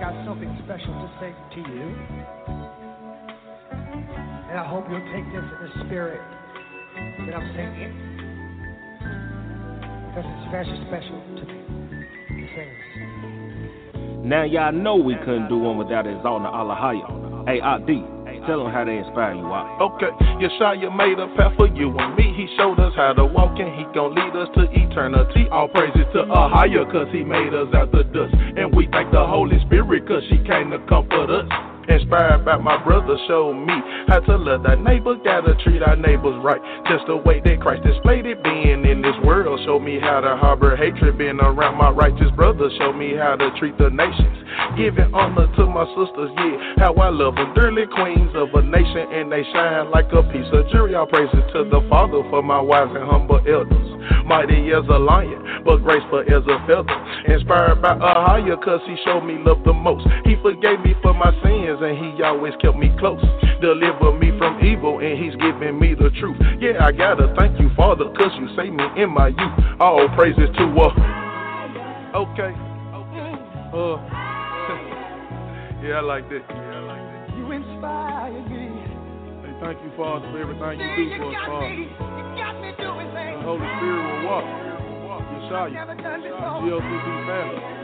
Got something special to say to you. And I hope you'll take this in the spirit that I'm saying it. Because it's very special to me. Now y'all know we couldn't do one without the Alahaya. Hey, D. Tell them how they inspire you out. Okay, Yeshaya made a path for you and me. He showed us how to walk and he gon' lead us to eternity. All praises to a higher cause he made us out the dust. And we thank the Holy Spirit cause she came to comfort us. Inspired by my brother, showed me how to love thy neighbor, gotta treat our neighbors right. Just the way that Christ displayed it, being in this world. Show me how to harbor hatred, being around my righteous brother. Show me how to treat the nations. Giving honor to my sisters, yeah, how I love them. Dearly queens of a nation, and they shine like a piece of jewelry. All praises to the Father for my wise and humble elders. Mighty as a lion, but graceful as a feather. Inspired by a higher, cause he showed me love the most. He forgave me for my sins, and he always kept me close. Deliver me from evil, and he's giving me the truth. Yeah, I gotta thank you, Father, cause you saved me in my youth. All praises to uh. Okay. Uh. yeah, I like that. Yeah, I like that. You inspire me. Hey, thank you, Father, for everything you do for us, Father. You got me doing The things Holy Spirit will walk. Yeshaya. never done before. GLCC family.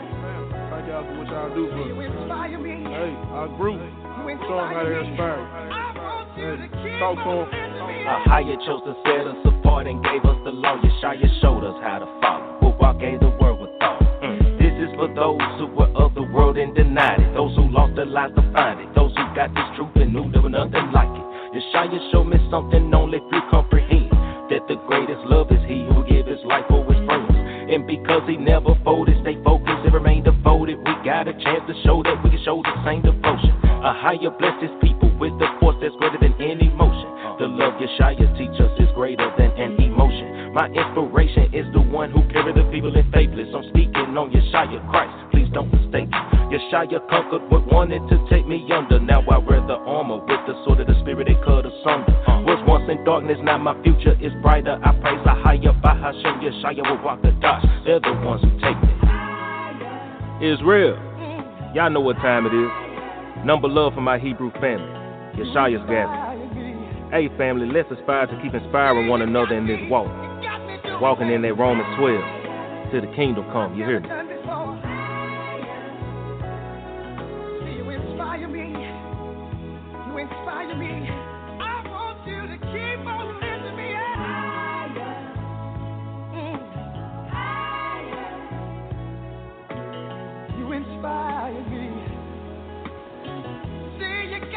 Thank y'all for what y'all do for You inspire me. Hey, our group. You Show them how inspire inspire. I want you Hey, to keep talk to on 'em. lifting me A up. higher chose to set us apart and gave us the law. Yeshaya showed us how to follow. We'll walk gave the word with thought. Mm. This is for those who were of the world and denied it. Those who lost their lives to find it. Those who got this truth and knew there was nothing like it. Yeshaya showed me something only few comprehend. That the greatest love is he who gave his life for his friends. And because he never folded, stay focused and remain devoted. We got a chance to show that we can show the same devotion. A higher bless his people with the force that's greater than any emotion. The love Yeshaya teach us is greater than an emotion. My inspiration is the one who carried the people in faithless. I'm speaking on Yeshaya Christ. Please don't mistake it. Yeshaya conquered what wanted to take me under. Now I wear the armor with the sword of the spirit that cut asunder. Was once in darkness, now my future is brighter. I praise a higher by Hashem. Yeshaya will walk the dots. They're the ones who take me. Israel, y'all know what time it is. Number love for my Hebrew family. Yeshaya's gathering. Hey family, let's aspire to keep inspiring one another in this walk. Walking in that Romans 12 till the kingdom come. You hear me?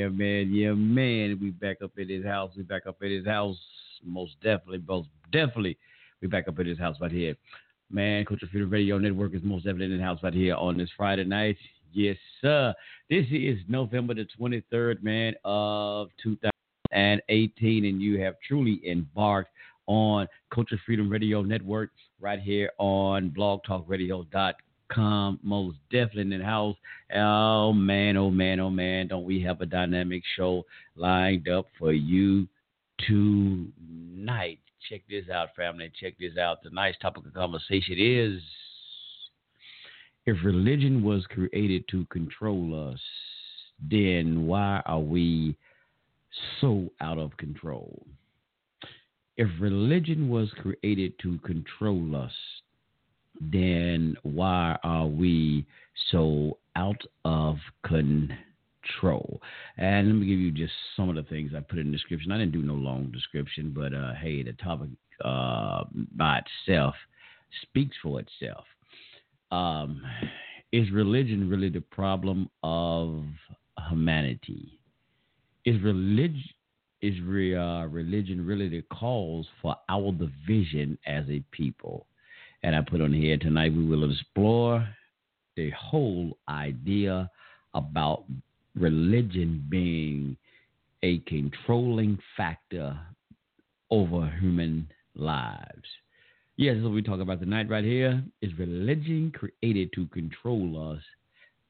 Yeah, man. Yeah, man. We back up at his house. We back up at his house. Most definitely. Most definitely. We back up at his house right here. Man, Culture Freedom Radio Network is most definitely in the house right here on this Friday night. Yes, sir. This is November the 23rd, man, of 2018, and you have truly embarked on Culture Freedom Radio Network right here on blogtalkradio.com. Come most definitely in the house. Oh, man, oh, man, oh, man. Don't we have a dynamic show lined up for you tonight? Check this out, family. Check this out. Tonight's topic of conversation is If religion was created to control us, then why are we so out of control? If religion was created to control us, then why are we so out of control? And let me give you just some of the things I put in the description. I didn't do no long description, but uh, hey, the topic uh, by itself speaks for itself. Um, is religion really the problem of humanity? Is religion is re, uh, religion really the cause for our division as a people? And I put on here tonight we will explore the whole idea about religion being a controlling factor over human lives. Yes, what we talk about tonight right here. Is religion created to control us?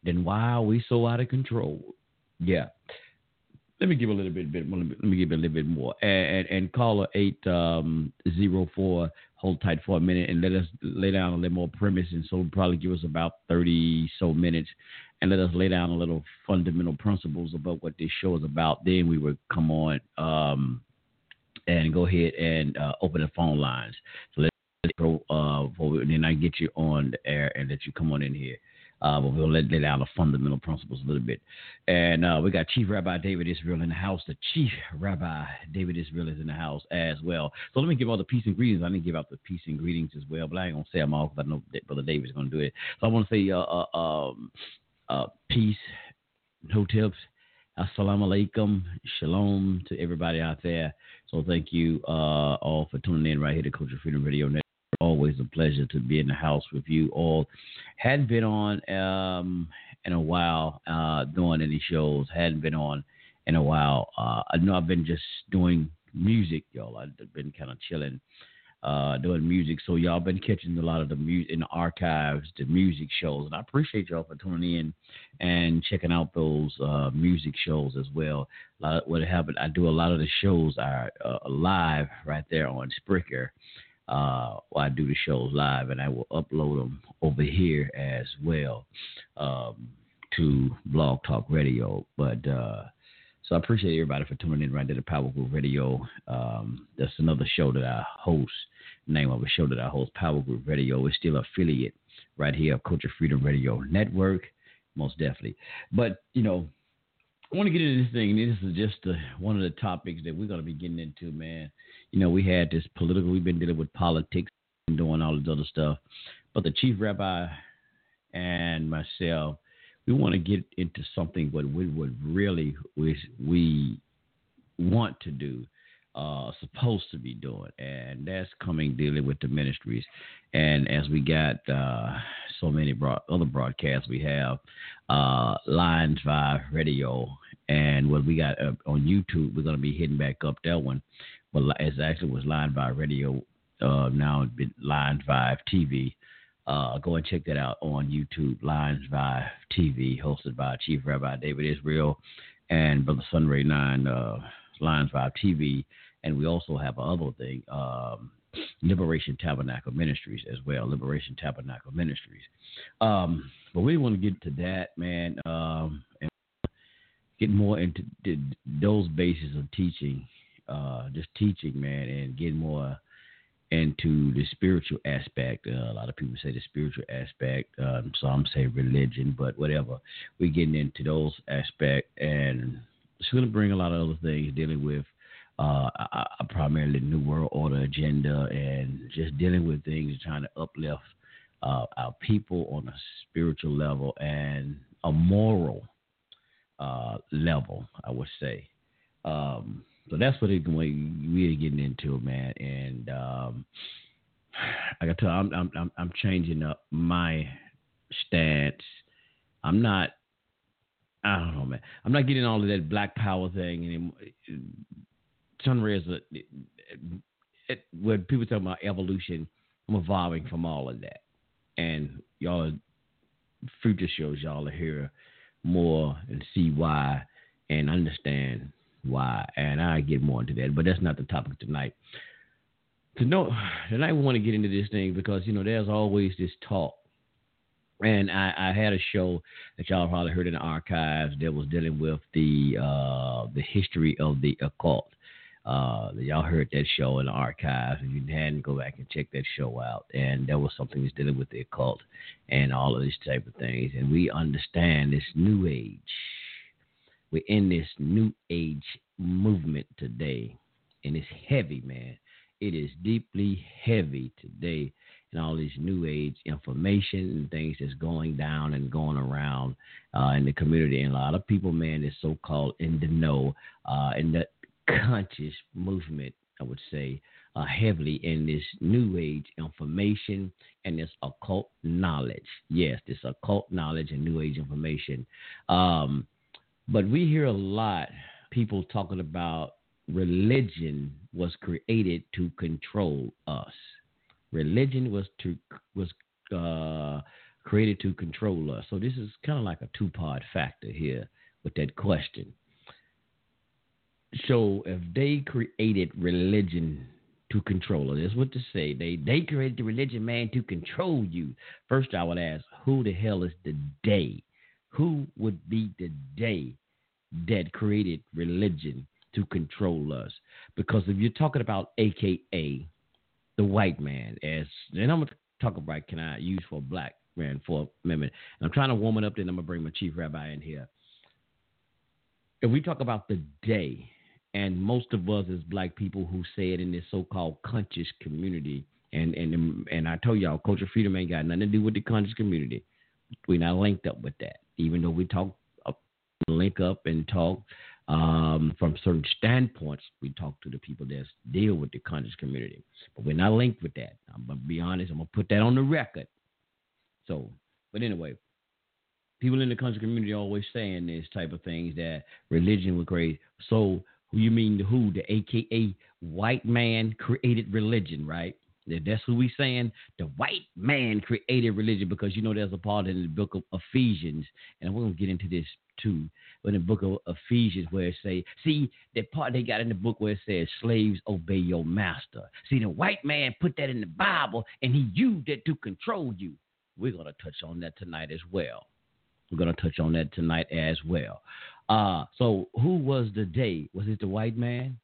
Then why are we so out of control? Yeah. Let me give a little bit, bit let me give a little bit more. And, and, and caller eight um, hold tight for a minute and let us lay down a little more premise. And so probably give us about thirty so minutes, and let us lay down a little fundamental principles about what this show is about. Then we would come on um, and go ahead and uh, open the phone lines. So let's go, uh, and then I get you on the air and let you come on in here. Uh, but we'll let, let out the fundamental principles a little bit. And uh, we got Chief Rabbi David Israel in the house. The Chief Rabbi David Israel is in the house as well. So let me give all the peace and greetings. I didn't give out the peace and greetings as well, but I ain't going to say them all because I know that Brother David is going to do it. So I want to say uh, uh, um, uh, peace, no tips. Assalamu alaikum, shalom to everybody out there. So thank you uh, all for tuning in right here to Culture Freedom Radio Network always a pleasure to be in the house with you all. Hadn't been on um, in a while uh, doing any shows. Hadn't been on in a while. Uh, I know I've been just doing music, y'all. I've been kind of chilling, uh, doing music. So y'all been catching a lot of the music in the archives, the music shows, and I appreciate y'all for tuning in and checking out those uh, music shows as well. A lot of, what happened, I do a lot of the shows are uh, live right there on Spreaker uh, I do the shows live, and I will upload them over here as well um, to Blog Talk Radio. But uh, so I appreciate everybody for tuning in right there to Power Group Radio. Um, that's another show that I host. Name of a show that I host, Power Group Radio. It's still affiliate right here of Culture Freedom Radio Network, most definitely. But you know, I want to get into this thing. This is just uh, one of the topics that we're going to be getting into, man you know, we had this political, we've been dealing with politics and doing all this other stuff. But the chief rabbi and myself, we want to get into something what we would really we, we want to do, uh, supposed to be doing, and that's coming dealing with the ministries. And as we got uh, so many broad, other broadcasts, we have uh, Lines Five Radio, and what we got on YouTube, we're going to be hitting back up that one but it actually was Line Five Radio. Uh, now Line Five TV. Uh, go and check that out on YouTube. Lines Five TV, hosted by Chief Rabbi David Israel and Brother Sunray Nine. Uh, Line Five TV, and we also have another thing. Um, Liberation Tabernacle Ministries as well. Liberation Tabernacle Ministries. Um, but we want to get to that, man, um, and get more into those bases of teaching uh, just teaching, man, and getting more into the spiritual aspect. Uh, a lot of people say the spiritual aspect. Um, some say religion, but whatever. We're getting into those aspects, and it's going to bring a lot of other things dealing with uh, primarily New World Order agenda and just dealing with things trying to uplift uh, our people on a spiritual level and a moral uh, level, I would say. Um, so that's what it, we're getting into, man. And um, I got to tell you, I'm, I'm I'm changing up my stance. I'm not. I don't know, man. I'm not getting all of that black power thing anymore. Sunray is a, it, it, when people talk about evolution, I'm evolving from all of that. And y'all, future shows, y'all will hear more and see why and understand why, and I get more into that, but that's not the topic tonight. To know tonight, we want to get into this thing because you know there's always this talk And I, I had a show that y'all probably heard in the archives that was dealing with the uh, the history of the occult. Uh, y'all heard that show in the archives. If you hadn't, go back and check that show out. And there was something that's dealing with the occult and all of these type of things. And we understand this new age. We're in this new age movement today, and it's heavy, man. It is deeply heavy today and all these new age information and things that's going down and going around uh, in the community. And a lot of people, man, is so called in the know, uh, in the conscious movement, I would say, uh, heavily in this new age information and this occult knowledge. Yes, this occult knowledge and new age information. Um, but we hear a lot people talking about religion was created to control us. Religion was to was uh, created to control us. So this is kind of like a two part factor here with that question. So if they created religion to control us, that's what to say. They they created the religion, man, to control you. First, I would ask, who the hell is the day? Who would be the day that created religion to control us? Because if you're talking about AKA the white man, as and I'm gonna talk about can I use for black man for a minute. And I'm trying to warm it up, then I'm gonna bring my chief rabbi in here. If we talk about the day and most of us as black people who say it in this so-called conscious community, and and and I told y'all, culture freedom ain't got nothing to do with the conscious community. We're not linked up with that, even though we talk, link up and talk um, from certain standpoints. We talk to the people that deal with the conscious community, but we're not linked with that. I'm gonna be honest. I'm gonna put that on the record. So, but anyway, people in the conscious community always saying this type of things that religion was great. So who you mean the who? The AKA white man created religion, right? That's who we saying. The white man created religion because you know there's a part in the book of Ephesians, and we're gonna get into this too. In the book of Ephesians, where it say, see that part they got in the book where it says, "Slaves obey your master." See, the white man put that in the Bible, and he used it to control you. We're gonna touch on that tonight as well. We're gonna touch on that tonight as well. Uh, so who was the day? Was it the white man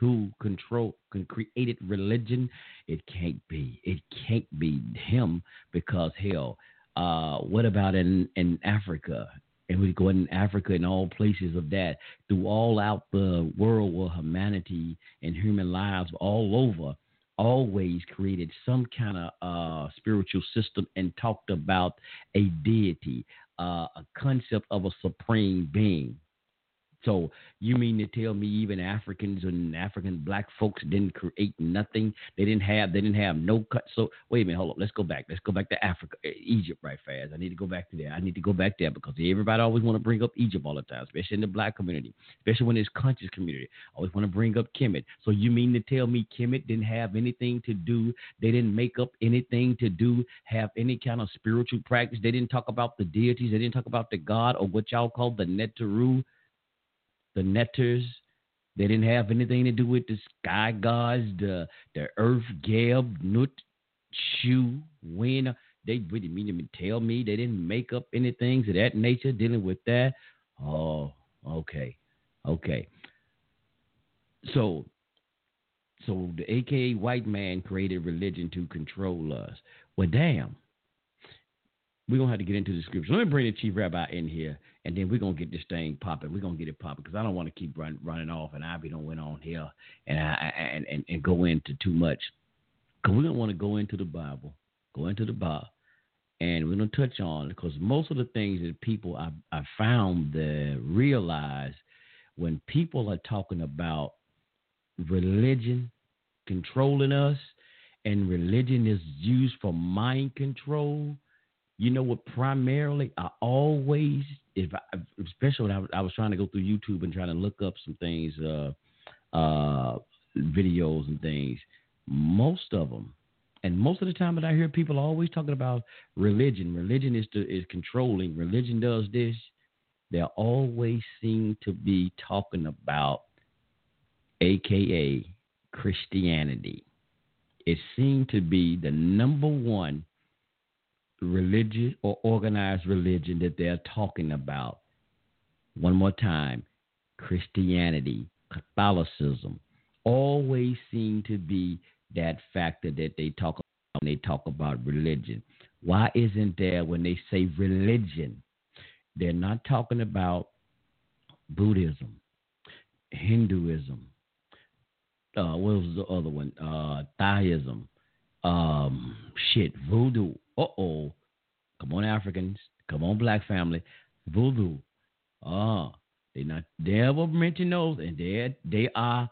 who control can created religion? It can't be. It can't be him because hell. Uh, what about in in Africa? And we go in Africa and all places of that, through all out the world where humanity and human lives all over always created some kind of uh, spiritual system and talked about a deity, uh, a concept of a supreme being. So you mean to tell me even Africans and African black folks didn't create nothing? They didn't have they didn't have no cut. So wait a minute, hold up. Let's go back. Let's go back to Africa, eh, Egypt, right fast. I need to go back to there. I need to go back there because everybody always want to bring up Egypt all the time, especially in the black community, especially when it's conscious community. Always want to bring up Kemet. So you mean to tell me Kemet didn't have anything to do? They didn't make up anything to do, have any kind of spiritual practice. They didn't talk about the deities. They didn't talk about the God or what y'all call the Neteru the netters. They didn't have anything to do with the sky gods, the the earth, Geb, Nut, Shu, Win. They didn't mean to tell me they didn't make up anything of that nature dealing with that. Oh, okay, okay. So, so the AKA white man created religion to control us. Well, damn. We're gonna have to get into the scripture. Let me bring the chief rabbi in here and then we're gonna get this thing popping. We're gonna get it popping because I don't want to keep run, running off and I be don't went on here and I, and, and and go into too much because we don't want to go into the Bible, go into the Bible, and we're gonna touch on because most of the things that people I I found that realize when people are talking about religion controlling us and religion is used for mind control you know what? Primarily, I always, if I, especially when I, I, was trying to go through YouTube and trying to look up some things, uh, uh, videos and things. Most of them, and most of the time that I hear people always talking about religion. Religion is to, is controlling. Religion does this. They always seem to be talking about, AKA Christianity. It seemed to be the number one religious or organized religion that they're talking about. One more time Christianity, Catholicism, always seem to be that factor that they talk about when they talk about religion. Why isn't there when they say religion? They're not talking about Buddhism, Hinduism, uh, what was the other one? Uh, Taoism, um, shit, voodoo. Uh oh. Come on, Africans. Come on, black family. Voodoo. Ah, they not they ever mention those, and they they are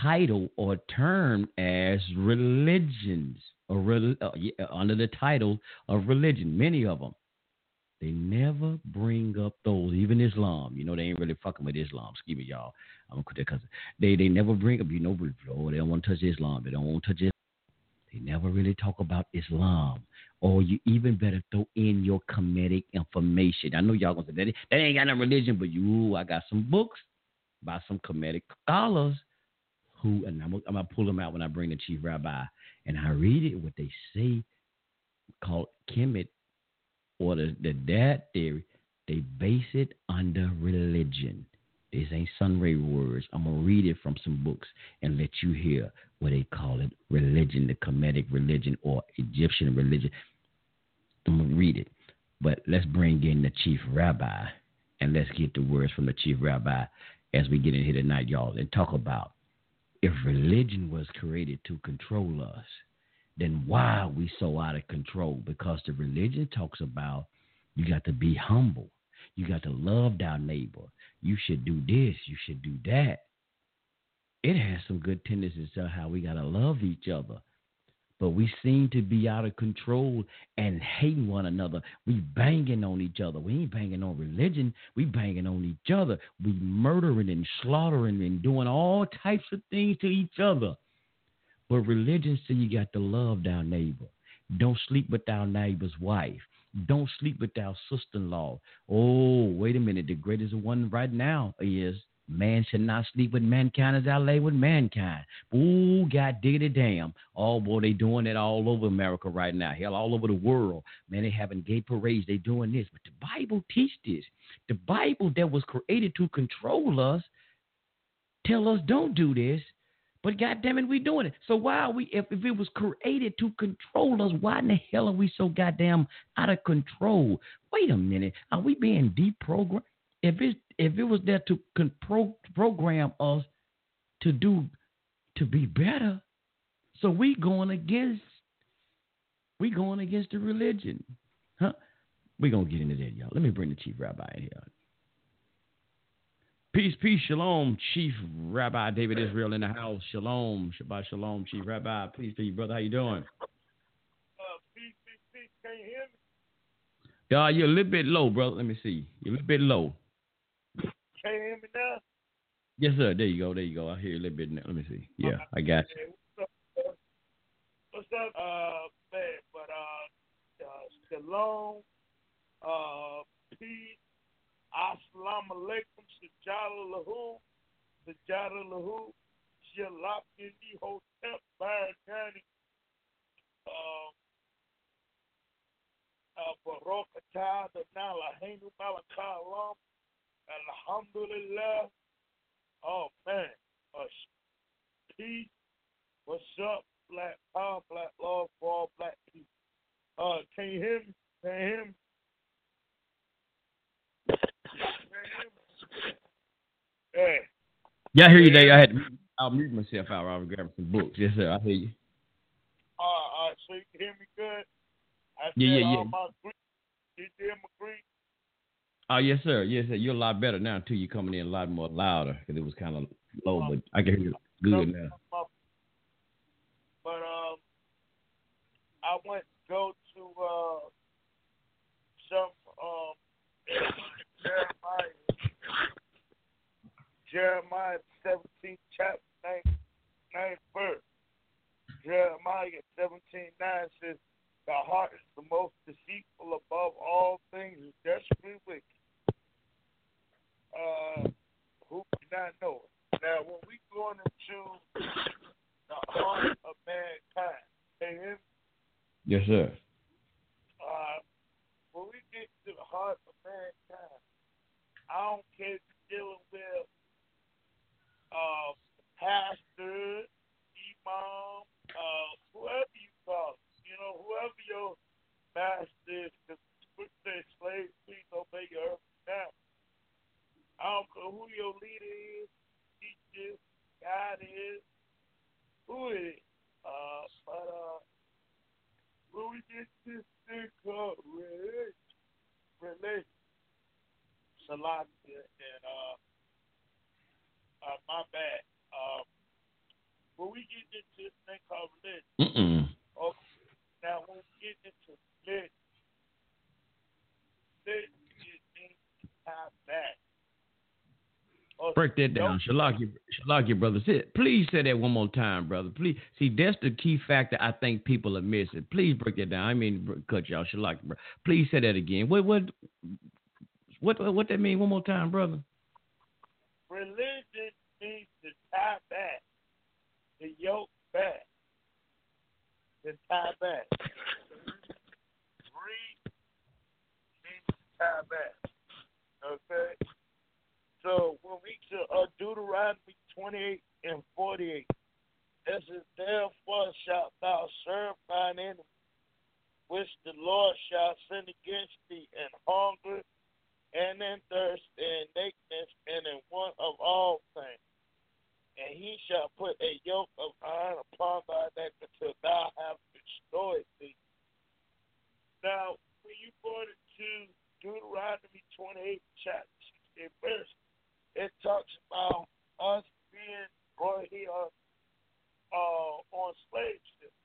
titled or termed as religions or uh, yeah, under the title of religion. Many of them. They never bring up those, even Islam. You know, they ain't really fucking with Islam. Excuse me, y'all. I'm gonna quit that because they they never bring up. You know, oh, they don't want to touch Islam. They don't want to touch. They never really talk about Islam. Or you even better throw in your Kemetic information. I know y'all gonna say that, that ain't got no religion, but you, I got some books by some Kemetic scholars who, and I'm, I'm gonna pull them out when I bring the chief rabbi, and I read it what they say called Kemet or the, the dad theory. They base it under religion. This ain't Sunray words. I'm gonna read it from some books and let you hear what they call it religion, the Kemetic religion or Egyptian religion. I'm gonna read it. But let's bring in the chief rabbi and let's get the words from the chief rabbi as we get in here tonight, y'all, and talk about if religion was created to control us, then why are we so out of control? Because the religion talks about you got to be humble. You got to love thy neighbor. You should do this. You should do that. It has some good tendencies to how we got to love each other. But we seem to be out of control and hating one another. We banging on each other. We ain't banging on religion. We banging on each other. We murdering and slaughtering and doing all types of things to each other. But religion says you got to love thy neighbor. Don't sleep with thy neighbor's wife. Don't sleep with thy sister-in-law. Oh, wait a minute. The greatest one right now is man should not sleep with mankind as I lay with mankind. Oh, God diggity damn. Oh, boy, they doing it all over America right now. Hell, all over the world. Man, they having gay parades. They doing this. But the Bible teach this. The Bible that was created to control us tell us don't do this. But goddamn it, we doing it. So why are we? If, if it was created to control us, why in the hell are we so goddamn out of control? Wait a minute, are we being deprogrammed? If it if it was there to pro- program us to do to be better, so we going against we going against the religion, huh? We gonna get into that, y'all. Let me bring the chief rabbi in here. Peace, peace, shalom, Chief Rabbi David Israel in the house. Shalom, Shabbat shalom, Chief Rabbi. Please, please, brother, how you doing? Uh, peace, peace, peace. Can you hear me? Yeah, you're a little bit low, brother. Let me see. You're a little bit low. Can you hear me now? Yes, sir. There you go. There you go. I hear you a little bit now. Let me see. Yeah, I got you. Hey, what's up? What's up, uh, man? But uh, uh shalom, uh, peace, assalamu alaikum, sajada lahu, sajada lahu, shalak indi hotep, barakani, um, uh, barakatah, the nalahenu malakalam, alhamdulillah. Oh man, uh, peace. What's up, black power, black love for all black people? Uh, can you hear me? Can you hear me? Hey. Yeah, I hear you, Dave. I had to, I'll mute myself out. I was grabbing some books. Yes, sir. I hear you. All right, all right, so you can hear me good? I Yeah, said yeah, yeah. my Greek, you did my? Oh, yes, sir. Yes, sir. You're a lot better now too. You're coming in a lot more louder because it was kind of low, but I can hear you good now. But um, I went to go to uh some um Jeremiah Jeremiah 17 chapter 9, 9 verse. Jeremiah 17 9 says, The heart is the most deceitful above all things, desperately wicked uh, who do not know it. Now, when we going into the heart of mankind, amen? Yes, sir. Uh, when we get to the heart of mankind, I don't care if you're dealing with uh, pastor, imam, uh, whoever you call it, you know, whoever your master is, because scripture says slaves, please obey your earthly now. I don't care who your leader is, teacher, God is, who it is. Uh, but uh, when we get to this thing called religion, religion, Salakia, and uh, uh, my bad. Um, when we get into this thing called religion, Mm-mm. okay, now when we get into religion, religion is things tie back. Or Break that down. Shalaki, Shalaki, brother. Say, please say that one more time, brother. Please. See, that's the key factor I think people are missing. Please break that down. I mean, cut y'all. Shalaki, bro. Please say that again. What, what, what, what that mean? One more time, brother. religion means to tie back, the yoke back, to tie back. Read means to tie back. Okay? So when we to uh, Deuteronomy 28 and 48, it says, Therefore shalt thou serve thine enemy, which the Lord shall send against thee in hunger and in thirst and nakedness and in want of all things. And he shall put a yoke of iron upon thy neck until thou have destroyed thee. Now, when you go to Deuteronomy 28, chapter 16, verse, it talks about us being right here uh, on slave ships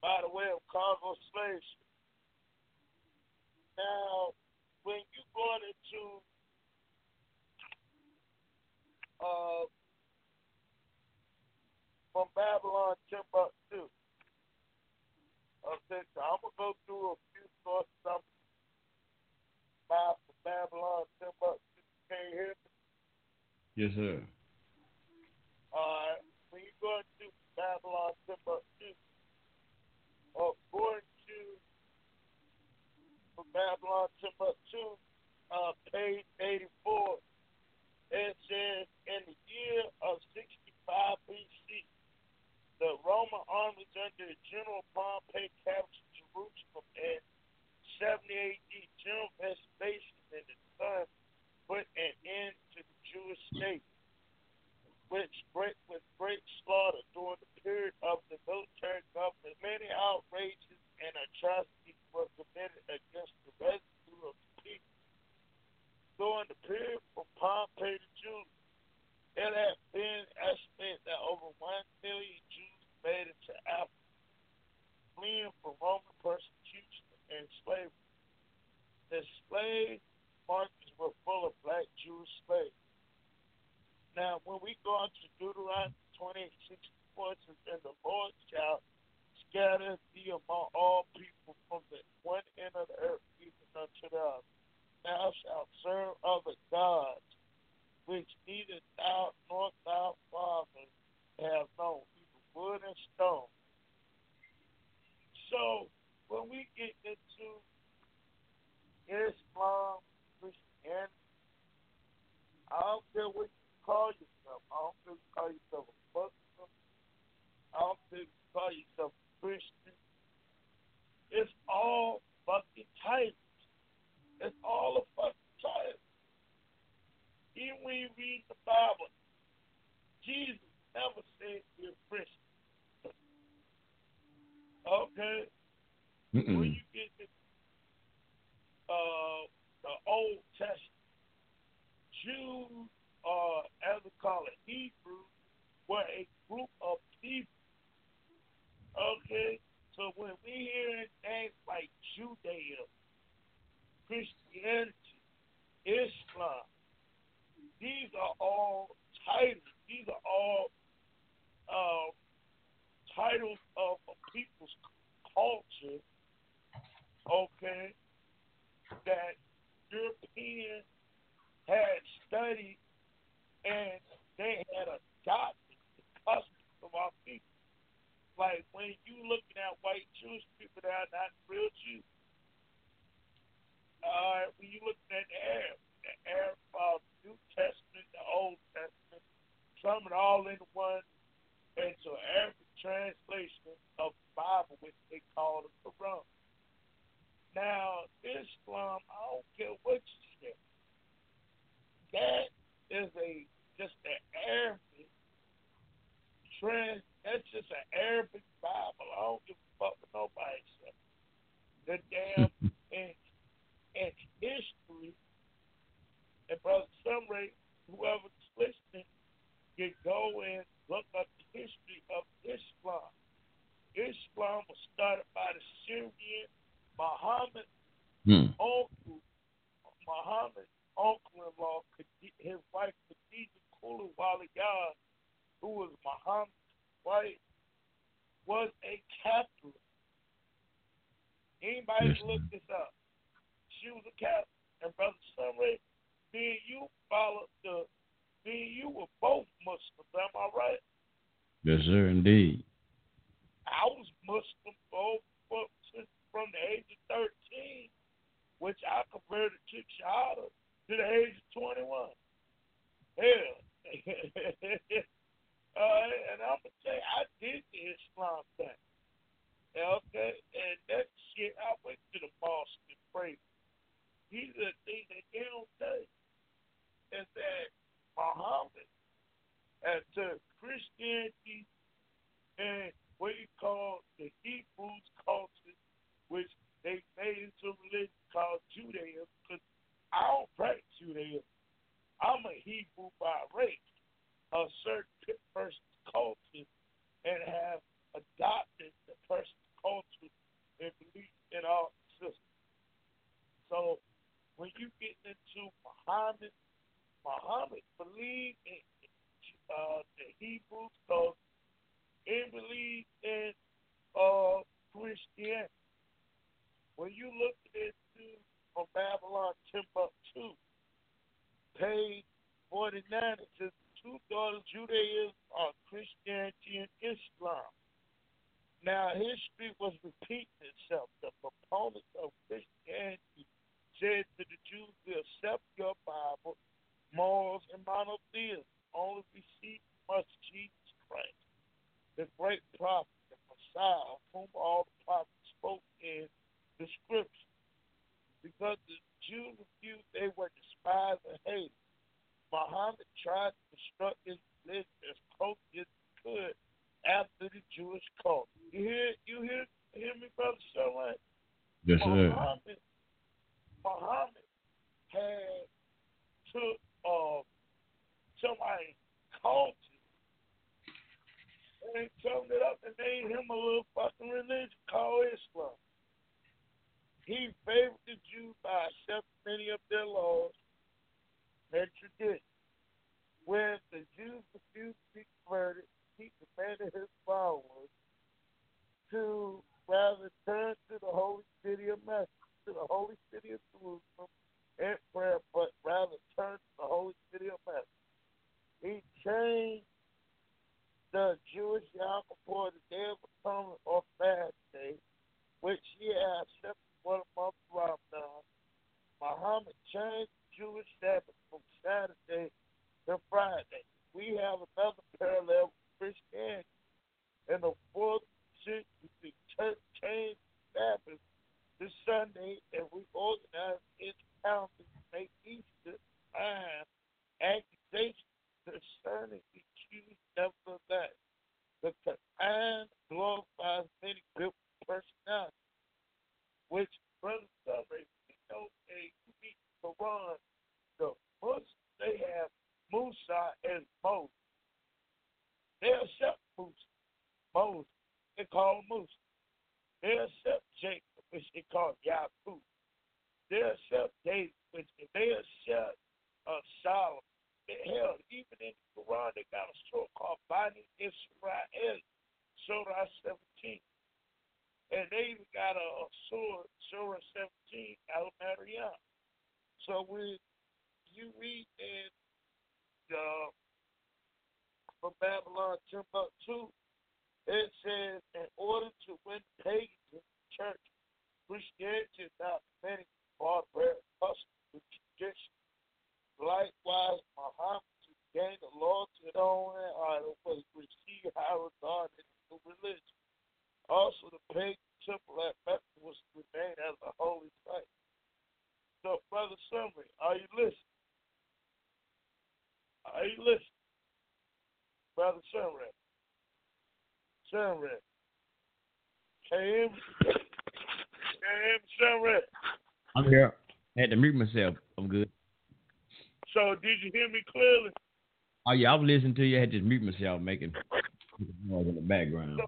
by the way of cargo slave ships. Now, when you going into uh, from Babylon Timbuktu, okay, I'm gonna go through a few sources. I'm by from Babylon Timbuktu. Can you hear me? Yes, sir. Uh, when you go into Babylon Timbuktu, according to from Babylon Timbuktu, uh, page 84, it says, in the year of 65 BC, the Roman armies under General Pompey captured Jerusalem and 70 AD. General Vespasian and his son put an end to the Jewish state, which great, with great slaughter during the period of the military government. Many outrages and atrocities were committed against the residue of the people. During the period from Pompey to Julius, it had been estimated that over one million Jews made it to Africa, fleeing from Roman persecution and slavery. The slave markets were full of black Jewish slaves. Now, when we go on to Deuteronomy 28, 64, it says, And the Lord shall scatter thee among all people from the one end of the earth even unto the other. Thou shalt serve other gods, which neither thou nor thy fathers have known, either wood and stone. So, when we get into Islam, Christianity, I don't care what call yourself. I don't if you call yourself a Muslim. I don't if you call yourself a Christian. It's all fucking titles. It's all a fucking title. Even when you read the Bible, Jesus never said you're a Christian. Okay? When Mm-mm. you get to uh, the Old Testament, Jews, uh, as we call it, Hebrews, were a group of people. Okay? So when we hear things like Judaism, Christianity, Islam, these are all titles. These are all uh, titles of a people's culture, okay, that Europeans had studied and they had a shot the of our people. Like when you looking at white Jewish people that are not real Jews, uh, when you looking at the Arabs, the Arab uh, New Testament, the Old Testament, some all into one, and so every translation of the Bible, which they call the Quran. Now, Islam, I don't care what you say, that is a just an Arabic trans. That's just an Arabic Bible. I don't give a fuck what nobody said. The damn and, and history and brother Sunray, whoever's listening can go and look up the history of Islam. Islam was started by the Syrian Muhammad hmm. uncle Muhammad Muhammad's uncle-in-law, Khadi- his wife Khadija Kulu Waliyah, who was Muhammad's wife, was a Catholic. Anybody Yes, can look this up. She was a Catholic. And Brother Sunray, me and you followed the, me and you were both Muslims, am I right? Yes, sir, indeed. I was Muslim for, from the age of 13, which I converted to Shahada to the age of 21. Hell. uh, and I'm going to say, I did the Islam thing. Okay? And that shit, I went to the mosque and prayed. These are the things that they don't say. Is that Muhammad and to Christianity and what you call the Hebrews culture, which they made into religion called Judaism, because I don't practice Judaism. I'm a Hebrew by race, a certain pe- person's culture, and have adopted the person's culture and belief in our system. So when you get into Muhammad, Muhammad believed in uh, the Hebrews culture and believed in uh, Christianity. When you look it from Babylon Timbuktu, page 49, it says two daughters Judaism are Christianity and Islam. Now, history was repeating itself. The proponents of Christianity said to the Jews, we accept your Bible, morals, and monotheism. Only receive must Jesus Christ, the great prophet, the Messiah, of whom all the prophets spoke in the scripture. Because the Jews refused, they were despised and hated. Muhammad tried to construct his religion as closely as he could after the Jewish culture. You hear, you hear, hear me, brother Sherman? Yes. Oh yeah, I was listening to you. I had to mute myself, making noise in the background.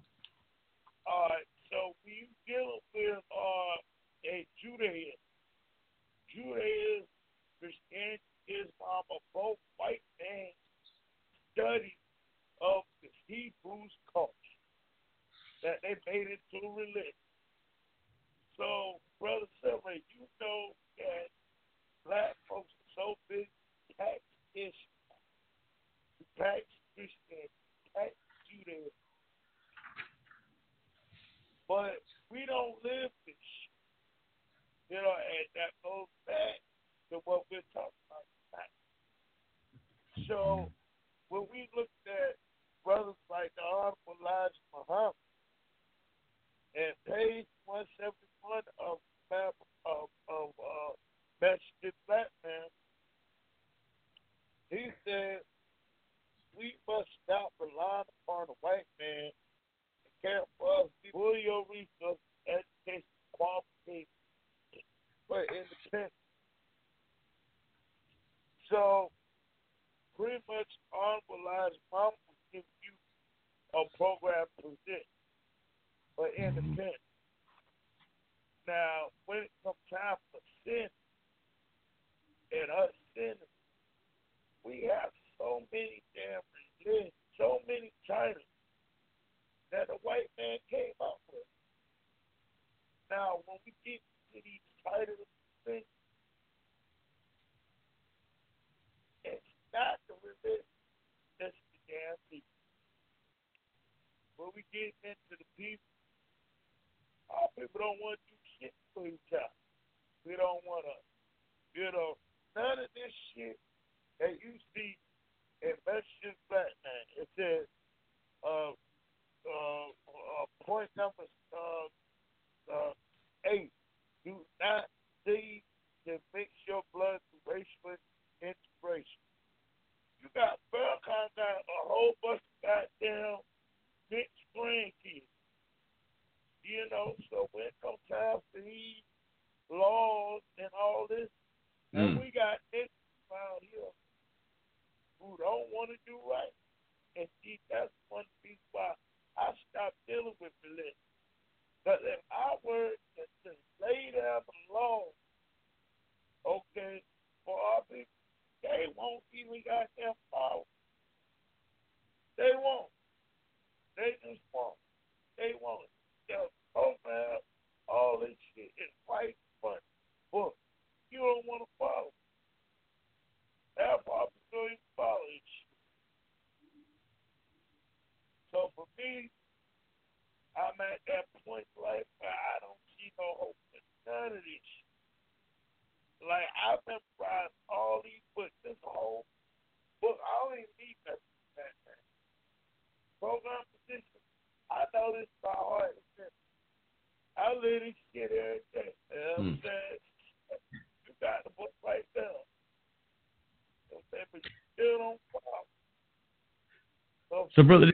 So, brother,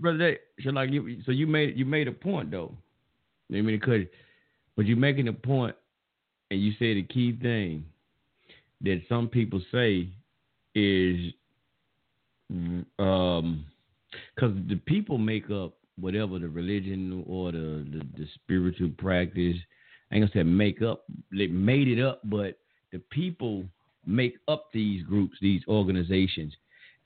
brother, so like you, so you made you made a point though. I mean, it, but you're making a point, and you say the key thing that some people say is, um, because the people make up whatever the religion or the, the the spiritual practice. I ain't gonna say make up. They made it up, but the people make up these groups, these organizations.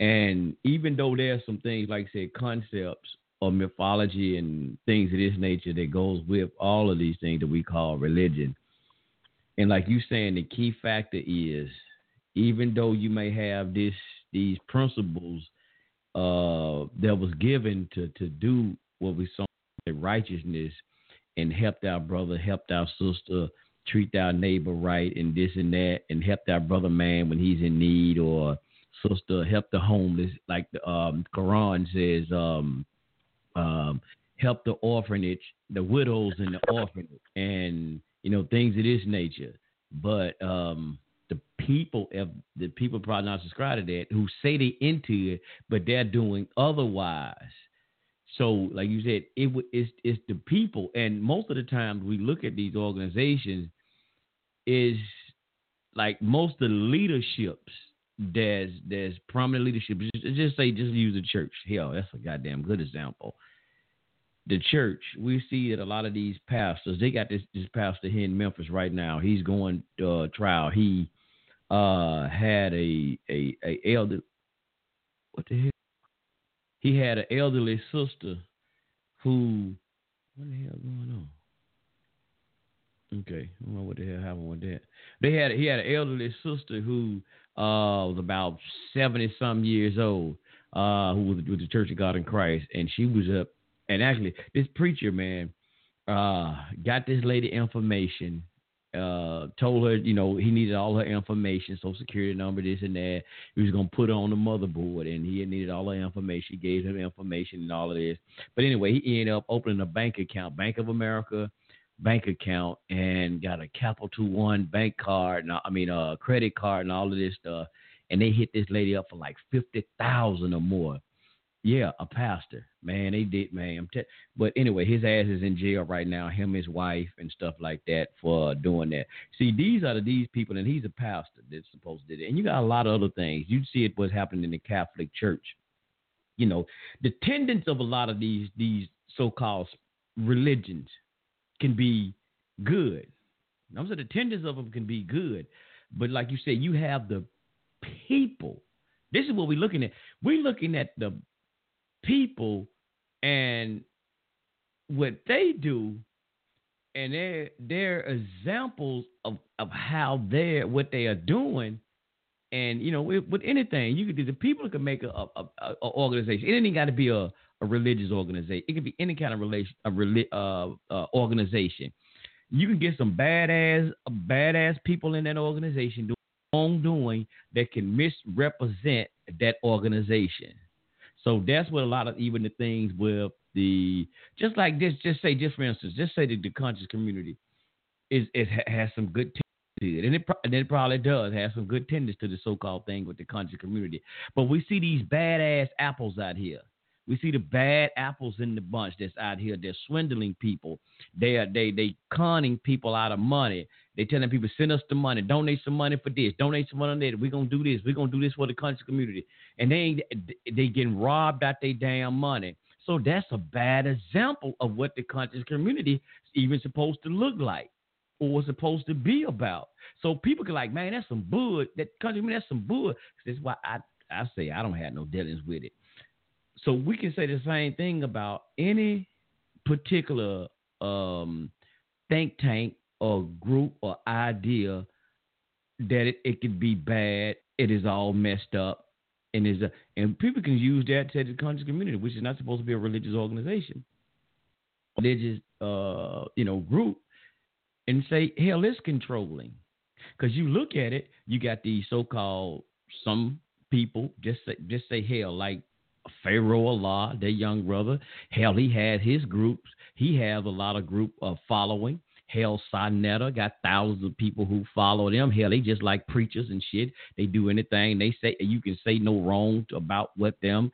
And even though there's some things like I said, concepts or mythology and things of this nature that goes with all of these things that we call religion. And like you saying, the key factor is even though you may have this these principles uh, that was given to to do what we saw righteousness and helped our brother, helped our sister, treat our neighbor right, and this and that, and helped our brother man when he's in need, or sister help the homeless, like the um, Quran says, um, um, help the orphanage, the widows and the orphanage, and you know things of this nature. But um, the people, if the people probably not subscribe to that, who say they into it, but they're doing otherwise. So, like you said, it it's it's the people, and most of the time we look at these organizations, is like most of the leaderships there's there's prominent leadership. Just, just say just use the church. Hell, that's a goddamn good example. The church, we see that a lot of these pastors, they got this this pastor here in Memphis right now. He's going uh, trial. He uh, had a a a elder. What the hell? He had an elderly sister who. What the hell going on? Okay, I don't know what the hell happened with that. They had he had an elderly sister who uh, was about seventy some years old, uh, who was with the Church of God in Christ, and she was up. And actually, this preacher man uh, got this lady information. Uh, told her, you know, he needed all her information, social security number, this and that. He was gonna put her on the motherboard, and he needed all her information. He gave him information and all of this. But anyway, he ended up opening a bank account, Bank of America bank account and got a Capital One bank card, and I mean a credit card and all of this stuff, and they hit this lady up for like fifty thousand or more. Yeah, a pastor, man, they did, man. Te- but anyway, his ass is in jail right now. Him, his wife, and stuff like that for doing that. See, these are the, these people, and he's a pastor that's supposed to do it. And you got a lot of other things. You see it what's happening in the Catholic Church. You know, the tendency of a lot of these these so-called religions can be good. I'm saying the tenders of them can be good, but like you said, you have the people. This is what we're looking at. We're looking at the people and what they do, and they're they're examples of of how they're what they are doing. And you know, with, with anything, you could do. The people can make a, a, a, a organization. It ain't got to be a a religious organization. It could be any kind of relation, a uh, uh, organization. You can get some badass, badass people in that organization doing wrongdoing that can misrepresent that organization. So that's what a lot of even the things with the just like this, just say just for instance, just say that the conscious community is it has some good tendencies, and it, and it probably does have some good tendencies to the so-called thing with the conscious community. But we see these badass apples out here we see the bad apples in the bunch that's out here. They're swindling people. They are they they conning people out of money. They telling people send us the money, donate some money for this, donate some money on that. We're gonna do this. We're gonna do this for the conscious community. And they they getting robbed out their damn money. So that's a bad example of what the conscious community is even supposed to look like or was supposed to be about. So people can like, man, that's some bull. That country, man, that's some bull. That's why I I say I don't have no dealings with it so we can say the same thing about any particular um, think tank or group or idea that it, it could be bad, it is all messed up, and is a, and people can use that to the conscious community, which is not supposed to be a religious organization, religious uh, you know group, and say hell, it's controlling, because you look at it, you got these so-called some people just say just say hell like Pharaoh Allah, their young brother. Hell, he had his groups. He has a lot of group of following. Hell, Sa Neter got thousands of people who follow them. Hell, they just like preachers and shit. They do anything they say. You can say no wrong about what them.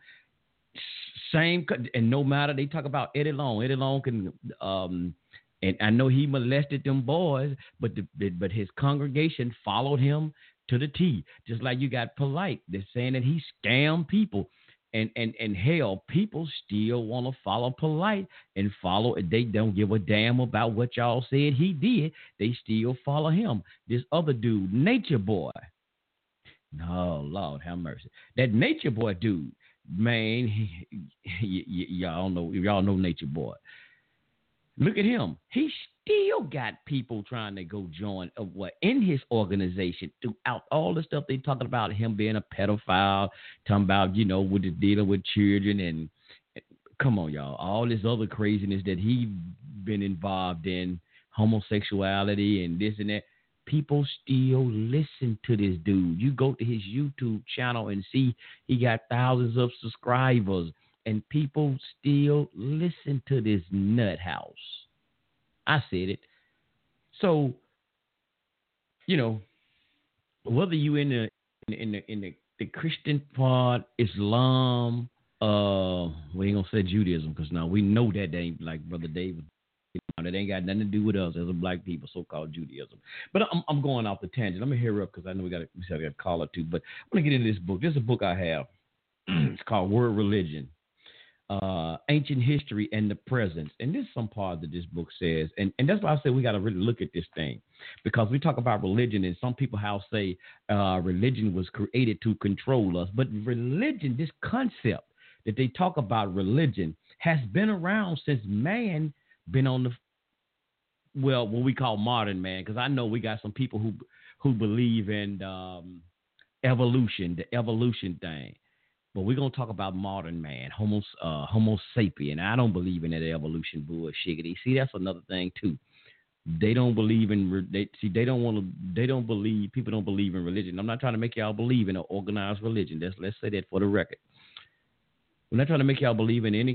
Same, and no matter they talk about Eddie Long. Eddie Long can, um, and I know he molested them boys, but the, but his congregation followed him to the T. Just like you got polite, they're saying that he scammed people and and and hell, people still want to follow polite and follow. They don't give a damn about what y'all said he did. They still follow him. This other dude, Nature Boy. No, Lord have mercy. That Nature Boy dude, man, he, he, y- y'all know y'all know Nature Boy. Look at him. He still got people trying to go join uh, what in his organization throughout all the stuff they talking about him being a pedophile, talking about you know with the dealing with children and come on y'all, all this other craziness that he been involved in, homosexuality and this and that. People still listen to this dude. You go to his YouTube channel and see he got thousands of subscribers, and people still listen to this nut house. I said it. So, you know, whether you in the in the in the, the Christian part, Islam, uh, we ain't gonna say Judaism because now we know that they ain't like Brother David It ain't got nothing to do with us as a black people, so-called Judaism. But I'm, I'm going off the tangent. Let me hear up because I know we got we said got a call or two. But I'm gonna get into this book. This is a book I have. it's called World Religion uh, ancient history and the presence. And this is some part that this book says. And, and that's why I say we got to really look at this thing because we talk about religion, and some people how say uh, religion was created to control us. But religion, this concept that they talk about religion, has been around since man been on the well, what we call modern man. Because I know we got some people who who believe in um, evolution, the evolution thing. But we're gonna talk about modern man, Homo uh, Homo sapien. I don't believe in that evolution bullshit. See, that's another thing too. They don't believe in they see they don't want to they don't believe people don't believe in religion. I'm not trying to make y'all believe in an organized religion. Let's let's say that for the record. I'm not trying to make y'all believe in any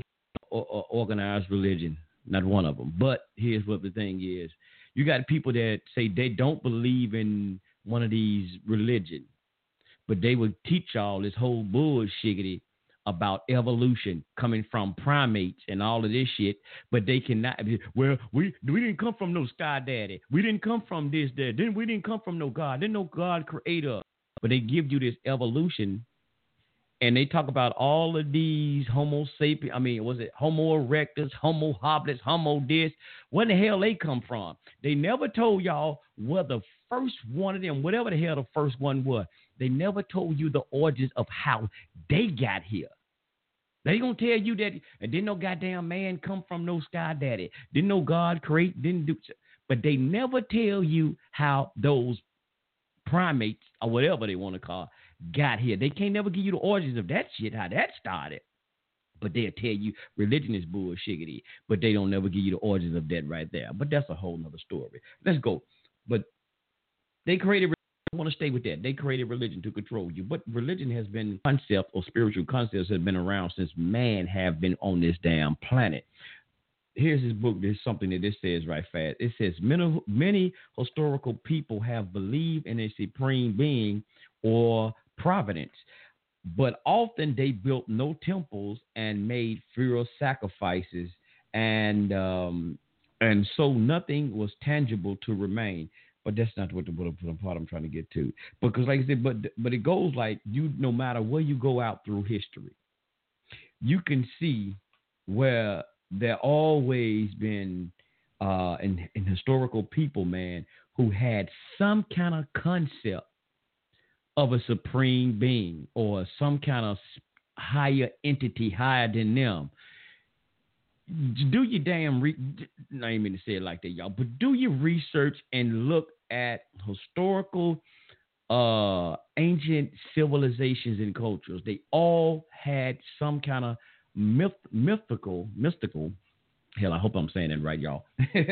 organized religion. Not one of them. But here's what the thing is: you got people that say they don't believe in one of these religions but they would teach y'all this whole bullshit about evolution coming from primates and all of this shit, but they cannot. Well, we we didn't come from no sky daddy. We didn't come from this that. Then we didn't come from no God. Didn't no God creator. But they give you this evolution, and they talk about all of these Homo sapiens. I mean, was it Homo erectus, Homo habilis, Homo this? Where the hell they come from? They never told y'all where the first one of them, whatever the hell the first one was. They never told you the origins of how they got here. They gonna tell you that and didn't no goddamn man come from no sky daddy. Didn't no God create, didn't do but they never tell you how those primates or whatever they want to call got here. They can't never give you the origins of that shit, how that started. But they'll tell you religion is bullshit, but they don't never give you the origins of that right there. But that's a whole nother story. Let's go. But they created I want to stay with that. They created religion to control you, but religion has been concept or spiritual concepts have been around since man have been on this damn planet. Here's his book. There's something that this says right fast. It says many, many historical people have believed in a supreme being or providence, but often they built no temples and made fewer sacrifices, and um, and so nothing was tangible to remain. But that's not what the, what the part I'm trying to get to. Because, like I said, but but it goes like you. No matter where you go out through history, you can see where there always been uh, in, in historical people, man, who had some kind of concept of a supreme being or some kind of higher entity higher than them do your damn re- I ain't mean to say it like that, y'all, but do your research and look at historical uh ancient civilizations and cultures. They all had some kind of myth mythical mystical hell, I hope I'm saying it right, y'all.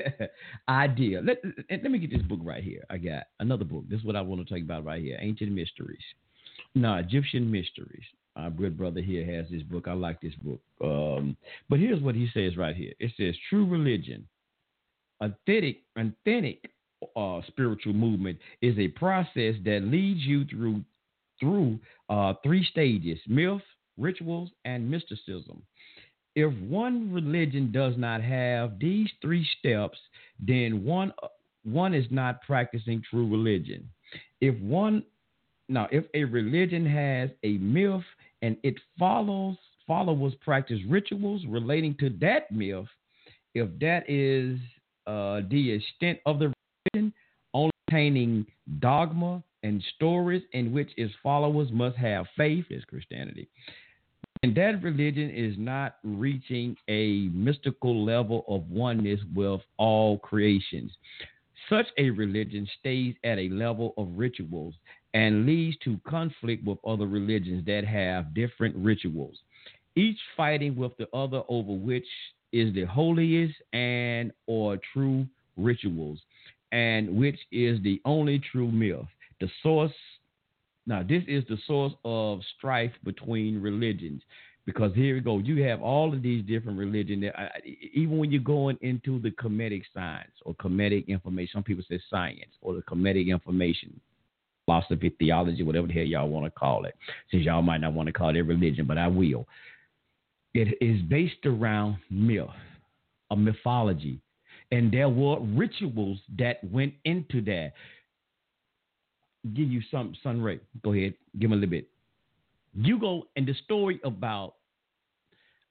idea. Let, let me get this book right here. I got another book. This is what I want to talk about right here. Ancient Mysteries. No, Egyptian Mysteries. Our good brother here has this book. I like this book. Um, but here's what he says right here. It says true religion, authentic, authentic uh, spiritual movement is a process that leads you through through uh, three stages: myth, rituals, and mysticism. If one religion does not have these three steps, then one one is not practicing true religion. If one now, if a religion has a myth and it follows followers practice rituals relating to that myth, if that is uh, the extent of the religion, only containing dogma and stories in which its followers must have faith, is Christianity. And that religion is not reaching a mystical level of oneness with all creations. Such a religion stays at a level of rituals and leads to conflict with other religions that have different rituals, each fighting with the other over which is the holiest and or true rituals, and which is the only true myth. The source now this is the source of strife between religions. Because here we go, you have all of these different religions. Even when you're going into the Kemetic science or Kemetic information, some people say science or the Kemetic information philosophy, theology, whatever the hell y'all want to call it. Since y'all might not want to call it religion, but I will. It is based around myth, a mythology. And there were rituals that went into that. Give you some, Sunray. Go ahead. Give me a little bit. You go and the story about,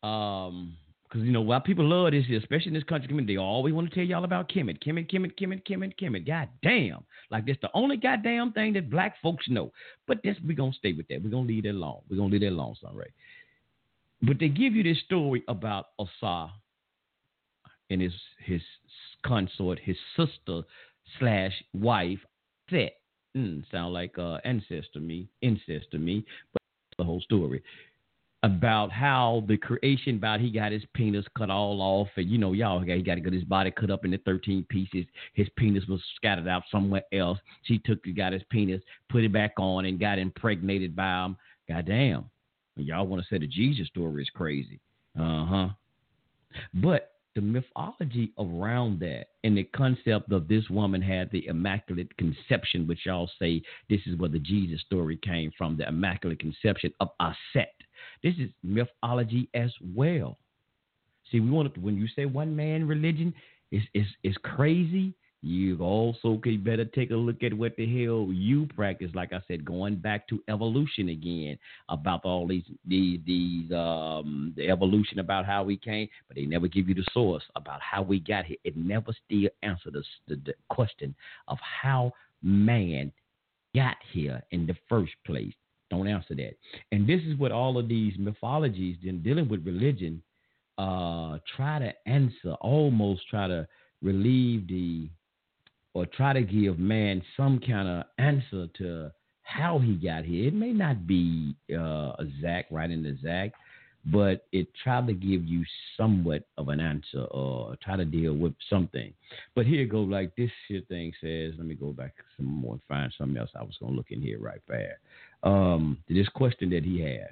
um, because you know why people love this, especially in this conscious community, they always want to tell y'all about Kemet, Kemet, Kemet, Kemet, Kemet, Kemet. God damn, like that's the only goddamn thing that black folks know. But this we gonna stay with that. We're gonna leave that alone. We're gonna leave that alone, Sunray. But they give you this story about Ausar and his his consort, his sister slash wife, Set. Mm, sound like uh, ancestor me, incest to me, but the whole story about how the creation about he got his penis cut all off and you know y'all he got to get his body cut up into 13 pieces. His penis was scattered out somewhere else. She took got his penis put it back on and got impregnated by him. Goddamn. Y'all want to say the jesus story is crazy. Uh-huh. But the mythology around that and the concept of this woman had the immaculate conception, which y'all say this is where the Jesus story came from, the immaculate conception of Aset. This is mythology as well. See, we want to, when you say one man religion is is is crazy, you also could better take a look at what the hell you practice. Like I said, going back to evolution again about all these these these um the evolution about how we came, but they never give you the source about how we got here. It never still answers the, the, the question of how man got here in the first place. Don't answer that. And this is what all of these mythologies, in dealing with religion, uh, try to answer, almost try to relieve the or try to give man some kind of answer to how he got here. It may not be uh, exact, right in the exact, but it tried to give you somewhat of an answer or try to deal with something. But here go like this shit thing says. Let me go back some more and find something else. I was gonna look in here right fast. Um, to this question that he has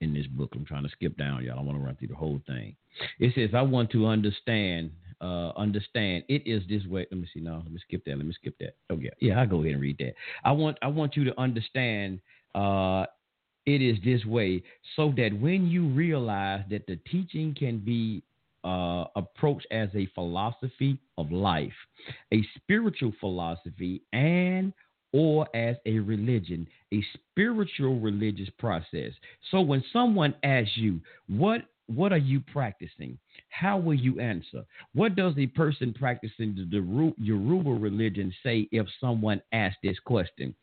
in this book. I'm trying to skip down, y'all. I want to run through the whole thing. It says, I want to understand uh, understand it is this way. Let me see now. Let me skip that. Let me skip that. Oh yeah, yeah. I'll go ahead and read that. I want I want you to understand uh, it is this way, so that when you realize that the teaching can be uh, approached as a philosophy of life, a spiritual philosophy, and or as a religion, a spiritual religious process. So when someone asks you, what what are you practicing? How will you answer? What does a person practicing the Yoruba religion say if someone asks this question?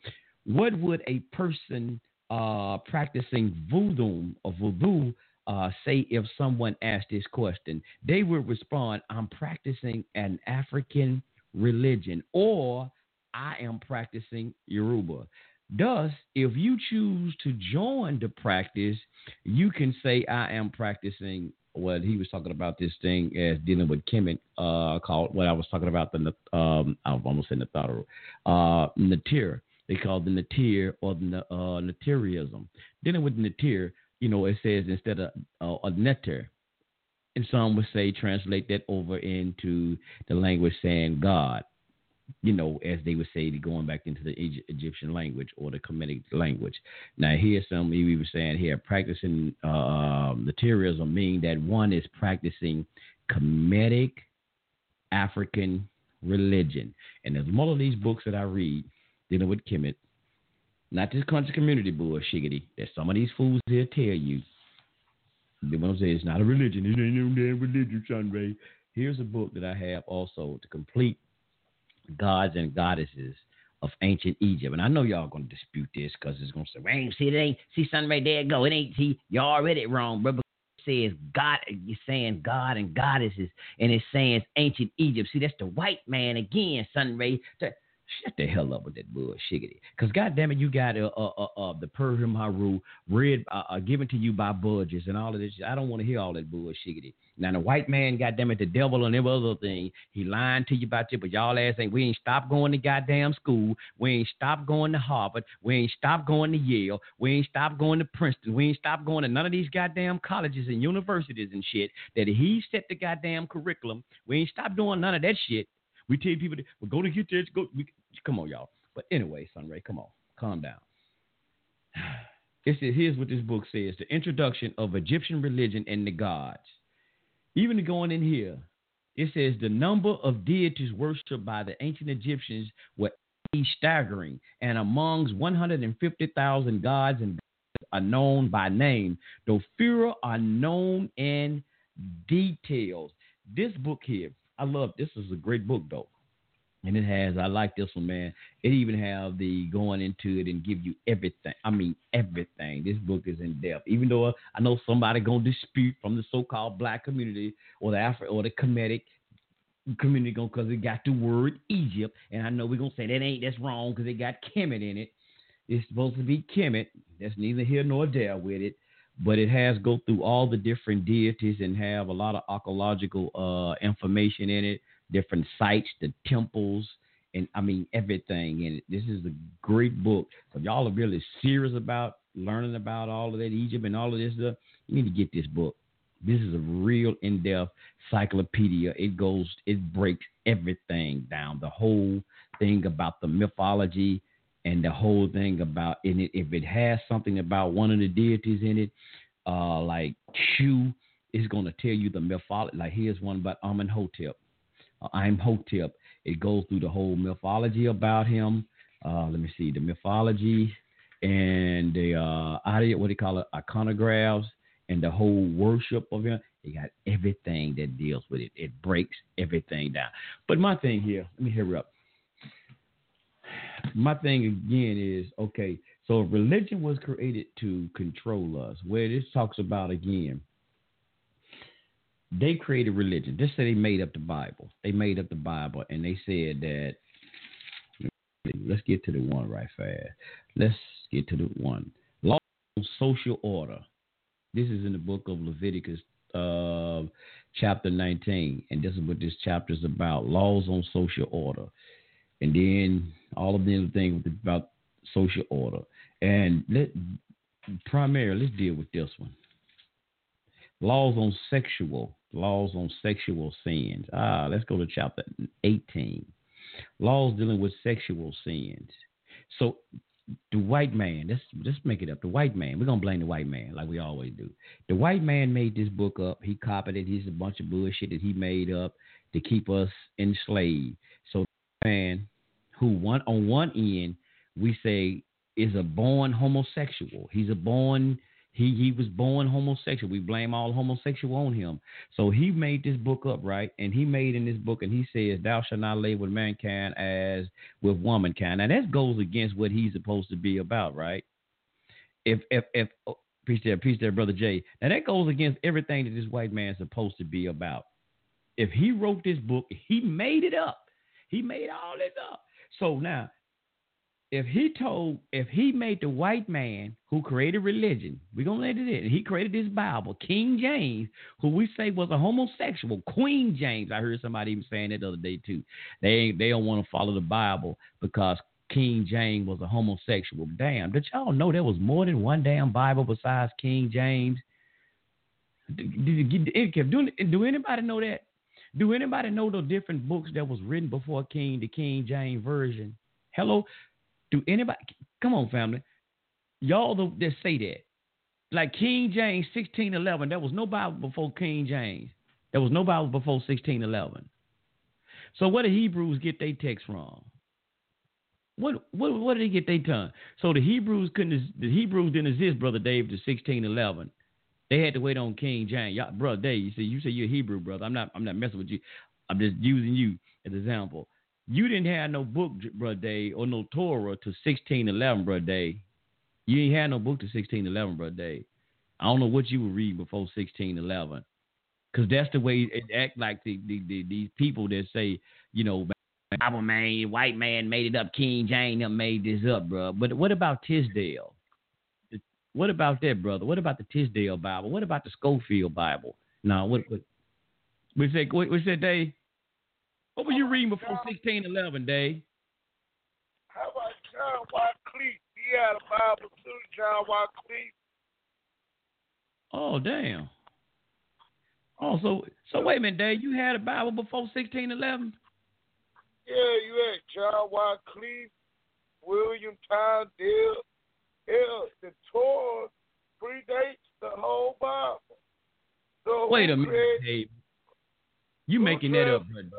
What would a person uh, practicing voodoo or voodoo uh, say if someone asked this question? They would respond, I'm practicing an African religion or I am practicing Yoruba. Thus, if you choose to join the practice, you can say, I am practicing what he was talking about this thing as dealing with Kemet, uh, called what I was talking about the um, I almost said Neteru, uh, Neter. They call the Neter or the uh, Natirism. Dealing with Neter, you know, it says instead of uh, a Neter, and some would say translate that over into the language saying God you know, as they would say, going back into the Egyptian language or the Kemetic language. Now, here's some we were saying here, practicing uh, Neterianism mean that one is practicing Kemetic African religion. And there's more of these books that I read dealing with Kemet, not this conscious community bullshiggity that some of these fools here tell you. They want to say it's not a religion. It ain't no damn religion, Sunray. Here's a book that I have also to complete gods and goddesses of ancient Egypt. And I know y'all gonna dispute this because it's gonna say, "Well, see, it ain't see something right there. Go, it ain't. See, y'all read it wrong, bro." Says God, you're saying God and goddesses, and it's saying ancient Egypt. See, that's the white man again, Sunray. Shut the hell up with that bullshit. Because goddamn it, you got uh, uh, uh, uh the Pert em Heru read uh, uh, given to you by Budges and all of this. I don't want to hear all that bullshit. Now the white man, goddamn it, the devil and every other thing, he lying to you about you, but y'all ass ain't. We ain't stopped going to goddamn school. We ain't stopped going to Harvard. We ain't stopped going to Yale. We ain't stopped going to Princeton. We ain't stopped going to none of these goddamn colleges and universities and shit that he set the goddamn curriculum. We ain't stopped doing none of that shit. We tell people, we're going to get this. Go, we, come on, y'all. But anyway, Sunray, come on, calm down. It says, here's what this book says: the introduction of Egyptian religion and the gods. Even going in here, It says the number of deities worshipped by the ancient Egyptians were staggering, and amongst 150,000 gods and are known by name, though fewer are known in details. This book here, I love. This is a great book though, and it has. I like this one, man. It even have the going into it and give you everything. I mean everything. This book is in depth. Even though I know somebody gonna dispute from the so-called black community or the Afro or the Kemetic community going because it got the word Egypt, and I know we're gonna say that ain't that's wrong because it got Kemet in it. It's supposed to be Kemet. That's neither here nor there with it, but it has go through all the different deities and have a lot of archaeological uh, information in it, different sites, the temples, and I mean everything. And this is a great book. So if y'all are really serious about learning about all of that Egypt and all of this stuff, you need to get this book. This is a real in-depth encyclopedia. It goes, it breaks everything down. The whole thing about the mythology and the whole thing about in it. If it has something about one of the deities in it, uh, like Shu, going to tell you the mythology. Like here's one about Amenhotep. Uh, Imhotep. It goes through the whole mythology about him. Uh, let me see the mythology and the uh, what do you call it, iconographs and the whole worship of him. It got everything that deals with it. It breaks everything down. But my thing here, let me hear up. My thing again is okay. So religion was created to control us. Where this talks about again, they created religion. Just say they made up the Bible. They made up the Bible, and they said that. Let's get to the one right fast. Let's get to the one. Law, on social order. This is in the book of Leviticus, uh, chapter 19. And this is what this chapter is about laws on social order. And then all of the other things about social order. And let primarily, let's deal with this one. Laws on sexual, laws on sexual sins. Ah, let's go to chapter 18. Laws dealing with sexual sins. So the white man, let's let's make it up. The white man, we're gonna blame the white man like we always do. The white man made this book up. He copied it. He's a bunch of bullshit that he made up to keep us enslaved. Man who one on one end we say is a born homosexual. He's a born he he was born homosexual. We blame all homosexual on him. So he made this book up, right? And he made in this book, and he says, "Thou shalt not lay with mankind as with womankind." Now that goes against what he's supposed to be about, right? If if if oh, peace there, peace there, brother Jay. Now that goes against everything that this white man's supposed to be about. If he wrote this book, he made it up. He made all this up. So now if he told, if he made the white man who created religion, we're gonna let it in. He created this Bible, King James, who we say was a homosexual, Queen James. I heard somebody even saying that the other day too. They they don't want to follow the Bible because King James was a homosexual. Damn, did y'all know there was more than one damn Bible besides King James? Do, do, do anybody know that? Do anybody know the different books that was written before King, the King James version? Hello, do anybody? Come on, family. Y'all that say that. Like King James 1611, there was no Bible before King James. There was no Bible before 1611. So where did Hebrews get their text from? What what what did they get their tongue? So the Hebrews couldn't the Hebrews didn't exist, brother Dave, to 1611. They had to wait on King James. Y'all, brother Dave, you say you say you're Hebrew brother. I'm not I'm not messing with you. I'm just using you as an example. You didn't have no book, brother Dave, or no Torah to 1611, brother Dave. You ain't had no book to 1611, brother Dave. I don't know what you would read before 1611. Because that's the way it act like the, the, the, these people that say, you know, Bible man, white man made it up, King James made this up, bro. But what about Tisdale? What about that, brother? What about the Tisdale Bible? What about the Scofield Bible? No, what what we said what, what said they what were you reading before 1611, Dave? How about John Wycliffe? He had a Bible too, John Wycliffe. Oh, damn. Oh, so so wait a minute, Dave. You had a Bible before 1611? Yeah, you had John Wycliffe, William Tyndale. Hell, the Torah predates the whole Bible. So wait a minute, Dave. You Who making that up, brother.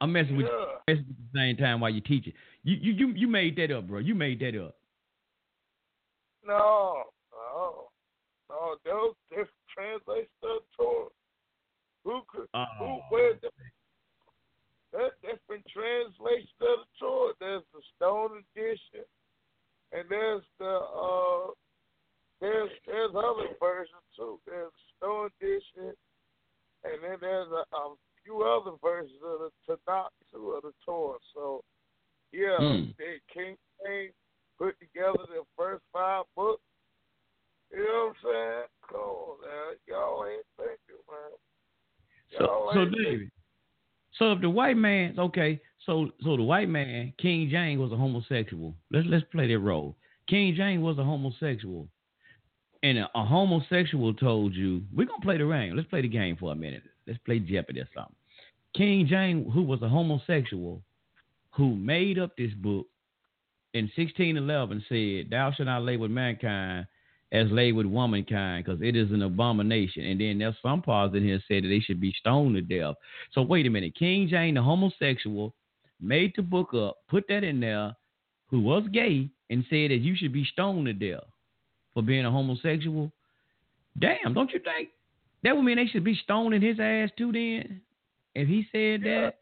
I'm messing with you Yeah. you at the same time while you're teaching. You you you you made that up, bro. You made that up. No, no, no. Those different translations of Torah. Who could? Who? Oh. Where? The, there's different translations of the Torah. There's the Stone edition, and there's the uh, there's there's other versions too. There's the Stone edition, and then there's a, a few other versions of the Tanakh too of the Torah. So, yeah, Hmm. they King James put together the first five books. You know what I'm saying? Come on, man. Y'all ain't thinking, man. So Y'all so ain't thinking. David. So if the white man okay, so so the white man, King James was a homosexual. Let's let's play that role. King James was a homosexual. And a, a homosexual told you, we're gonna play the game. Let's play the game for a minute. Let's play Jeopardy or something. King James, who was a homosexual, who made up this book in 1611 said, Thou shalt not lay with mankind as laid with womankind, because it is an abomination. And then there's some parts in here said that they should be stoned to death. So wait a minute. King James, the homosexual, made the book up, put that in there, who was gay, and said that you should be stoned to death for being a homosexual. Damn, don't you think? That would mean they should be stoning his ass too then? If he said Yeah. that?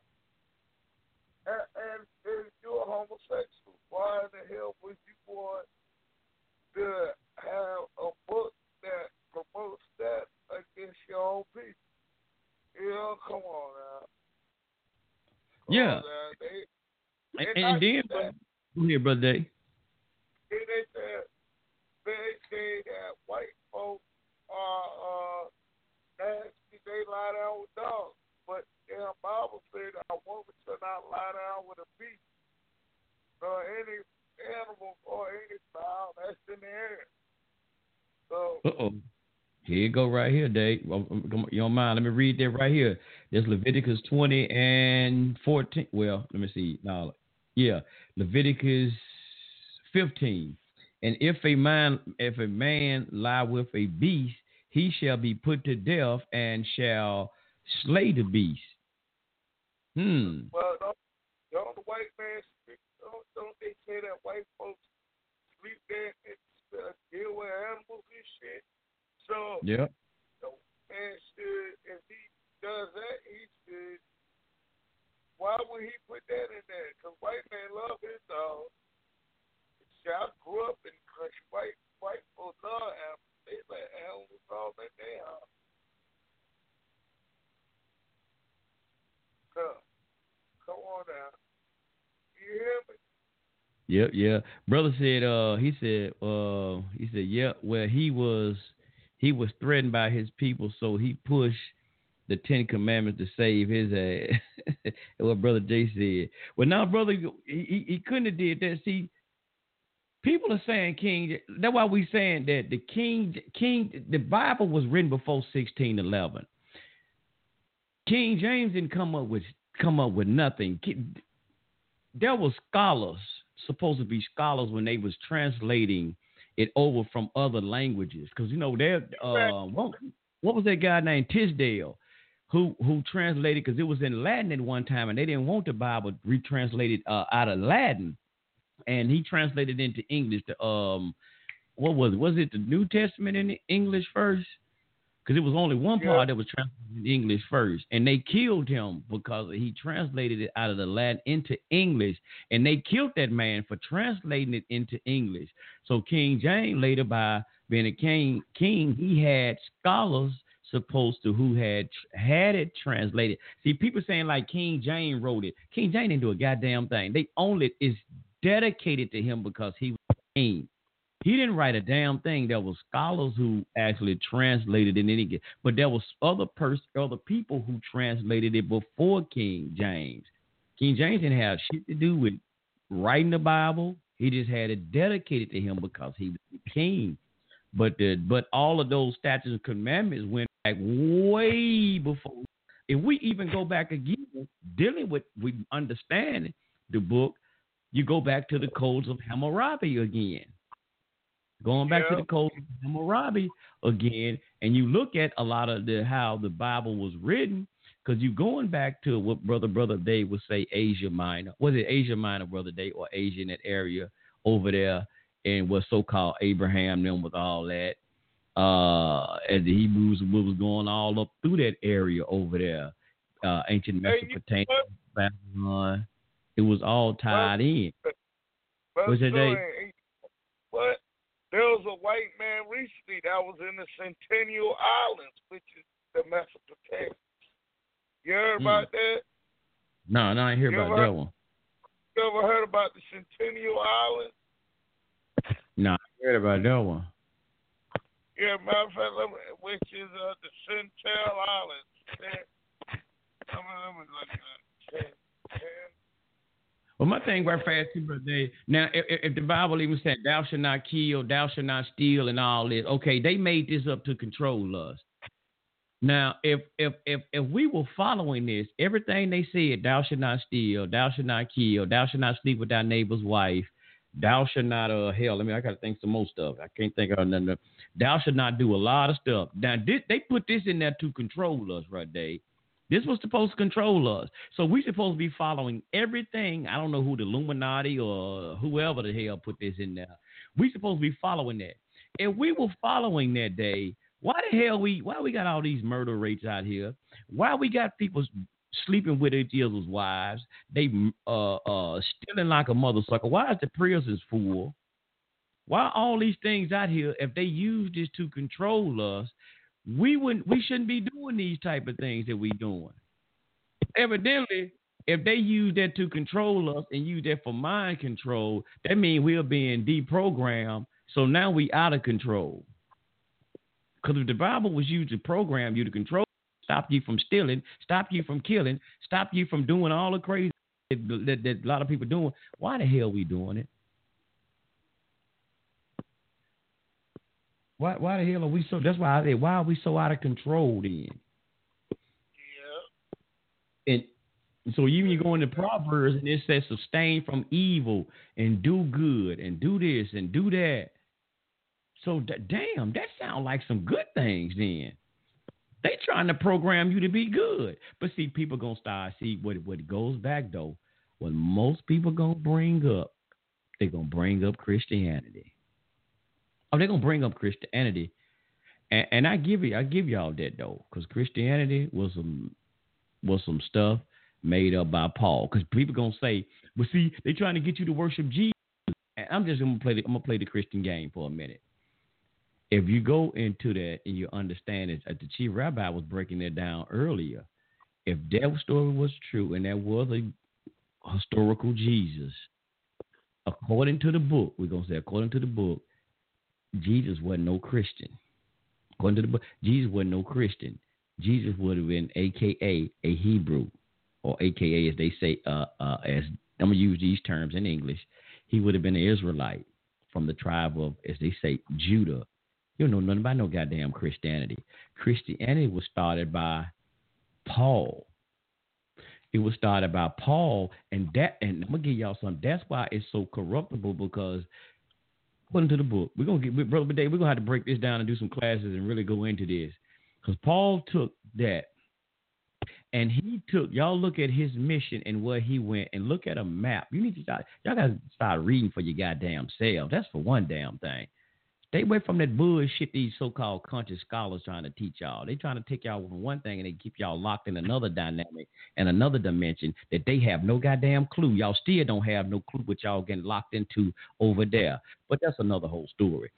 And, and if you're a homosexual, why in the hell would you want to have a book that promotes that against your own people? You know, come on now. Come Yeah. on now. They, And, And and then, that- go ahead, brother Dave. they, they said they say that white folks are uh, nasty. They lie down with dogs. But damn Bible said that a woman should not lie down with a beast. or any animal or any fowl that's in the air. So Uh oh. Here you go right here, Dave. Well, um, You don't mind? Let me read that right here. There's Leviticus 20 and 14. Well, let me see. No, yeah, Leviticus 15. And if a man, if a man lie with a beast, he shall be put to death and shall slay the beast. Hmm. Well, don't, don't the white man? Don't, don't they say that white folks sleep there and uh, deal with animals and shit? So Yep. the man should, if he does that, he should. Why would he put that in there? Because white man love his dog. See, I grew up in the country. White white folks love animals. They let animals all in their house. Come, come on now. You hear me? Yep, yeah. Brother said uh he said uh he said, Yeah, well he was he was threatened by his people, so he pushed the Ten Commandments to save his ass. What Brother Jay said. Well now brother he, he he couldn't have did that. See, people are saying King that's why we saying that the King King the Bible was written before sixteen eleven. King James didn't come up with come up with nothing. There was scholars supposed to be scholars when they was translating it over from other languages. Because you know they're uh, what, what was that guy named Tisdale who who translated because it was in Latin at one time and they didn't want the Bible retranslated uh, out of Latin. And he translated into English the um what was it? Was it the New Testament in English first because it was only one Yeah. part that was translated in English first, and they killed him because he translated it out of the Latin into English, and they killed that man for translating it into English. So King James later, by being a king, king, he had scholars supposed to who had had it translated. See, people saying like King James wrote it. King James didn't do a goddamn thing. They owned it. It's dedicated to him because he was king. He didn't write a damn thing. There was scholars who actually translated it in English, but there was other pers- other people who translated it before King James. King James didn't have shit to do with writing the Bible. He just had it dedicated to him because he was the king. But the but all of those statutes and commandments went back way before. If we even go back again, dealing with we understand the book, you go back to the codes of Hammurabi again. Going back to the code of Hammurabi again, and you look at a lot of the how the Bible was written, because you're going back to what brother brother Dave would say Asia Minor. Was it Asia Minor, brother Dave, or Asia in that area over there and what so called Abraham them with all that. Uh as the Hebrews what was going all up through that area over there. Uh ancient Mesopotamia, what? Babylon. It was all tied in. But What's that, so, Dave? eh, But there was a white man recently that was in the Sentinel Islands, which is the Mesopotamia. You heard Hmm. about that? No, no, I hear You about that one. You ever heard about the Sentinel Islands? No, I heard about that one. Yeah, matter of fact, me, which is uh, the Sentinel Islands. Yeah. Let me, let me look at Well, my thing right fast too, brother Dave. Now, if, if the Bible even said, "Thou shalt not kill," "Thou shalt not steal," and all this, okay, they made this up to control us. Now, if if if if we were following this, everything they said, "Thou shalt not steal," "Thou shalt not kill," "Thou shalt not sleep with thy neighbor's wife," "Thou shalt not uh hell." I mean, I got to think some more stuff. I can't think of nothing. Thou shalt not do a lot of stuff. Now, this, they put this in there to control us, right, Dave? This was supposed to control us. So we supposed to be following everything. I don't know who the Illuminati or whoever the hell put this in there. We supposed to be following that. If we were following that day, why the hell we why we got all these murder rates out here? Why we got people sleeping with each other's wives? They uh uh stealing like a mother sucker. Why is the prisons full? Why all these things out here? If they use this to control us, we wouldn't we shouldn't be doing these type of things that we're doing. Evidently, if they use that to control us and use that for mind control, that means we're being deprogrammed. So now we out of control. Because if the Bible was used to program you to control, stop you from stealing, stop you from killing, stop you from doing all the crazy that, that, that a lot of people doing, why the hell we doing it? Why, why the hell are we so? That's why I say, why are we so out of control then? Yeah. And so even you go into Proverbs and it says sustain from evil and do good and do this and do that. So da- damn, that sounds like some good things then. They trying to program you to be good. But see, people gonna start see what what goes back though. What most people gonna bring up, they gonna bring up Christianity. Oh, they're gonna bring up Christianity. And, and I give you I give y'all that though, because Christianity was some was some stuff made up by Paul. Because people gonna say, "But see, they trying to get you to worship Jesus." And I'm just gonna play the I'm gonna play the Christian game for a minute. If you go into that and you understand it, uh, the chief rabbi was breaking that down earlier, if that story was true and that was a historical Jesus, according to the book, we're gonna say according to the book, Jesus wasn't no Christian. According to the book, Jesus wasn't no Christian. Jesus would have been AKA a Hebrew, or AKA as they say, uh, uh, as I'm gonna use these terms in English. He would have been an Israelite from the tribe of, as they say, Judah. You don't know nothing about no goddamn Christianity. Christianity was started by Paul. It was started by Paul, and that, and I'm gonna give y'all something. That's why it's so corruptible because according to the book, we're gonna get, brother Dave, we're gonna have to break this down and do some classes and really go into this. Because Paul took that and he took y'all look at his mission and where he went and look at a map. You need to start y'all gotta start reading for your goddamn self. That's for one damn thing. Stay away from that bullshit these so called conscious scholars trying to teach y'all. They trying to take y'all from one thing and they keep y'all locked in another dynamic and another dimension that they have no goddamn clue. Y'all still don't have no clue what y'all getting locked into over there. But that's another whole story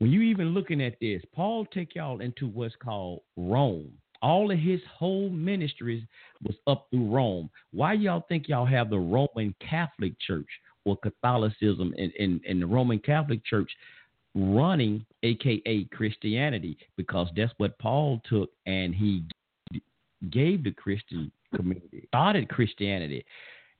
when you even looking at this, Paul take y'all into what's called Rome. All of his whole ministries was up through Rome. Why y'all think y'all have the Roman Catholic Church or Catholicism in, in, in the Roman Catholic Church running, aka Christianity? Because that's what Paul took and he gave the Christian community, started Christianity.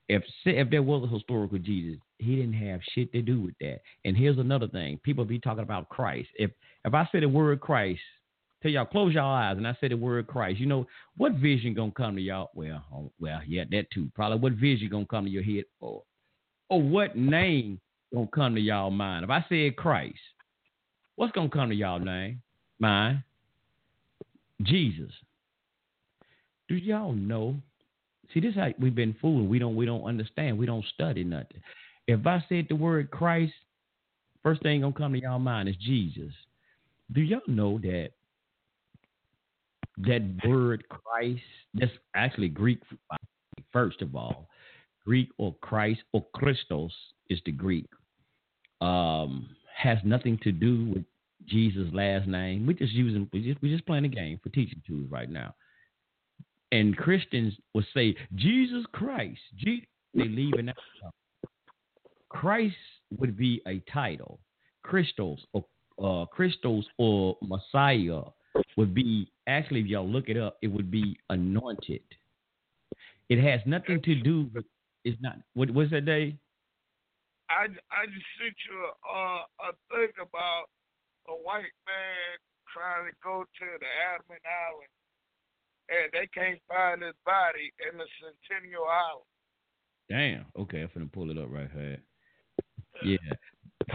If if there was a historical Jesus, he didn't have shit to do with that. And here's another thing: people be talking about Christ. If if I say the word Christ, tell y'all close y'all eyes, and I say the word Christ, you know what vision gonna come to y'all? Well, oh, well, yeah, that too. Probably what vision gonna come to your head, or or what name gonna come to y'all mind? If I said Christ, What's gonna come to y'all name? Mine. Jesus. Do y'all know? See, this is how we've been fooling. We don't we don't understand. We don't study nothing. If I said the word Christ, first thing gonna come to y'all mind is Jesus. Do y'all know that that word Christ, that's actually Greek first of all. Greek or Christ or Christos is the Greek. Um, has nothing to do with Jesus' last name. We're just using we just we're just playing a game for teaching tools right now. And Christians will say Jesus Christ. Je- they leave it out. Christ would be a title. Christos or uh, Christos or Messiah would be actually if y'all look it up, it would be anointed. It has nothing to do with. It's not. What was that day? I, I just sent you a, uh, a thing about a white man trying to go to the Andaman Island, and they can't find his body in the Sentinel Island. Damn. Okay, I'm finna pull it up right here. Yeah.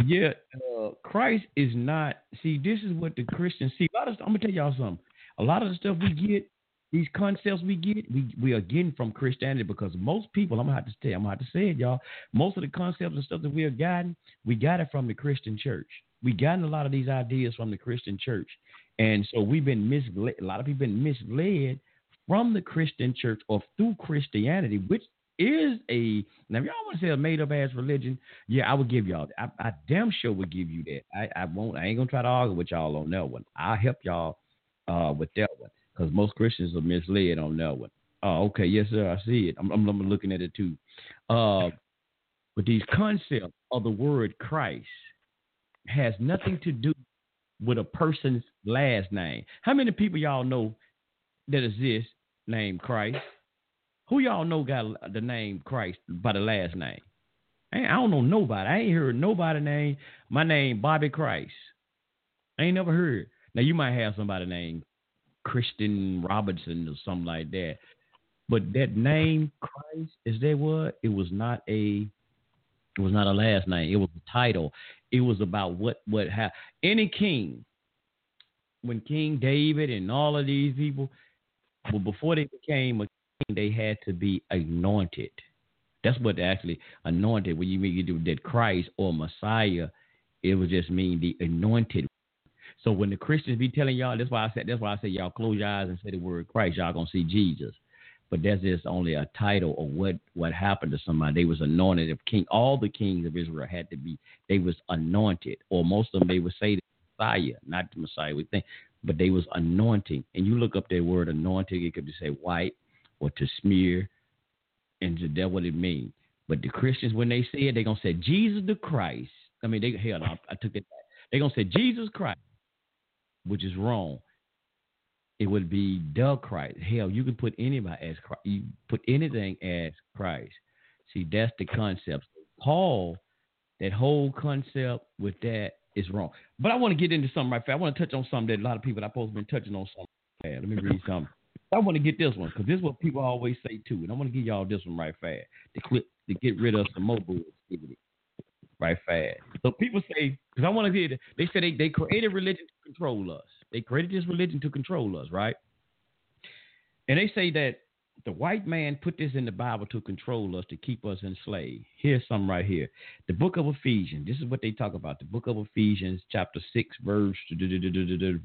Yeah, uh, Christ is not. See, this is what the Christians see. Of, I'm gonna tell y'all something. A lot of the stuff we get, these concepts we get, we we are getting from Christianity because most people, I'm gonna have to say, I'm gonna have to say it, y'all. Most of the concepts and stuff that we are gotten, we got it from the Christian church. We gotten a lot of these ideas from the Christian church, and so we've been misled. A lot of people been misled from the Christian church or through Christianity, which is a now if y'all want to say a made up ass religion, yeah, I would give y'all. I, I damn sure would give you that. I, I won't. I ain't gonna try to argue with y'all on that one. I'll help y'all uh, with that one because most Christians are misled on that one. Oh, okay, yes, sir. I see it. I'm, I'm, looking at it too. Uh, but these concepts of the word Christ has nothing to do with a person's last name. How many people y'all know that exist named Christ? Who y'all know got the name Christ by the last name? I, I don't know nobody. I ain't heard nobody name my name Bobby Christ. I ain't never heard. Now you might have somebody named Christian Robinson or something like that. But that name Christ, is that what? It was not a it was not a last name. It was a title. It was about what what happened. Any king, when King David and all of these people, well, before they became a king, they had to be anointed. That's what actually anointed. When you mean you do that Christ or Messiah, it would just mean the anointed. So when the Christians be telling y'all, that's why I said that's why I said y'all close your eyes and say the word Christ, y'all gonna see Jesus. But that's just only a title of what what happened to somebody. They was anointed. If king, all the kings of Israel had to be. They was anointed, or most of them they would say the Messiah, not the Messiah. We think, but they was anointing. And you look up that word anointing, it could be say white or to smear, and that what it means. But the Christians, when they say it, they gonna say Jesus the Christ. I mean, they hell, no, I took it back. They gonna say Jesus Christ, which is wrong. It would be the Christ. Hell, you can put anybody as Christ. You put anything as Christ. See, that's the concept. Paul, that whole concept with that is wrong. But I want to get into something right fast. I want to touch on something that a lot of people I supposed to been touching on something. Let me read something. I want to get this one because this is what people always say too, and I want to give y'all this one right fast to clip to get rid of some mobile activity right fast. So people say because I want to get they say they, they created religion to control us. They created this religion to control us, right? And they say that the white man put this in the Bible to control us, to keep us enslaved. Here's some right here. The book of Ephesians. This is what they talk about. The book of Ephesians, chapter 6, verse,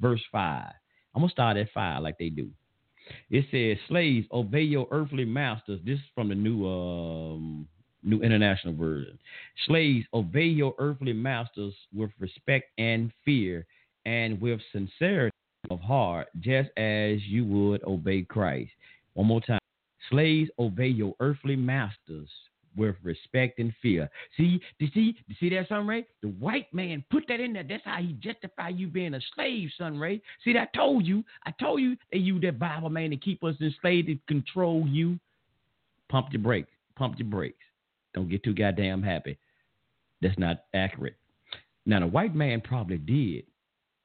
verse 5. I'm going to start at 5 like they do. It says, Slaves, obey your earthly masters. This is from the new um, New International Version. Slaves, obey your earthly masters with respect and fear and with sincerity of heart, just as you would obey Christ. One more time. Slaves, obey your earthly masters with respect and fear. See, you see, you see that, Sunray? The white man put that in there. That's how he justify you being a slave, Sunray. See, I told you, I told you they use that Bible man to keep us enslaved to control you. Pump your brakes. Pump your brakes. Don't get too goddamn happy. That's not accurate. Now the white man probably did,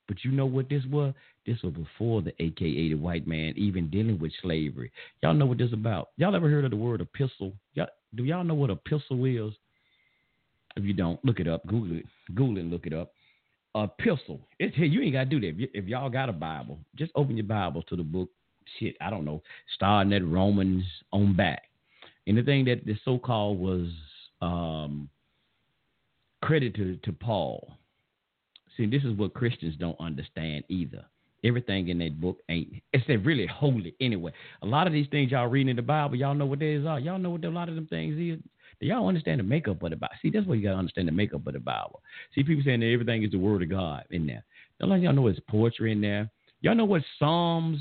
but you know what this was? This was before the AKA the white man even dealing with slavery. Y'all know what this about? Y'all ever heard of the word epistle? Y'all, do y'all know what a epistle is? If you don't, look it up. Google it. Google it and look it up. epistle. It's here. You ain't gotta do that. If, y- if y'all got a Bible, just open your Bible to the book. Shit, I don't know. Starting at Romans on back. Anything that the so-called was um, credited to Paul. See, this is what Christians don't understand either. Everything in that book ain't it's really holy anyway. A lot of these things y'all reading in the Bible, y'all know what these are. Y'all know what a lot of them things is. Do y'all understand the makeup of the Bible? See, that's what you gotta understand the makeup of the Bible. See, people saying that everything is the word of God in there. Don't let y'all know it's poetry in there. Y'all know what Psalms,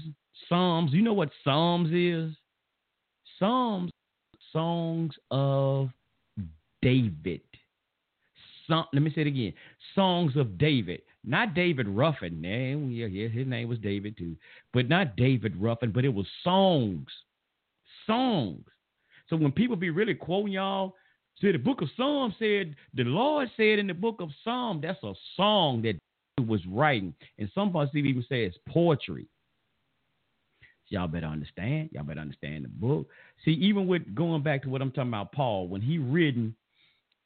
Psalms, you know what Psalms is? Psalms, songs of David. Let me say it again. Songs of David. Not David Ruffin. Name, yeah, yeah, his name was David too. But not David Ruffin, but it was songs. Songs. So when people be really quoting y'all, see the book of Psalms said, the Lord said in the book of Psalms, that's a song that David was writing. And some parts even say it's poetry. So y'all better understand. Y'all better understand the book. See, even with going back to what I'm talking about, Paul, when he written,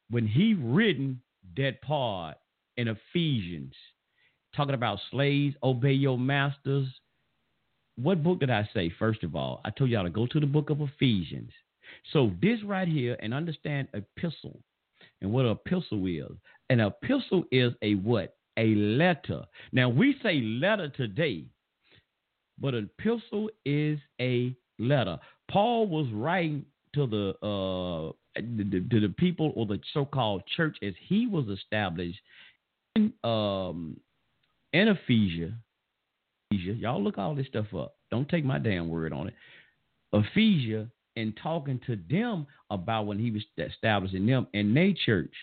when he written that part in Ephesians, talking about slaves, obey your masters. What book did I say? First of all, I told y'all to go to the book of Ephesians. So this right here, and understand epistle, and what an epistle is. An epistle is a what? A letter. Now we say letter today, but an epistle is a letter. Paul was writing to the uh to, the people or the so-called church as he was established in um in Ephesia. Y'all look all this stuff up. Don't take my damn word on it. Ephesia and talking to them about when he was establishing them in their church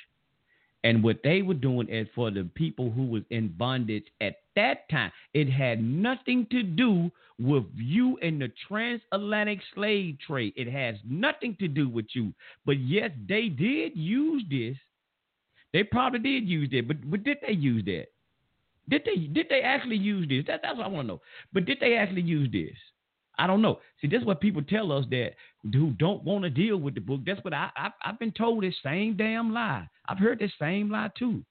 and what they were doing is for the people who was in bondage at that time. It had nothing to do with you and the transatlantic slave trade. It has nothing to do with you. But yes, they did use this. They probably did use it, but but did they use that? Did they did they actually use this? That, that's what I want to know. But did they actually use this? I don't know. See, this is what people tell us that who don't want to deal with the book. That's what I, I I've been told this same damn lie. I've heard this same lie too,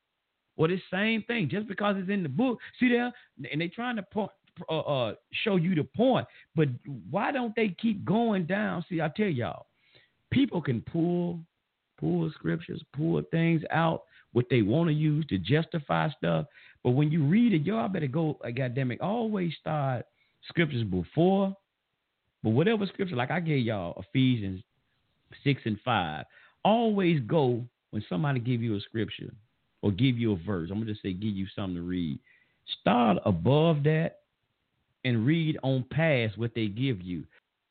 or this same thing. Just because it's in the book, see there, and they're trying to point, uh, uh, show you the point. But why don't they keep going down? See, I tell y'all, people can pull pull scriptures, pull things out what they want to use to justify stuff. But when you read it, y'all better go, uh, goddamn it, always start scriptures before. But whatever scripture, like I gave y'all Ephesians 6 and 5, always go when somebody give you a scripture or give you a verse. I'm going to just say give you something to read. Start above that and read on past what they give you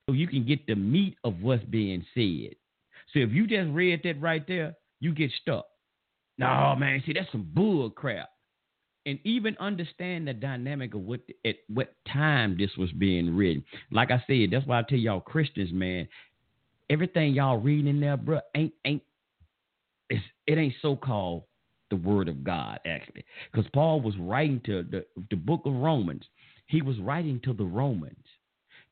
so you can get the meat of what's being said. So if you just read that right there, you get stuck. No, man, see, that's some bull crap. And even understand the dynamic of what at what time this was being written. Like I said, that's why I tell y'all Christians, man, everything y'all reading in there, bro, ain't ain't it's, it ain't so called the word of God actually, because Paul was writing to the the book of Romans. He was writing to the Romans.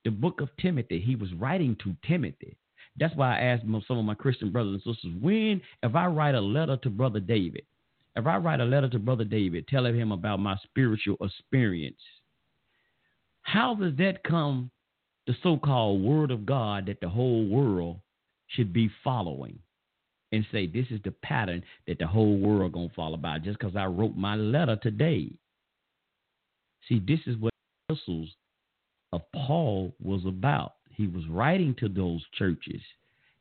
The book of Timothy, he was writing to Timothy. That's why I asked some of my Christian brothers and sisters, when, if I write a letter to Brother David, if I write a letter to Brother David telling him about my spiritual experience, how does that come the so called word of God that the whole world should be following? And say this is the pattern that the whole world gonna follow by just because I wrote my letter today. See, this is what the epistles of Paul was about. He was writing to those churches,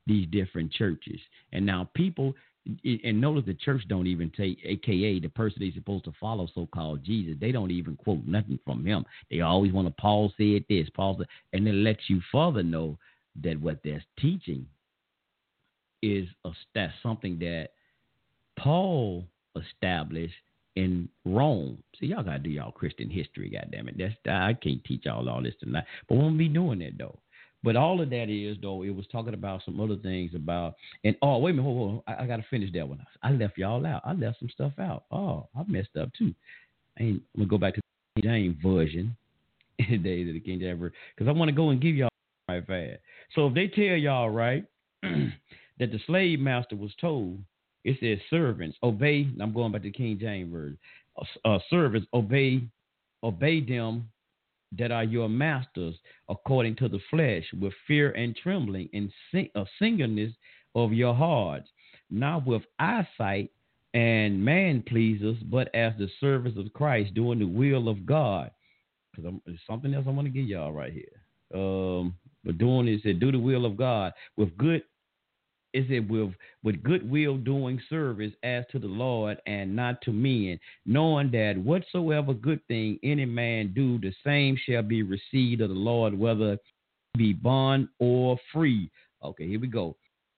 these different churches. And now people, and notice the church don't even take, AKA the person they're supposed to follow, so called Jesus, they don't even quote nothing from him. They always want to, Paul said this, Paul said, and it lets you further know that what they're teaching is a, that's something that Paul established in Rome. See, y'all gotta do y'all Christian history, goddamn it. That's I can't teach y'all all this tonight, but we won't be doing that though. But all of that is though, it was talking about some other things about and oh wait a minute, hold, hold, I, I gotta finish that one. I left y'all out. I left some stuff out. Oh, I messed up too. I ain't, I'm gonna go back to the King James version the days of the King James because I want to go and give y'all right fast. So if they tell y'all right that the slave master was told It says servants obey. I'm going back to King James version. Uh, uh, servants obey, obey them that are your masters according to the flesh with fear and trembling and sing, uh, singleness of your hearts, not with eyesight and man pleasers, but as the servants of Christ doing the will of God. Because there's something else I want to give y'all right here. Um, but doing is to do the will of God with good is it with with goodwill doing service as to the Lord and not to men, knowing that whatsoever good thing any man do, the same shall be received of the Lord, whether be bond or free. Okay, here we go.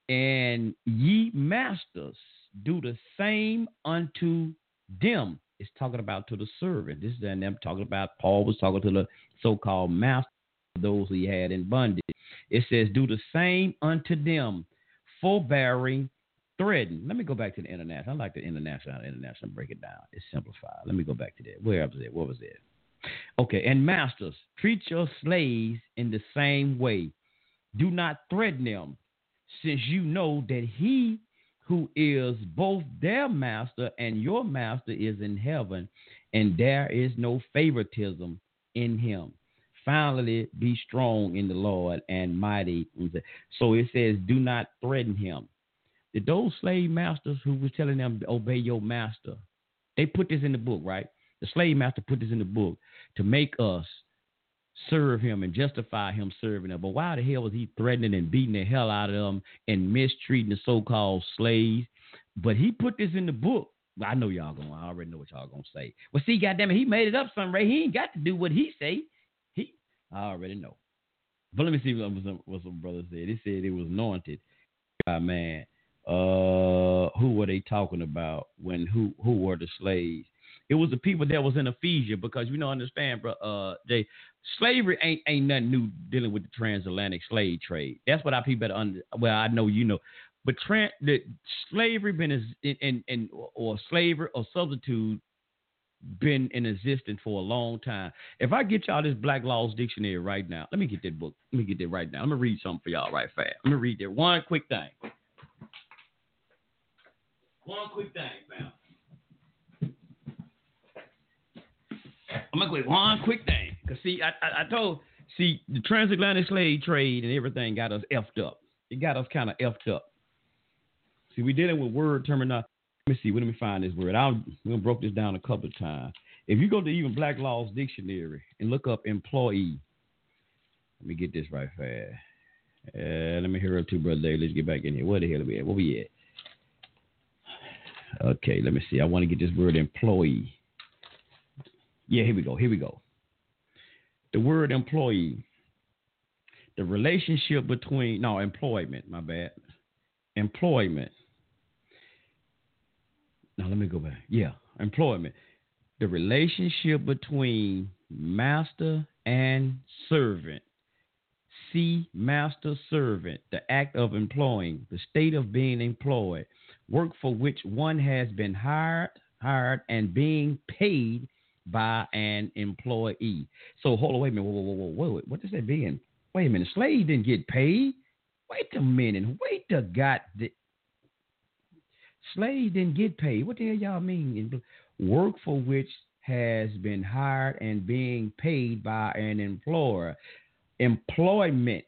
And ye masters do the same unto them. It's talking about to the servant. This is and them talking about Paul was talking to the so-called master, those he had in bondage. It says, do the same unto them forbearing, threatening. Let me go back to the international. I like the international. International break it down. It's simplified. Let me go back to that. Where was it? What was it? Okay, and masters, treat your slaves in the same way. Do not threaten them, since you know that he who is both their master and your master is in heaven, and there is no favoritism in him. Finally, be strong in the Lord and mighty. So it says, do not threaten him. Did those slave masters who was telling them obey your master, they put this in the book, right? The slave master put this in the book to make us serve him and justify him serving them. But why the hell was he threatening and beating the hell out of them and mistreating the so-called slaves? But he put this in the book. I know y'all gonna. I already know what y'all gonna say. Well, see, goddamn it, he made it up some way. He ain't got to do what he say. I already know. But let me see what some, what some brothers said. They said it was anointed. God, man, uh, who were they talking about when who who were the slaves? It was the people that was in Ephesia because you know understand, bro. Uh, they slavery ain't ain't nothing new dealing with the transatlantic slave trade. That's what I people better under. Well, I know you know, but trans the slavery been in in, in or slavery or substitute been in existence for a long time. If I get y'all this Black's Law Dictionary right now, let me get that book. Let me get that right now. I'm gonna read something for y'all right fast. Let me read that one quick thing. One quick thing, fam. I'm gonna quick one quick thing. Cause see, I, I, I told see the transatlantic slave trade and everything got us effed up. It got us kind of effed up. See, we dealing with word terminology. Let me see. Let me find this word. I'll we broke this down a couple of times. If you go to even Black's Law Dictionary and look up employee, let me get this right fast. Uh, let me hear up two brother. Let's get back in here. Where the hell are we at? Where we at? Okay, let me see. I want to get this word employee. Yeah, here we go. Here we go. The word employee. The relationship between no employment. My bad. Employment now let me go back. Yeah, employment. The relationship between master and servant. See, master servant, the act of employing, the state of being employed, work for which one has been hired, hired and being paid by an employee. So hold on, wait a minute, whoa, whoa, whoa, whoa, what does that mean? Wait a minute, Slave didn't get paid. Wait a minute, wait a god. Slaves didn't get paid. What the hell y'all mean? Work for which has been hired and being paid by an employer. Employment,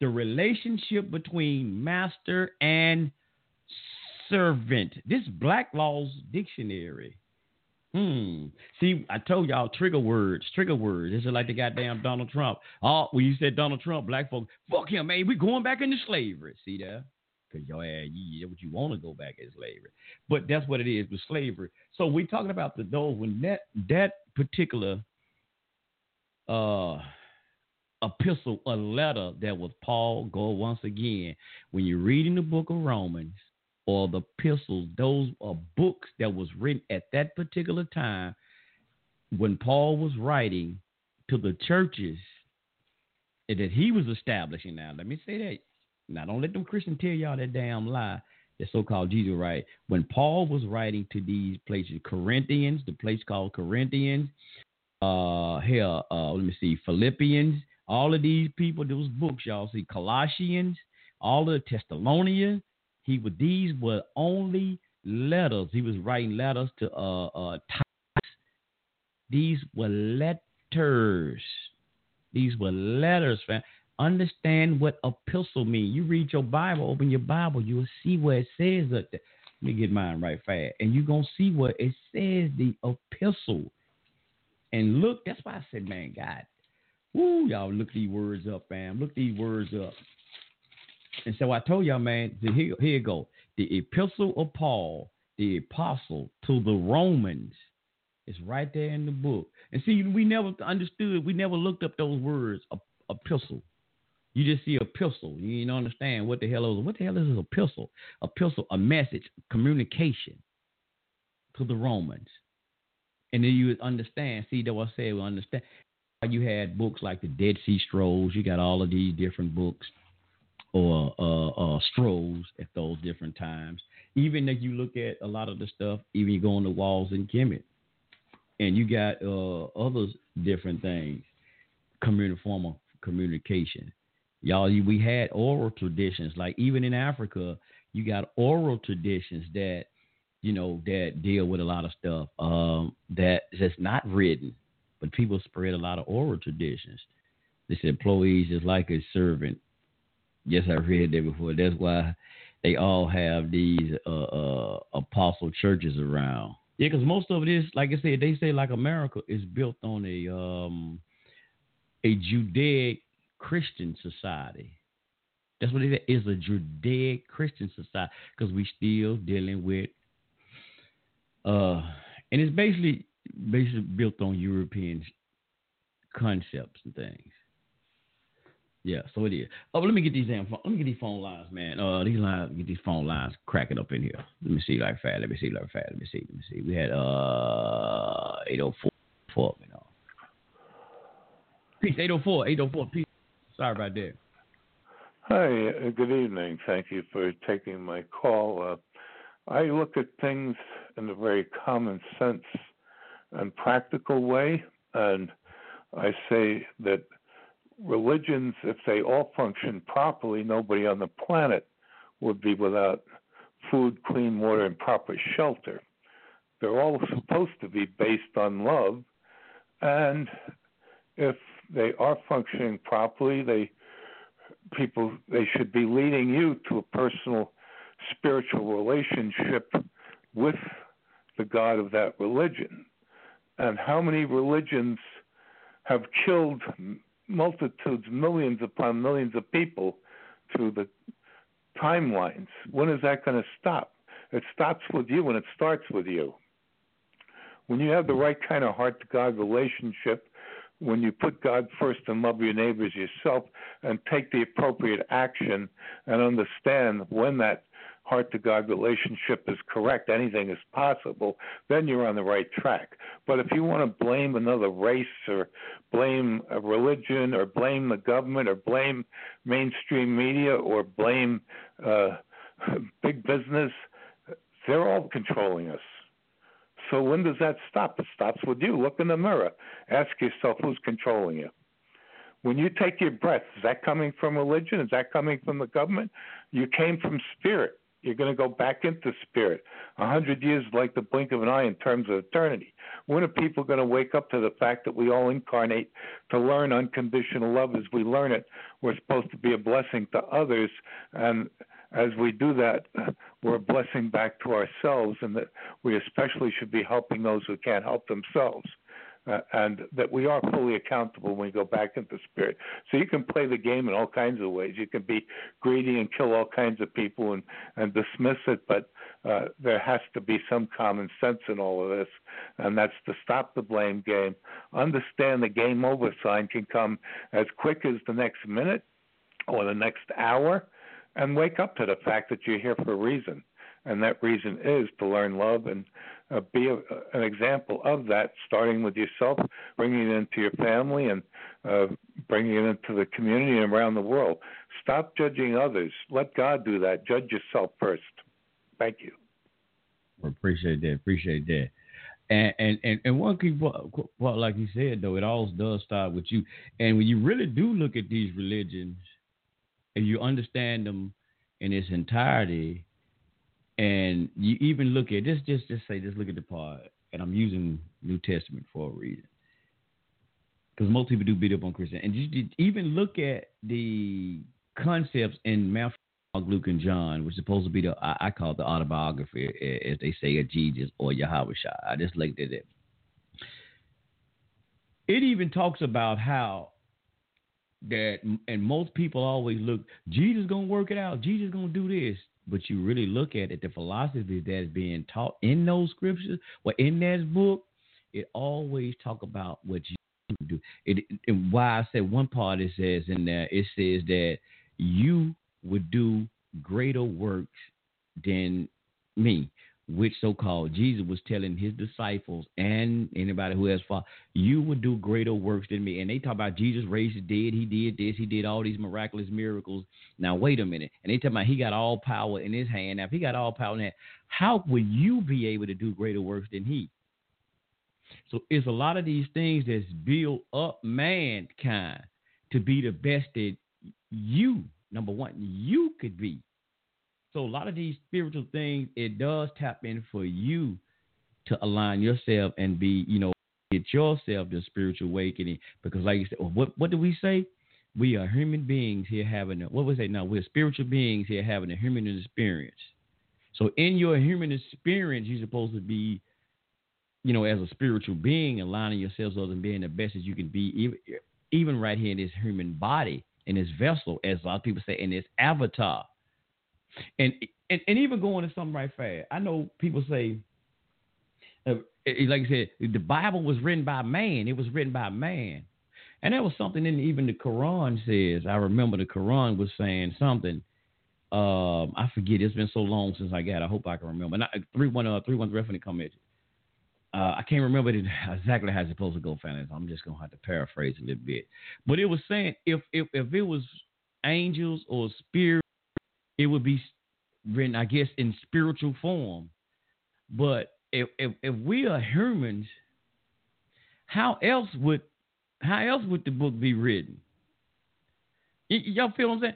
the relationship between master and servant. This Black's Law Dictionary. Hmm. See, I told y'all trigger words, trigger words. This is like the goddamn Donald Trump. Oh, when you said Donald Trump, black folks, fuck him, man. We going back into slavery. See that? Because your ass, you, what you want to go back is slavery. But that's what it is with slavery. So we're talking about the those when that that particular uh epistle, a letter that was Paul, go once again. When you're reading the book of Romans or the epistles, those are books that was written at that particular time when Paul was writing to the churches that he was establishing. Now, let me say that now, don't let them Christians tell y'all that damn lie. That so-called Jesus, right? When Paul was writing to these places, Corinthians, the place called Corinthians, uh, here, uh, let me see, Philippians, all of these people, those books, y'all see, Colossians, all of the Thessalonians, he would these were only letters. He was writing letters to uh, uh, Titus. These were letters. These were letters, fam. Understand what epistle means. You read your Bible, open your Bible, you will see where it says that. Let me get mine right fast. And you're going to see what it says, the epistle. And look, that's why I said, man, God, woo, y'all look these words up, fam. Look these words up. And so I told y'all, man, here, here you go. The epistle of Paul, the apostle to the Romans, is right there in the book. And see, we never understood, we never looked up those words, epistle. You just see a epistle. You don't understand what the hell is. What the hell is an epistle? A epistle, a message, communication to the Romans. And then you would understand. See, though I said we understand. You had books like the Dead Sea Scrolls. You got all of these different books or uh, uh, strolls at those different times. Even if you look at a lot of the stuff, even you go on the walls in Kemet, and you got uh, other different things, community form of communication. Y'all, we had oral traditions. Like even in Africa, you got oral traditions that you know that deal with a lot of stuff um, that that's not written, but people spread a lot of oral traditions. This employees is like a servant Yes, I read that before. That's why they all have these uh, uh, apostle churches around. Yeah, because most of it is, like I said, they say like America is built on a um, a Judaic Christian society. That's what it is. It's a Judaic Christian society because we're still dealing with, uh, and it's basically basically built on European concepts and things. Yeah, so it is. Oh, let me get these damn phone, let me get these phone lines, man. Uh, these lines, get these phone lines cracking up in here. Let me see like fast. Let me see like fast. Let me see. Let me see. We had uh 804 four, you know. Peace 804 804 peace. Sorry about that. Hi, uh, good evening. Thank you for taking my call. Uh, I look at things in a very common sense and practical way, and I say that religions, if they all function properly, nobody on the planet would be without food, clean water, and proper shelter. They're all supposed to be based on love, and if they are functioning properly, they people they should be leading you to a personal spiritual relationship with the God of that religion. And how many religions have killed multitudes, millions upon millions of people through the timelines. When is that going to stop? It stops with you and it starts with you. When you have the right kind of heart to God relationship, when you put God first and love your neighbors yourself and take the appropriate action and understand when that heart to God relationship is correct, anything is possible, then you're on the right track. But if you want to blame another race or blame a religion or blame the government or blame mainstream media or blame uh, big business, they're all controlling us. So when does that stop? It stops with you. Look in the mirror. Ask yourself who's controlling you. When you take your breath, is that coming from religion? Is that coming from the government? You came from spirit. You're going to go back into spirit. A hundred years like the blink of an eye in terms of eternity. When are people going to wake up to the fact that we all incarnate to learn unconditional love as we learn it? We're supposed to be a blessing to others, and as we do that, we're a blessing back to ourselves, and that we especially should be helping those who can't help themselves uh, and that we are fully accountable when we go back into spirit. So you can play the game in all kinds of ways. You can be greedy and kill all kinds of people and, and dismiss it, but uh, there has to be some common sense in all of this, and that's to stop the blame game. Understand the game over sign can come as quick as the next minute or the next hour, and wake up to the fact that you're here for a reason and that reason is to learn love and uh, be a, an example of that, starting with yourself, bringing it into your family, and uh, bringing it into the community and around the world. Stop judging others. Let God do that. Judge yourself first. Thank you. appreciate that. Appreciate that. And and and, and one key part, like you said though, it all does start with you. And when you really do look at these religions, and you understand them in its entirety, And you even look at just just just say just look at the part, and I'm using New Testament for a reason, because most people do beat up on Christian, and you even look at the concepts in Matthew, Luke, and John, which is supposed to be the I, I call it the autobiography, eh, as they say, of Jesus or Yahweh Shai. I just looked at it. It even talks about how that, and most people always look, Jesus gonna work it out, Jesus gonna do this. But you really look at it, the philosophy that's being taught in those scriptures or in that book, it always talk about what you do. It, and why I said one part it says in there, it says that you would do greater works than me which so-called Jesus was telling his disciples and anybody who has followed, you would do greater works than me. And they talk about Jesus raised the dead, he did this, he did all these miraculous miracles. Now wait a minute, and they talk about he got all power in his hand. Now if he got all power in that, how would you be able to do greater works than he? So it's a lot of these things that's build up mankind to be the best that you, number one, you could be. So a lot of these spiritual things, it does tap in for you to align yourself and be, you know, get yourself the spiritual awakening. Because like you said, what what do we say? We are human beings here having a what was it now? We're spiritual beings here having a human experience. So in your human experience, you're supposed to be, you know, as a spiritual being, aligning yourselves up and being the best as you can be, even even right here in this human body, in this vessel, as a lot of people say, in this avatar. And and, and even going to something right fast. I know people say, uh, like I said, the Bible was written by man. It was written by man, and that was something in even the Quran says. I remember the Quran was saying something. Um, I forget. It's been so long since I got. I hope I can remember. Not, three one uh three one come at Uh, I can't remember exactly how it's supposed to go, fellas. I'm just gonna have to paraphrase a little bit. But it was saying if if if it was angels or spirit it would be written, I guess, in spiritual form. But if if, if we are humans, how else would how else would the book be written? Y- y'all feel what I'm saying?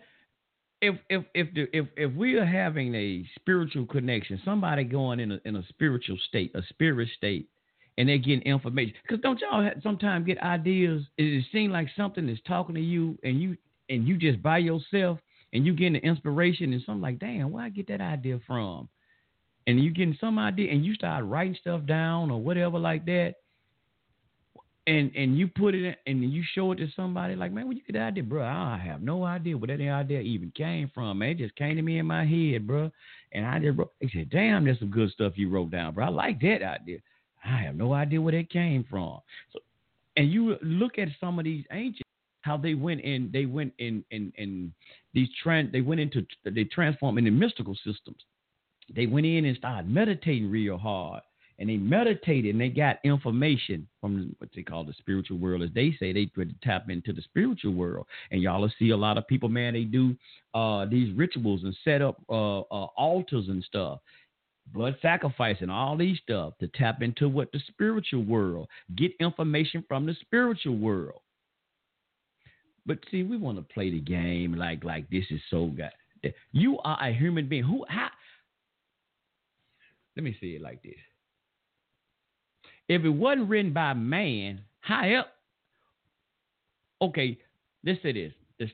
If if if the, if if we are having a spiritual connection, somebody going in a in a spiritual state, a spirit state, and they're getting information. Because don't y'all sometimes get ideas? It seems like something is talking to you, and you and you just by yourself, and you getting the inspiration and something like, damn, where I get that idea from? And you getting some idea and you start writing stuff down or whatever like that. And and you put it in, and you show it to somebody like, man, where you get that idea, bro? I have no idea where that idea even came from, man. It just came to me in my head, bro. And I just wrote. They said, damn, that's some good stuff you wrote down, bro. I like that idea. I have no idea where that came from. So, and you look at some of these ancient how they went in they went in in in these trend they went into they transformed into mystical systems. They went in and started meditating real hard and they meditated and they got information from what they call the spiritual world. As they say they could tap into the spiritual world. And y'all see a lot of people man they do uh, these rituals and set up uh, uh, altars and stuff blood sacrifice and all these stuff to tap into what the spiritual world get information from the spiritual world but see, we want to play the game like like this is so good. You are a human being. Who? How? Let me say it like this. If it wasn't written by man, how up? Okay, let's say this. This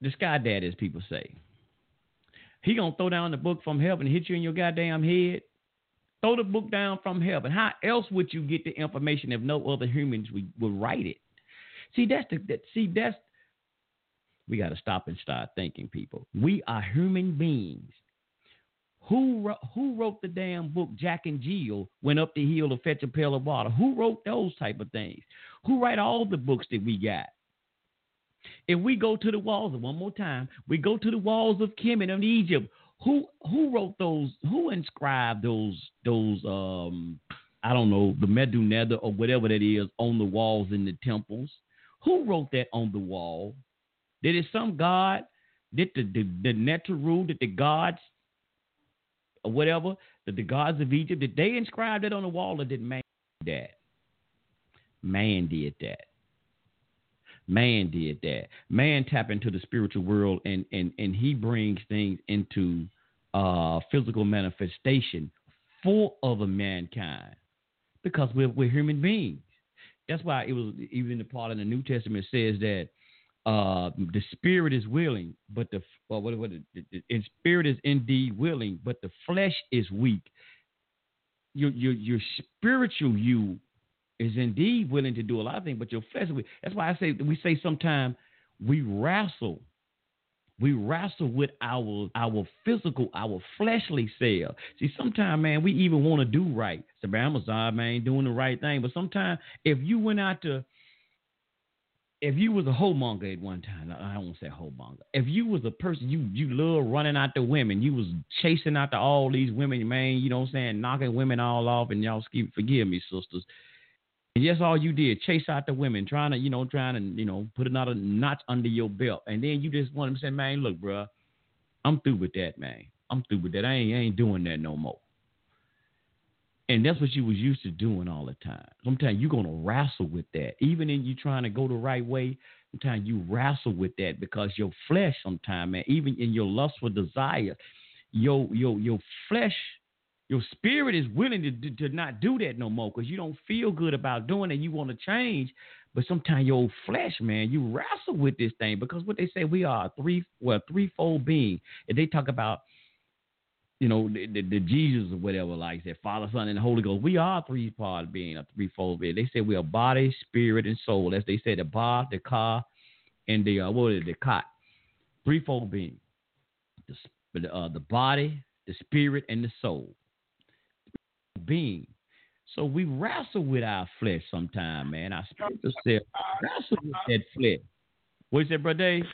the sky dad, as people say. He gonna throw down the book from heaven and hit you in your goddamn head. Throw the book down from heaven. How else would you get the information if no other humans would, would write it? See, that's the that, see that's we got to stop and start thinking, people. We are human beings. Who wrote, who wrote the damn book Jack and Jill went up the hill to fetch a pail of water? Who wrote those type of things? Who write all the books that we got? If we go to the walls, one more time, we go to the walls of Kemet and Egypt. Who who wrote those? Who inscribed those those um I don't know the Medu Neter or whatever that is on the walls in the temples? Who wrote that on the wall? Did it some God? Did the the, the Neteru, did the gods or whatever, did the gods of Egypt, did they inscribe it on the wall or did man do that? Man did that. Man did that. Man tap into the spiritual world and and and he brings things into uh, physical manifestation for other mankind because we're, we're human beings. That's why it was even the part in the New Testament says that uh, the spirit is willing, but the well, what, what the, the, spirit is indeed willing, but the flesh is weak. Your your your spiritual you is indeed willing to do a lot of things, but your flesh. That's why I say we say sometimes we wrestle. We wrestle with our our physical, our fleshly self. See, sometimes, man, we even want to do right. So, man, I'm a God, man, doing the right thing. But sometimes, if you went out to if you was a homemonger at one time, I don't say homemonger. If you was a person you you love running after women, you was chasing after all these women, man. You know what I'm saying, knocking women all off, and y'all keep forgive me, sisters. And yes, all you did chase after women, trying to you know trying to you know put another notch under your belt, and then you just want to say, man, look, bro, I'm through with that, man. I'm through with that. I ain't I ain't doing that no more. And that's what you was used to doing all the time. Sometimes you're gonna wrestle with that. Even in you trying to go the right way, sometimes you wrestle with that because your flesh sometimes, man, even in your lustful desire, your your your flesh, your spirit is willing to, to, not do that no more because you don't feel good about doing it. You want to change, but sometimes your flesh, man, you wrestle with this thing because what they say we are three well threefold being. And they talk about you know, the, the, the, Jesus or whatever, like that, Father, Son, and the Holy Ghost. We are three part being, a threefold being. They say we are body, spirit, and soul. As they say, the bar, the car, and the uh, what is it, the Khat. Threefold being. The, uh, the body, the spirit, and the soul. Being. So we wrestle with our flesh sometime, man. Our spiritual self wrestle with that flesh. What's that, brother Dave?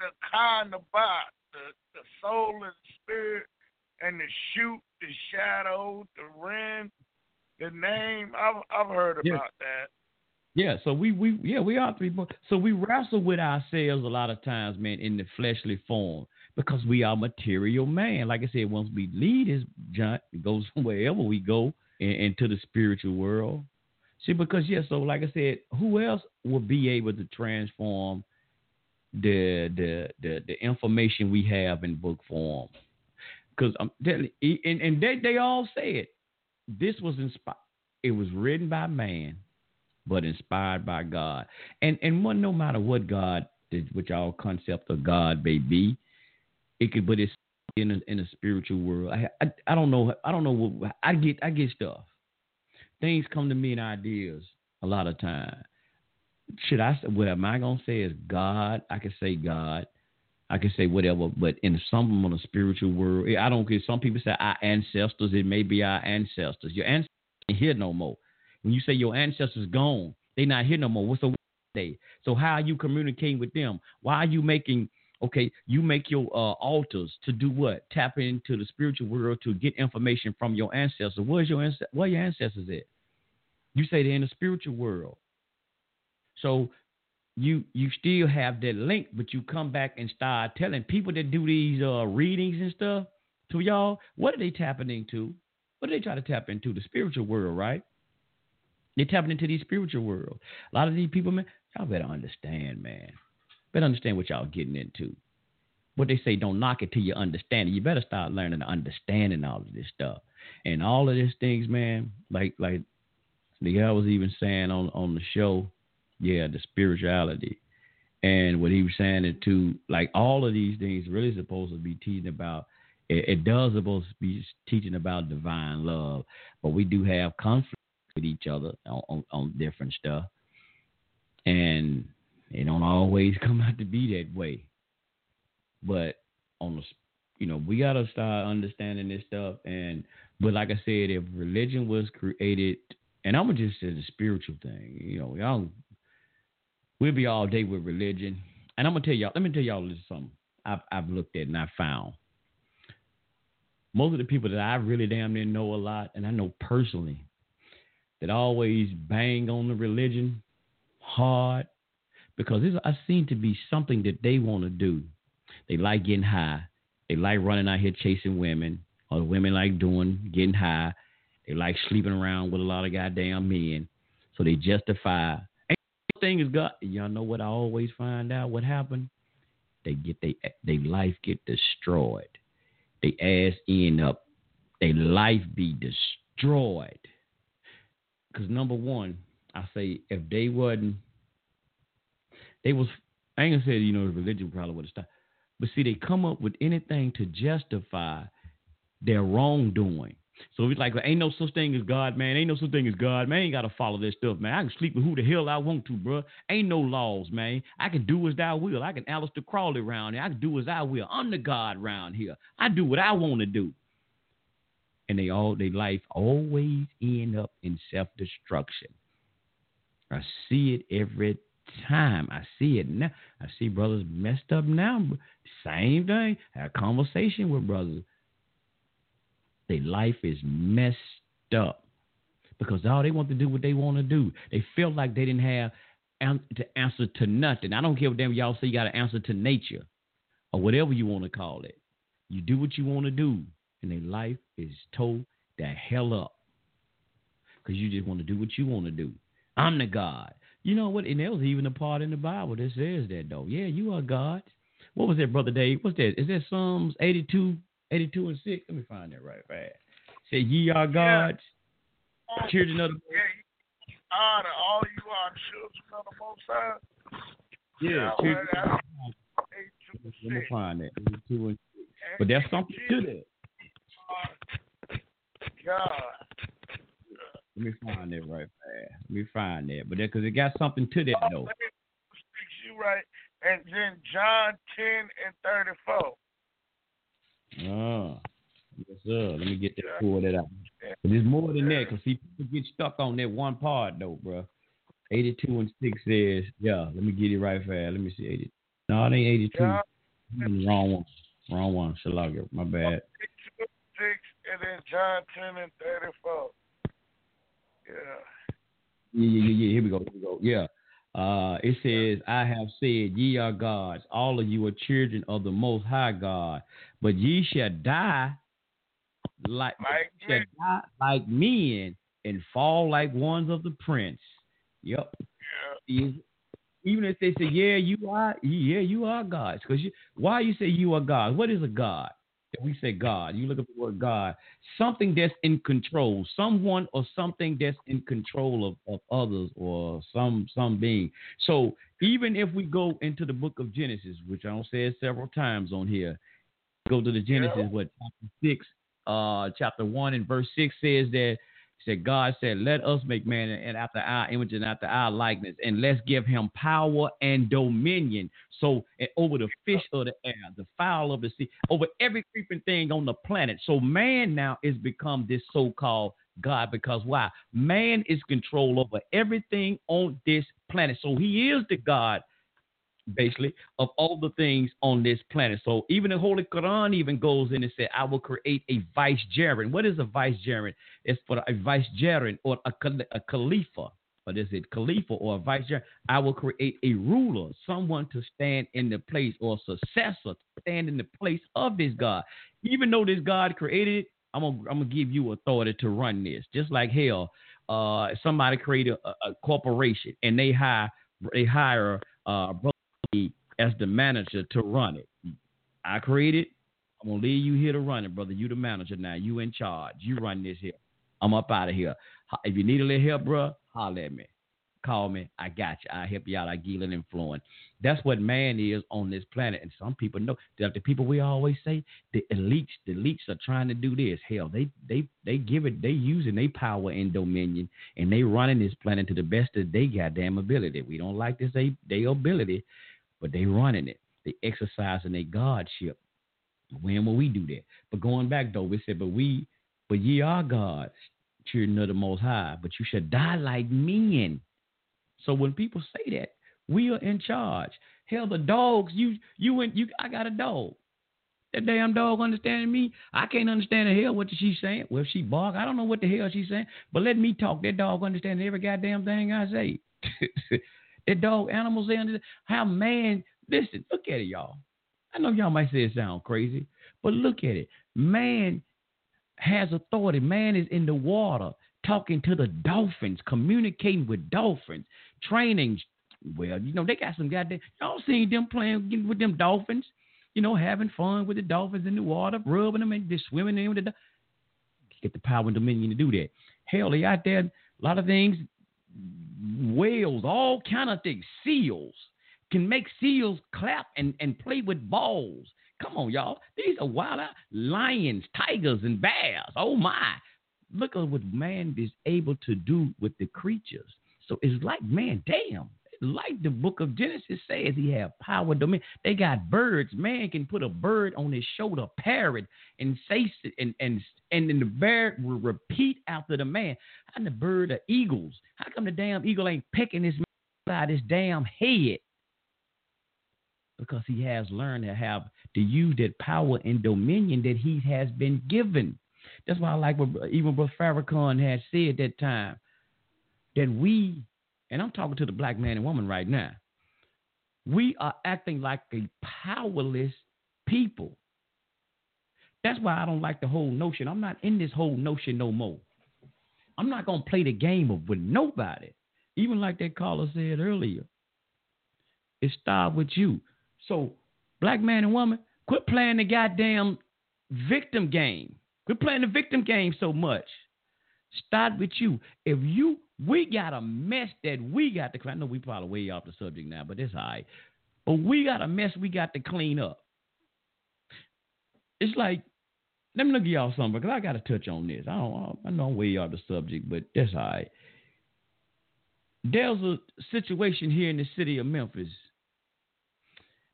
The of body, the, the soul and spirit and the shoot, the shadow, the ren, the name. I've I've heard about yeah. that. Yeah, so we we yeah we are three. So we wrestle with ourselves a lot of times, man, in the fleshly form because we are material man. Like I said, once we leave this junk, it goes wherever we go in, into the spiritual world. See, because yeah, so like I said, who else will be able to transform the the the, the information we have in book form? Because I'm telling you, and, and they, they all said this was inspired. It was written by man, but inspired by God. And and one, no matter what God, which our concept of God may be, it could, but it's in a, in a spiritual world. I, I I don't know. I don't know what I get. I get stuff. Things come to me in ideas a lot of time. Should I? What am I gonna say? Is God? I can say God. I can say whatever, but in some on the spiritual world, I don't care. Some people say our ancestors. It may be our ancestors. Your ancestors ain't here no more. When you say your ancestors gone, they not here no more. What's the day? So how are you communicating with them? Why are you making? Okay, you make your uh, altars to do what? Tap into the spiritual world to get information from your ancestors. Where's your where your ancestors at? You say they're in the spiritual world. So you you still have that link, but you come back and start telling people that do these uh, readings and stuff to y'all, what are they tapping into? What are they trying to tap into? The spiritual world, right? They're tapping into the spiritual world. A lot of these people, man, y'all better understand, man. Better understand what y'all getting into. What they say, don't knock it till you understand it. You better start learning to understanding all of this stuff. And all of these things, man, like like the guy was even saying on on the show yeah, the spirituality. And what he was saying it to like all of these things really supposed to be teaching about it, it does supposed to be teaching about divine love, but we do have conflict with each other on, on, on different stuff. And it don't always come out to be that way. But on the you know, we gotta start understanding this stuff and but like I said, if religion was created and I'm gonna just say the spiritual thing, you know, y'all We'll be all day with religion. And I'm gonna tell y'all, let me tell y'all this something I've, I've looked at and I found. Most of the people that I really damn near know a lot, and I know personally, that always bang on the religion hard because I seem to be something that they want to do. They like getting high. They like running out here chasing women, or the women like doing getting high. They like sleeping around with a lot of goddamn men. So they justify thing is God. Y'all know what I always find out? What happened? They get they they life get destroyed. they ass end up, they life be destroyed. Because number one, I say if they wasn't, they was I ain't gonna say you know the religion probably would have stopped, but see they come up with anything to justify their wrongdoing. So it's like ain't no such thing as God, man. Ain't no such thing as God, man. I ain't gotta follow this stuff, man. I can sleep with who the hell I want to, bro. Ain't no laws, man. I can do as I will. I can Aleister Crowley around here. I can do as I will. I'm the God around here. I do what I want to do. And they all their life always end up in self destruction. I see it every time. I see it now. I see brothers messed up now. Same thing. Had a conversation with brothers. Their life is messed up because all they want to do what they want to do. They feel like they didn't have to answer to nothing. I don't care what damn y'all say you got to answer to nature or whatever you want to call it. You do what you want to do, and their life is told the hell up because you just want to do what you want to do. I'm the God. You know what? And there was even a part in the Bible that says that, though. Yeah, you are God. What was that, Brother Dave? What's that? Is that Psalms 82, 82 and 6? Let me find that right fast. Say, ye are gods, yeah. children of the yeah, honor all you are children of the Most High. Yeah, children. Let me find that. 82 and 6. But there's something to that. God. Let me find that right fast. Let me find that. But because it got something to that, though. You right. And then John 10 and 34. Oh, yes, sir. Let me get that pulled it out. But there's more than that because see, people get stuck on that one part, though, bro. 82 and 6 says, yeah, let me get it right fast. Let me see. 80. No, it ain't 82. Yeah. Wrong one. Wrong one. Shalaga. My bad. 6 and then John 10 and 34. Yeah. Yeah, yeah, yeah, Here we go. Here we go. Yeah. Uh, it says, I have said, Ye are gods, all of you are children of the Most High God, but ye shall die like, like shall die like men and fall like ones of the prince. Yep. Yeah. Even if they say, Yeah, you are, yeah, you are gods. Because why you say you are God? What is a God? We say God, you look at the word God, something that's in control, someone or something that's in control of, of others or some some being. So even if we go into the book of Genesis, which I don't say it several times on here, go to the Genesis, yeah. what chapter six, uh, chapter one and verse six says that said God said, Let us make man and after our image and after our likeness, and let's give him power and dominion. So over the fish of the air, the fowl of the sea, over every creeping thing on the planet. So man now is become this so-called God because why? Man is control over everything on this planet. So he is the God basically, of all the things on this planet. So even the Holy Quran even goes in and says, I will create a vicegerent. What is a vicegerent? It's for a vicegerent or a, a khalifa. is it? Khalifa or a vicegerent. I will create a ruler, someone to stand in the place or successor to stand in the place of this God. Even though this God created it, I'm gonna, I'm gonna give you authority to run this. Just like hell, uh, somebody created a, a corporation and they hire they hire uh, as the manager to run it. I created. I'm gonna leave you here to run it, brother. You the manager now. You in charge. You run this here. I'm up out of here. If you need a little help, bro, holler at me. Call me. I got you. I help you out. I give you influence. That's what man is on this planet. And some people know that the people we always say, the elites, the elites are trying to do this. Hell, they they they give it, they using their power and dominion, and they running this planet to the best of their goddamn ability. We don't like this they their ability, but they running it. They exercising their godship. When will we do that? But going back though, we said, but we, but ye are gods, children of the Most High. But you should die like men. So when people say that, we are in charge. Hell, the dogs, you, you, and you. I got a dog. That damn dog understanding me. I can't understand the hell what she's saying. Well, if she bark, I don't know what the hell she's saying. But let me talk. That dog understands every goddamn thing I say. That dog animals under how man listen, look at it, y'all. I know y'all might say it sound crazy, but look at it. Man has authority. Man is in the water talking to the dolphins, communicating with dolphins, training. Well, you know, they got some goddamn y'all seen them playing with them dolphins. you know, having fun with the dolphins in the water, rubbing them and just swimming in with the. Get the power and dominion to do that. Hell, they out there, a lot of things, whales, all kind of things, seals can make seals clap and, and play with balls. Come on, y'all. These are wild lions, tigers, and bears. Oh my. Look at what man is able to do with the creatures. So it's like, man, damn. Like the book of Genesis says, he have power dominion. They got birds. Man can put a bird on his shoulder, parrot, and say and and and then the bird will repeat after the man. And the bird are eagles. How come the damn eagle ain't pecking his by his damn head? Because he has learned to have to use that power and dominion that he has been given. That's why I like what even Brother Farrakhan had said that time that we, and I'm talking to the black man and woman right now, we are acting like a powerless people. That's why I don't like the whole notion. I'm not in this whole notion no more. I'm not gonna play the game of with nobody. Even like that caller said earlier. It starts with you. So, black man and woman, quit playing the goddamn victim game. Quit playing the victim game so much. Start with you. If you, we got a mess that we got to clean. I know we probably way off the subject now, but it's all right. But we got a mess we got to clean up. It's like, let me look at y'all something because I got to touch on this. I don't, I know I'm way off the subject, but that's all right. There's a situation here in the city of Memphis.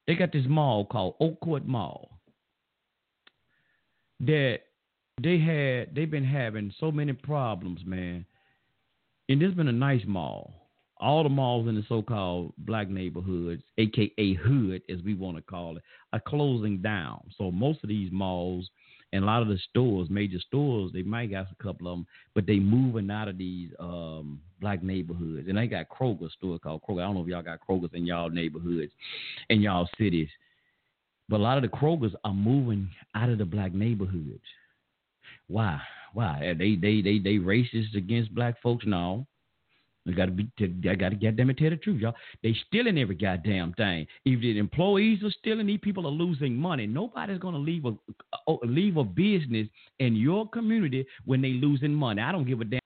They got this mall called Oak Court Mall that they had they've been having so many problems, man. And there's been a nice mall. All the malls in the so-called black neighborhoods, aka hood, as we want to call it, are closing down. So most of these malls and a lot of the stores, major stores, they might got a couple of them, but they moving out of these um, black neighborhoods. And they got Kroger store called Kroger. I don't know if y'all got Kroger's in y'all neighborhoods, in y'all cities, but a lot of the Krogers are moving out of the black neighborhoods. Why? Why? They they they they racist against black folks? No. I gotta be. I gotta them and tell the truth, y'all. They stealing every goddamn thing. If the employees are stealing, these people are losing money. Nobody's gonna leave a leave a business in your community when they losing money. I don't give a damn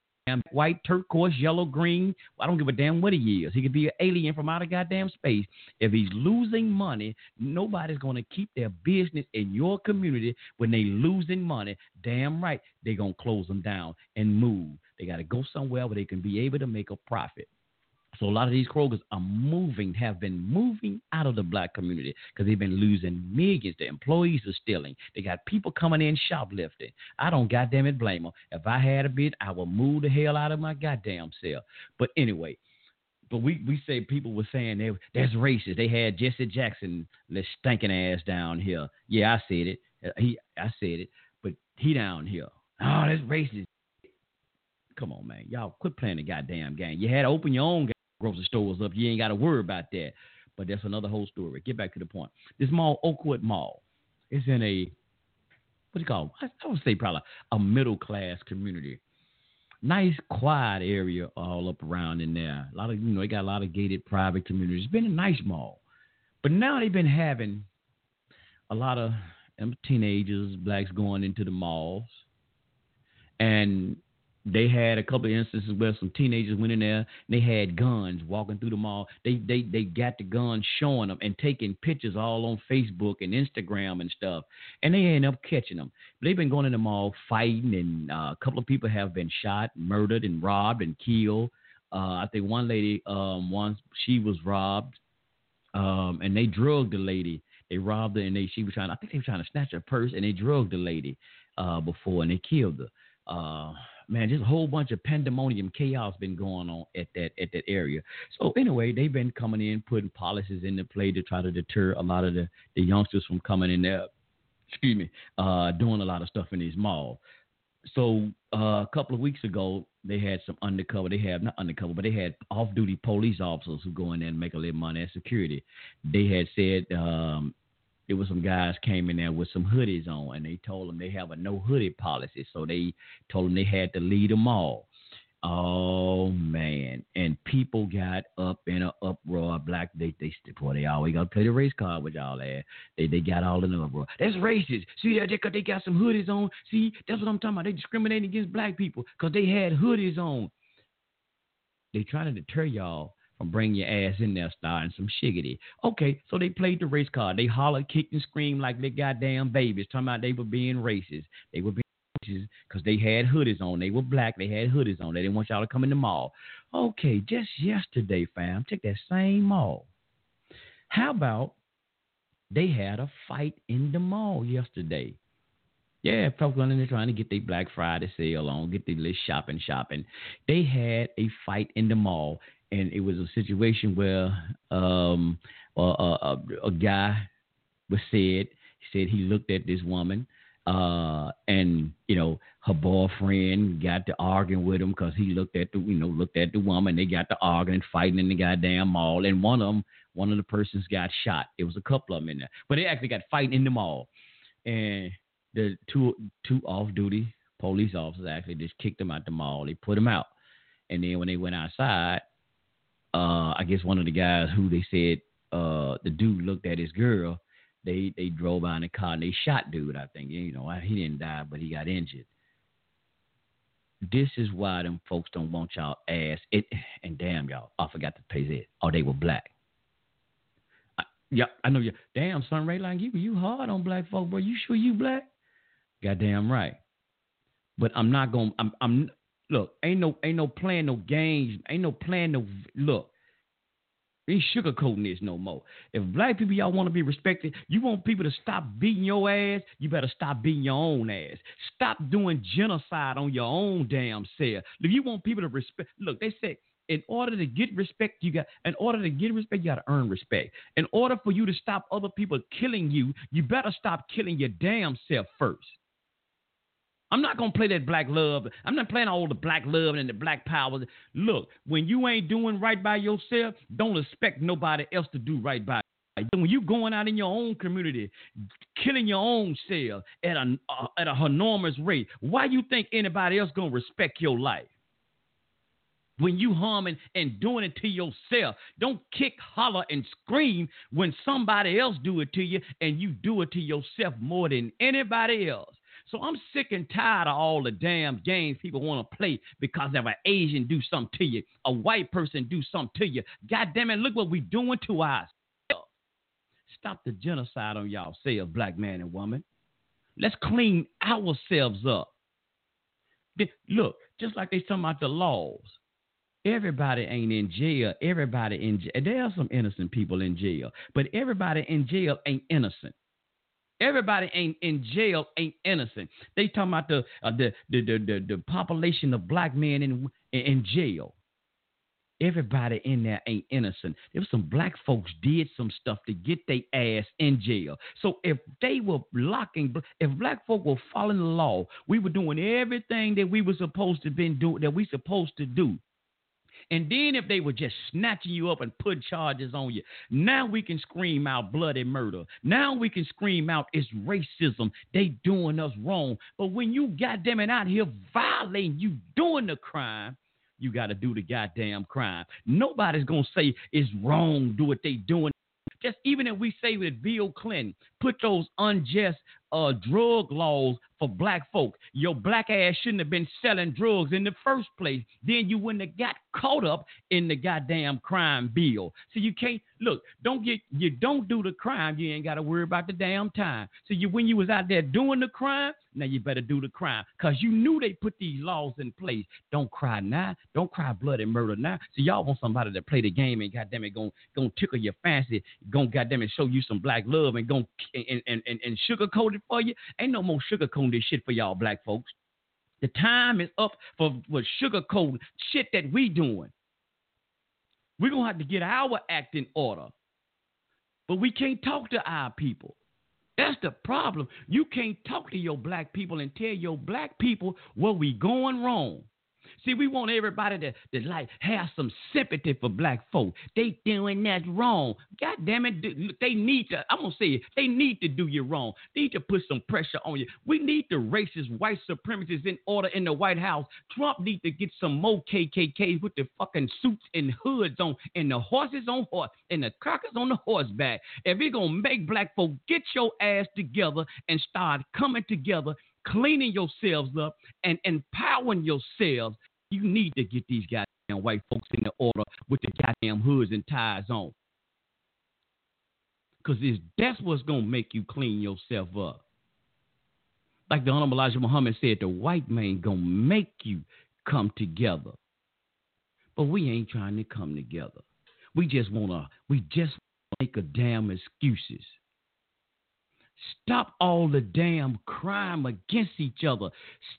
white, turquoise, yellow, green. I don't give a damn what he is. He could be an alien from outer goddamn space. If he's losing money, nobody's going to keep their business in your community when they losing money. Damn right, they're going to close them down and move. They got to go somewhere where they can be able to make a profit. So a lot of these Krogers are moving, have been moving out of the black community because they've been losing millions. The employees are stealing. They got people coming in shoplifting. I don't goddamn it blame them. If I had a bit, I would move the hell out of my goddamn cell. But anyway, but we, we say people were saying they that's racist. They had Jesse Jackson, this stinking ass down here. Yeah, I said it. Uh, he I said it, but he down here. Oh, that's racist. Come on, man. Y'all quit playing the goddamn game. You had to open your own grocery stores up. You ain't got to worry about that. But that's another whole story. Get back to the point. This mall, Oak Court Mall, is in a what do you call? It? I would say probably a middle class community. Nice, quiet area all up around in there. A lot of you know, they got a lot of gated private communities. It's been a nice mall, but now they've been having a lot of teenagers, blacks going into the malls, and they had a couple of instances where some teenagers went in there and they had guns walking through the mall. They they they got the guns showing them and taking pictures all on Facebook and Instagram and stuff. And they end up catching them. They've been going in the mall fighting, and uh, a couple of people have been shot, murdered, and robbed and killed. Uh, I think one lady um, once she was robbed, um, and they drugged the lady. They robbed her, and they she was trying. I think they were trying to snatch her purse, and they drugged the lady uh, before, and they killed her. Man, just a whole bunch of pandemonium chaos been going on at that at that area. So anyway, they've been coming in, putting policies into play to try to deter a lot of the, the youngsters from coming in there. Excuse me, uh, doing a lot of stuff in these malls. So uh, a couple of weeks ago, they had some undercover. They have not undercover, but they had off-duty police officers who go in there and make a little money as security. They had said um, there was some guys came in there with some hoodies on, and they told them they have a no hoodie policy, so they told them they had to lead them all. Oh man! And people got up in an uproar. Black, they they boy, they always gotta play the race card with y'all ass. They they got all in the bro. That's racist. See that they, they got some hoodies on. See, that's what I'm talking about. They discriminating against black people because they had hoodies on. They trying to deter y'all from bringing your ass in there starting some shiggity. Okay, so they played the race card. They hollered, kicked, and screamed like they goddamn babies, talking about they were being racist. They were being racist because they had hoodies on. They were black. They had hoodies on. They didn't want y'all to come in the mall. Okay, just yesterday, fam, take that same mall. How about they had a fight in the mall yesterday? Yeah, folks running there trying to get their Black Friday sale on, get their list shopping, shopping. They had a fight in the mall, and it was a situation where um, a, a, a guy was said said he looked at this woman, uh, and you know her boyfriend got to arguing with him because he looked at the you know looked at the woman. They got to arguing, fighting in the goddamn mall, and one of them, one of the persons got shot. It was a couple of them in there, but they actually got fighting in the mall, and the two two off duty police officers actually just kicked them out the mall. They put them out, and then when they went outside, uh, I guess one of the guys who they said uh, the dude looked at his girl. They they drove by in the car and they shot dude. I think you know he didn't die, but he got injured. This is why them folks don't want y'all ass. It and damn y'all, I forgot to pay that. Oh, they were black. I, yeah, I know you. Damn, Sunray, like you, you hard on black folk, bro. You sure you black? Goddamn right. But I'm not gonna. I'm. I'm. Look, ain't no. Ain't no playing no games. Ain't no playing no. Look. Ain't sugarcoating this no more. If black people y'all want to be respected, you want people to stop beating your ass, you better stop beating your own ass. Stop doing genocide on your own damn self. If you want people to respect, look, they say in order to get respect, you got in order to get respect, you got to earn respect. In order for you to stop other people killing you, you better stop killing your damn self first. I'm not gonna play that black love. I'm not playing all the black love and the black power. Look, when you ain't doing right by yourself, don't expect nobody else to do right by you. When you going out in your own community, killing your own self at a uh, at a enormous rate, why you think anybody else gonna respect your life? When you harming and doing it to yourself, don't kick, holler, and scream when somebody else do it to you, and you do it to yourself more than anybody else. So I'm sick and tired of all the damn games people want to play because of an Asian do something to you, a white person do something to you. God damn it, look what we doing to ourselves. Stop the genocide on y'all selves, black man and woman. Let's clean ourselves up. Look, just like they talking about the laws. Everybody ain't in jail. Everybody in jail. There are some innocent people in jail, but everybody in jail ain't innocent. Everybody ain't in jail ain't innocent. They talking about the uh, the, the, the the the population of black men in in jail. Everybody in there ain't innocent. Was some black folks did some stuff to get their ass in jail. So if they were locking, if black folk were following the law, we were doing everything that we were supposed to been doing that we supposed to do. And then if they were just snatching you up and putting charges on you, now we can scream out bloody murder. Now we can scream out it's racism. They doing us wrong. But when you goddamn it out here violating, you doing the crime, you got to do the goddamn crime. Nobody's to say it's wrong, do what they doing. Just even if we say with Bill Clinton, put those unjust uh, drug laws for black folk. Your black ass shouldn't have been selling drugs in the first place. Then you wouldn't have got caught up in the goddamn crime bill. So you can't look. Don't get you don't do the crime. You ain't got to worry about the damn time. So you when you was out there doing the crime, now you better do the crime because you knew they put these laws in place. Don't cry now. Don't cry blood and murder now. So y'all want somebody to play the game and goddamn it, gonna gonna tickle your fancy, gonna goddamn it show you some black love and gonna and and, and, and sugarcoat it for you. Ain't no more sugarcoating this shit for y'all black folks. The time is up for, for sugarcoating shit that we doing. We're gonna have to get our act in order. But we can't talk to our people. That's the problem. You can't talk to your black people and tell your black people where we going wrong. See, we want everybody to, to like have some sympathy for black folk. They doing that wrong. God damn it, they need to. I'm gonna say it. They need to do you wrong. They need to put some pressure on you. We need the racist white supremacists in order in the White House. Trump need to get some more KKKs with the fucking suits and hoods on, and the horses on horse, and the crackers on the horseback. If we gonna make black folk get your ass together and start coming together cleaning yourselves up and empowering yourselves you need to get these goddamn white folks in the order with the goddamn hoods and ties on. Because that's what's going to make you clean yourself up. Like the Honorable Elijah Muhammad said, the white man going to make you come together. But we ain't trying to come together. We just want to, we just make a damn excuses. Stop all the damn crime against each other.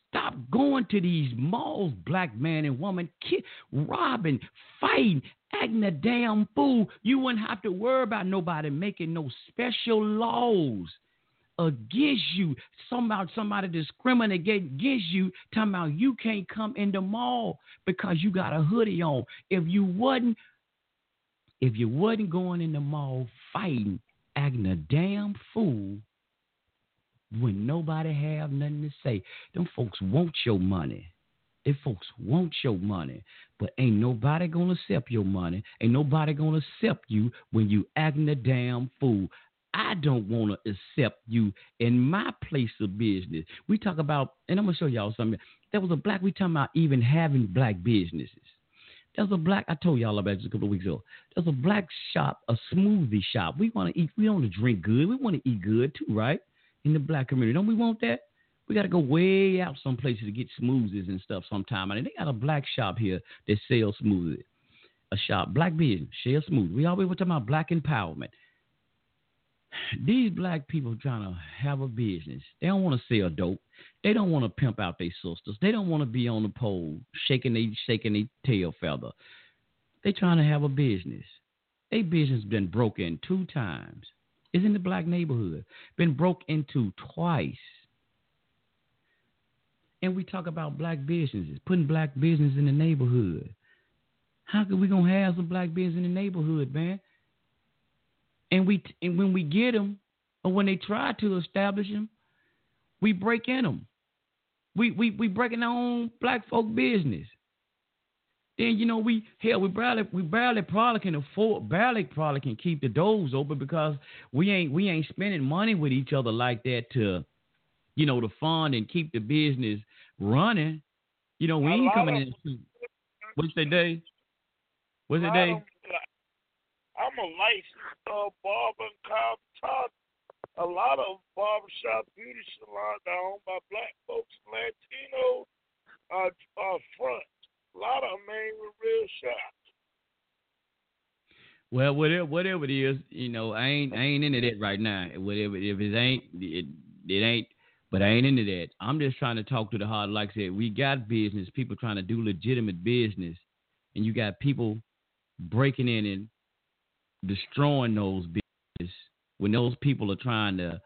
Stop going to these malls, black man and woman, kid, robbing, fighting, acting a damn fool. You wouldn't have to worry about nobody making no special laws against you. Somehow somebody discriminate against you, talking about you can't come in the mall because you got a hoodie on. If you wasn't, if you wasn't going in the mall fighting, acting a damn fool, when nobody have nothing to say. Them folks want your money. Them folks want your money. But ain't nobody gonna accept your money. Ain't nobody gonna accept you when you acting a damn fool. I don't want to accept you in my place of business. We talk about, and I'm gonna show y'all something. There was a black. We talking about even having black businesses. There's a black. I told y'all about this a couple of weeks ago. There's a black shop, a smoothie shop. We want to eat. We want to drink good. We want to eat good too, right? in the black community. Don't we want that? We got to go way out some places to get smoothies and stuff sometime. I mean, they got a black shop here that sells smoothies. A shop, black business, share smooth. We always were talking about black empowerment. These black people trying to have a business. They don't want to sell dope. They don't want to pimp out their sisters. They don't want to be on the pole shaking they shaking their tail feather. They trying to have a business. Their business been broken two times is in the black neighborhood, been broke into twice. And we talk about black businesses, putting black business in the neighborhood. How can we gonna have some black business in the neighborhood, man? And we and when we get them, or when they try to establish them, we break in them. We we we breaking our own black folk business then you know we hell we barely we barely probably can afford barely probably can keep the doors open because we ain't we ain't spending money with each other like that to you know to fund and keep the business running. You know we ain't coming in. What's the day? What's the day? I'm a licensed uh, barber and cosmetologist. A lot of barbershop beauty salons are owned by black folks, and Latinos, uh, uh, front a lot of them ain't real shots. Well, whatever whatever it is, you know, I ain't I ain't into that right now. Whatever if it ain't it, it ain't but I ain't into that. I'm just trying to talk to the heart. Like I said, we got business, people trying to do legitimate business, and you got people breaking in and destroying those business when those people are trying to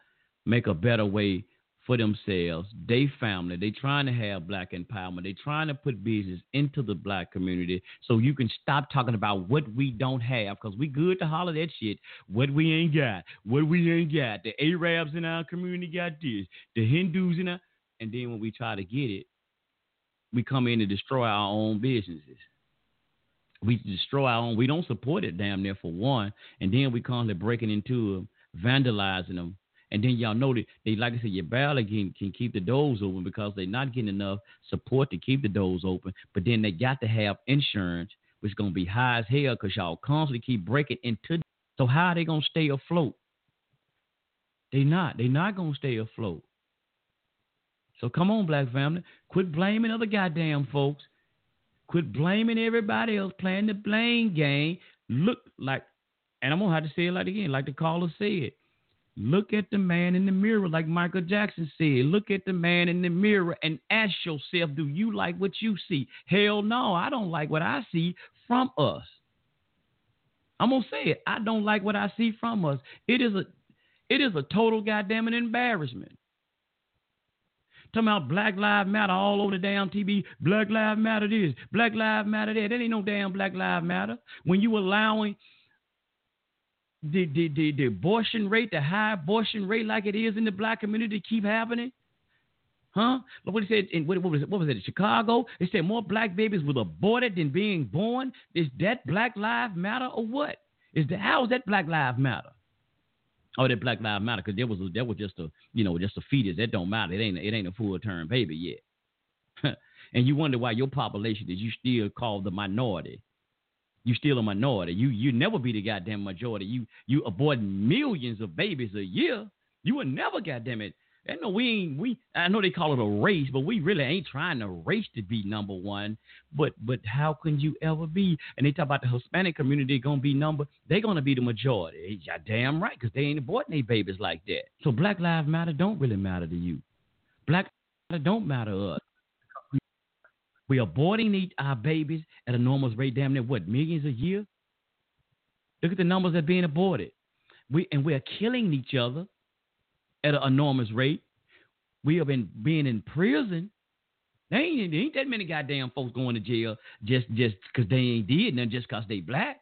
make a better way for themselves, they family. They trying to have black empowerment. They trying to put business into the black community so you can stop talking about what we don't have because we good to holler that shit. What we ain't got. What we ain't got. The Arabs in our community got this. The Hindus in our and then when we try to get it, we come in and destroy our own businesses. We destroy our own. We don't support it damn near for one, and then we constantly breaking into them, vandalizing them, and then y'all know that they, like I said, your barely can, can keep the doors open because they're not getting enough support to keep the doors open. But then they got to have insurance, which is to be high as hell because y'all constantly keep breaking into. So how are they to stay afloat? They not. They not to stay afloat. So come on, black family. Quit blaming other goddamn folks. Quit blaming everybody else playing the blame game. Look like, and I'm to have to say it like again, like the caller said. Look at the man in the mirror, like Michael Jackson said. Look at the man in the mirror and ask yourself, do you like what you see? Hell no, I don't like what I see from us. I'm gonna say it. I don't like what I see from us. It is a it is a total goddamn embarrassment Talking about Black Lives Matter all over the damn TV. Black Lives Matter this, Black Lives Matter that. That ain't no damn Black Lives Matter. When you allowing the, the, the, the abortion rate, the high abortion rate like it is in the black community keep happening? Huh? Look what he said. In, what, what, was it? What was it? In Chicago? They said more black babies were aborted than being born. Is that Black Lives Matter or what? Is the how is that Black Lives Matter? Oh, that Black Lives Matter because there was a, that was just a you know just a fetus. That don't matter. It ain't it ain't a full term baby yet. and you wonder why your population is you still called the minority. You still a minority. You you never be the goddamn majority. You you abort millions of babies a year. You will never goddamn it and no, we ain't we. I know they call it a race, but we really ain't trying to race to be number one. But but how can you ever be? And they talk about the Hispanic community gonna be number. They gonna be the majority. you damn right, because they ain't aborting their babies like that. So Black Lives Matter don't really matter to you. Black Lives don't matter to us. We aborting our babies at a enormous rate, damn near what millions a year. Look at the numbers that are being aborted. We and we're killing each other at an enormous rate. We have been being in prison. Ain't, ain't that many goddamn folks going to jail just just because they ain't did nothing just because they black.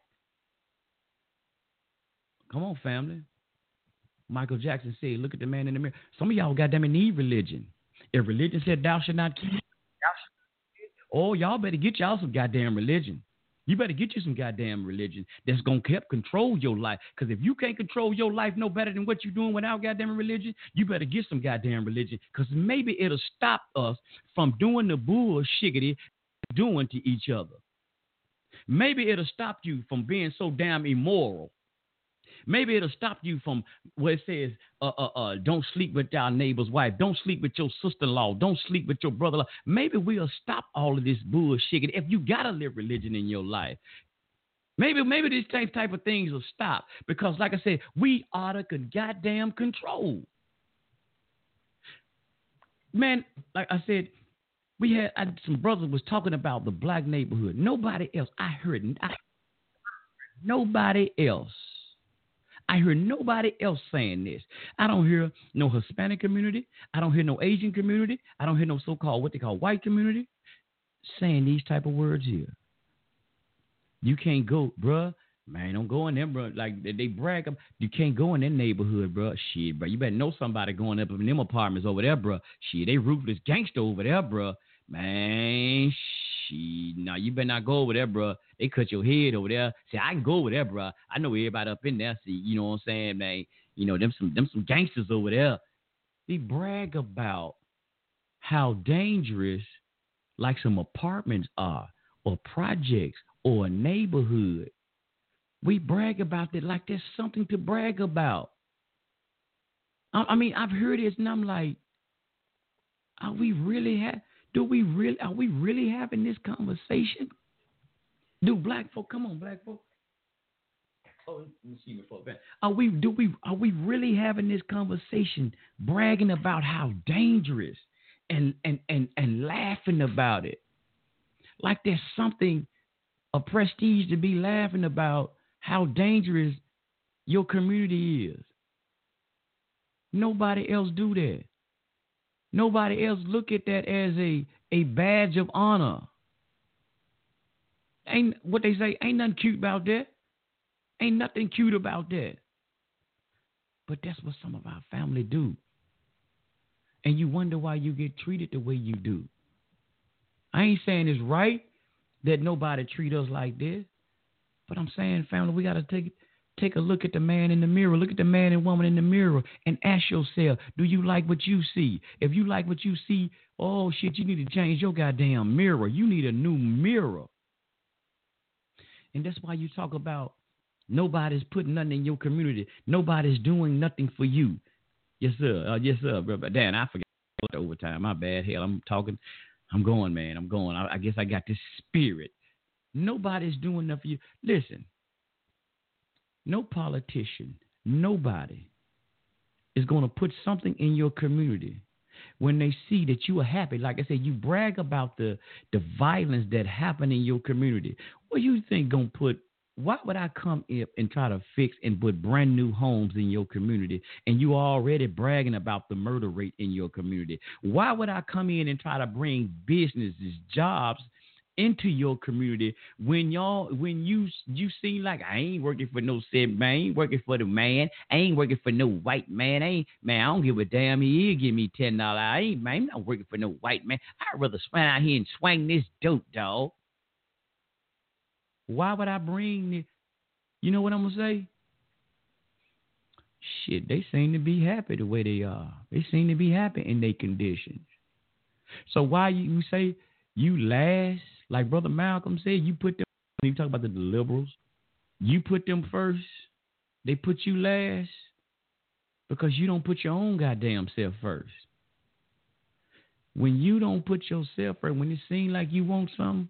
Come on, family. Michael Jackson said, look at the man in the mirror. Some of y'all goddamn need religion. If religion said thou shalt not kill, oh, y'all better get y'all some goddamn religion. You better get you some goddamn religion that's gonna help control your life. Because if you can't control your life no better than what you're doing without goddamn religion, you better get some goddamn religion. Because maybe it'll stop us from doing the bullshiggity doing to each other. Maybe it'll stop you from being so damn immoral Maybe it'll stop you from where it says, uh, uh, uh, don't sleep with our neighbor's wife. Don't sleep with your sister-in-law. Don't sleep with your brother-in-law. Maybe we'll stop all of this bullshit. If you gotta live religion in your life, maybe maybe these type type of things will stop because, like I said, we are the goddamn control. Man, like I said, we had I, some brothers was talking about the black neighborhood. Nobody else. I heard. I, nobody else I hear nobody else saying this. I don't hear no Hispanic community. I don't hear no Asian community. I don't hear no so-called what they call white community saying these type of words here. You can't go, bruh. Man, don't go in them, bro. Like they brag. You can't go in their neighborhood, bro. Shit, bro. You better know somebody going up in them apartments over there, bro. Shit, they ruthless gangster over there, bro. Man, she now you better not go over there, bro. They cut your head over there. Say I can go over there, bro. I know everybody up in there. See, you know what I'm saying, man. You know them some them some gangsters over there. They brag about how dangerous like some apartments are, or projects, or a neighborhood. We brag about that like there's something to brag about. I, I mean, I've heard this and I'm like, are we really have? Do we really are we really having this conversation? Do black folk come on, black folk? Oh, let me before that. Are we do we are we really having this conversation, bragging about how dangerous and and and and laughing about it? Like there's something a prestige to be laughing about how dangerous your community is. Nobody else do that. Nobody else look at that as a, a badge of honor. Ain't what they say, ain't nothing cute about that. Ain't nothing cute about that. But that's what some of our family do. And you wonder why you get treated the way you do. I ain't saying it's right that nobody treat us like this. But I'm saying, family, we got to take Take a look at the man in the mirror. Look at the man and woman in the mirror and ask yourself, do you like what you see? If you like what you see, oh shit, you need to change your goddamn mirror. You need a new mirror. And that's why you talk about nobody's putting nothing in your community. Nobody's doing nothing for you. Yes, sir. Uh, yes, sir, brother. Dan, I forgot the overtime. My bad. Hell, I'm talking. I'm going, man. I'm going. I, I guess I got this spirit. Nobody's doing nothing for you. Listen, no politician, nobody is going to put something in your community when they see that you are happy. Like I said, you brag about the the violence that happened in your community. What you think gonna put why would I come up and try to fix and put brand new homes in your community and you are already bragging about the murder rate in your community? Why would I come in and try to bring businesses, jobs into your community when y'all when you you seem like I ain't working for no said man, I ain't working for the man, I ain't working for no white man, I ain't man, I don't give a damn he give me ten dollars. I ain't man, I'm not working for no white man. I'd rather swing out here and swing this dope dog. Why would I bring the you know what I'm gonna say? Shit, they seem to be happy the way they are. They seem to be happy in their conditions. So why you say you last like Brother Malcolm said, you put them, you talk about the liberals, you put them first, they put you last because you don't put your own goddamn self first. When you don't put yourself first, when it seems like you want something,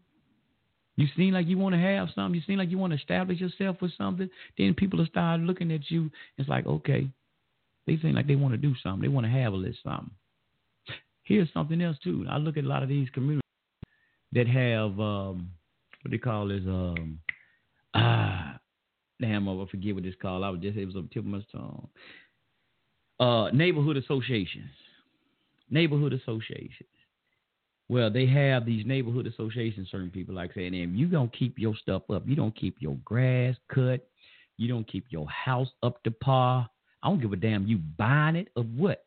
you seem like you want to have something, you seem like you want to establish yourself with something, then people will start looking at you. It's like, okay, they seem like they want to do something. They want to have a little something. Here's something else too. I look at a lot of these communities that have um, what do they call is um ah damn I forget what it's called. I was just it was on the tip of my tongue. Uh, neighborhood associations. Neighborhood associations. Well, they have these neighborhood associations, certain people like saying, if you don't keep your stuff up, you don't keep your grass cut, you don't keep your house up to par. I don't give a damn you buying it or what.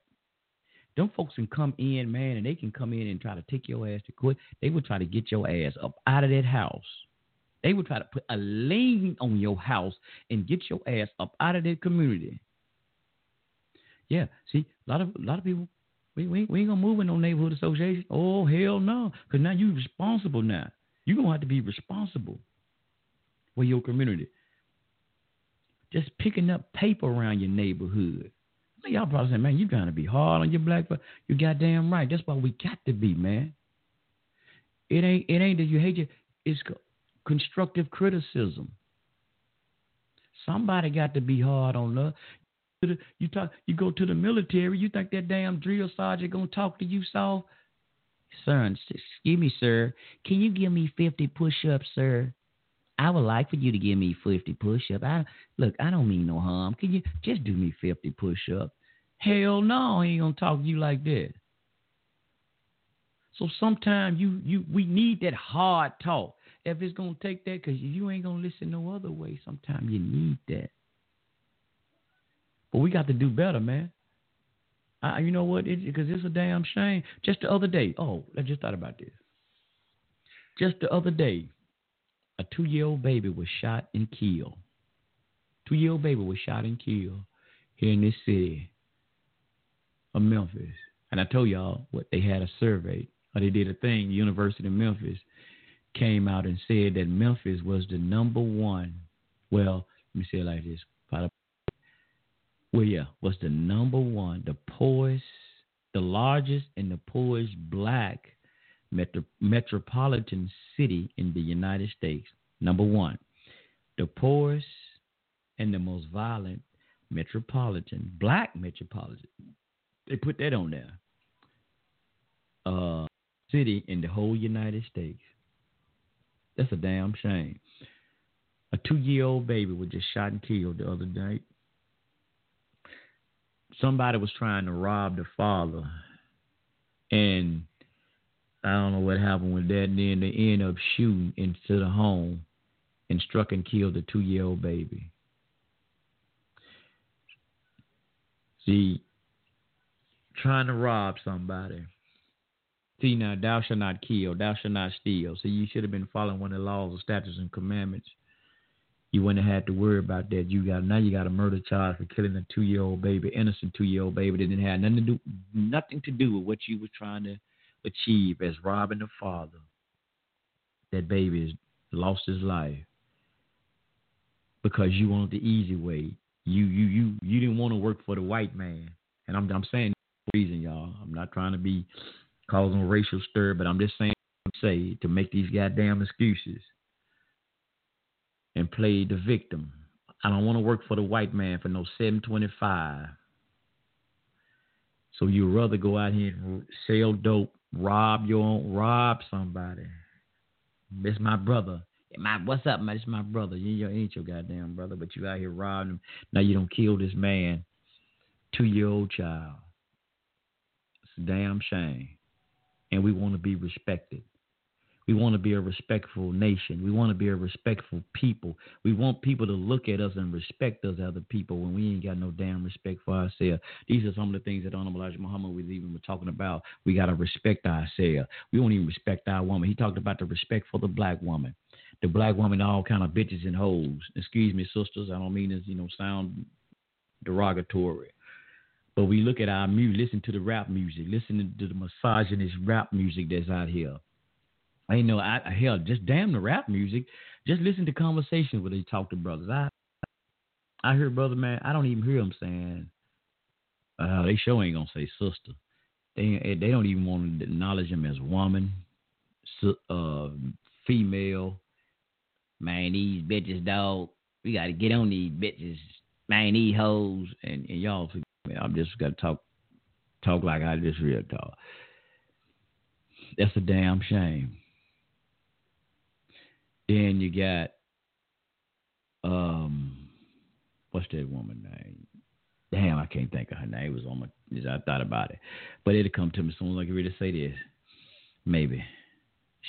Them folks can come in, man, and they can come in and try to take your ass to court. They will try to get your ass up out of that house. They will try to put a lien on your house and get your ass up out of that community. Yeah, see, a lot of a lot of people, we, we, we ain't gonna move in no neighborhood association. Oh hell no, because now you're responsible now. You gonna have to be responsible for your community. Just picking up paper around your neighborhood. Y'all probably saying, man, you got to be hard on your black folk. You goddamn right. That's why we got to be, man. It ain't it ain't that you hate you. It's constructive criticism. Somebody got to be hard on us. You talk. You go to the military. You think that damn drill sergeant gonna talk to you soft? Son, excuse me, sir. Can you give me fifty push-ups, sir? I would like for you to give me 50 push ups. I look, I don't mean no harm. Can you just do me 50 push ups? Hell no, he ain't gonna talk to you like that. So sometimes you you we need that hard talk. If it's gonna take that, cause you ain't gonna listen no other way. Sometimes you need that. But we got to do better, man. I, you know what? Because it, it's a damn shame. Just the other day, oh, I just thought about this. Just the other day, a two year old baby was shot and killed. Two year old baby was shot and killed here in this city of Memphis. And I told y'all what they had a survey, or they did a thing. University of Memphis came out and said that Memphis was the number one. Well, let me say it like this. Well, yeah, was the number one, the poorest, the largest, and the poorest black metro- metropolitan city in the United States. Number one, the poorest and the most violent metropolitan, black metropolitan. They put that on there. Uh, city in the whole United States. That's a damn shame. A two year old baby was just shot and killed the other night. Somebody was trying to rob the father, and I don't know what happened with that. And then they end up shooting into the home and struck and killed a two year old baby. See, trying to rob somebody. See now, thou shalt not kill, thou shalt not steal. See, you should have been following one of the laws, the statutes, and commandments. You wouldn't have had to worry about that. You got now you got a murder charge for killing a two year old baby, innocent two year old baby that didn't have nothing to do nothing to do with what you were trying to achieve as robbing the father. That baby has lost his life because you wanted the easy way. You you you you didn't want to work for the white man. And I'm I'm saying reason, y'all. I'm not trying to be causing racial stir, but I'm just saying say to make these goddamn excuses and play the victim. I don't want to work for the white man for no 725. So you'd rather go out here and sell dope rob your own, rob somebody. It's my brother. My what's up, man? It's my brother. You ain't your goddamn brother, but you out here robbing him. Now you don't kill this man, two year old child. It's a damn shame. And we want to be respected. We want to be a respectful nation. We want to be a respectful people. We want people to look at us and respect us other people when we ain't got no damn respect for ourselves. These are some of the things that Honorable Elijah Muhammad was even talking about. We got to respect ourselves. We don't even respect our woman. He talked about the respect for the black woman. The black woman, all kind of bitches and hoes. Excuse me, sisters. I don't mean this, you know, sound derogatory. But we look at our music, listen to the rap music, listen to the misogynist rap music that's out here. I ain't know. I hell, just damn the rap music. Just listen to conversations where they talk to brothers. I I hear brother man. I don't even hear them saying. Uh, they sure ain't gonna say sister. They they don't even want to acknowledge them as woman, uh, female. Man, these bitches, dog. We got to get on these bitches. Man, these hoes, and, and y'all. I'm just to talk talk like I just real talk. That's a damn shame. Then you got um what's that woman name? Damn, I can't think of her name. It was on my I thought about it. But it'll come to me soon as I get ready to say this. Maybe.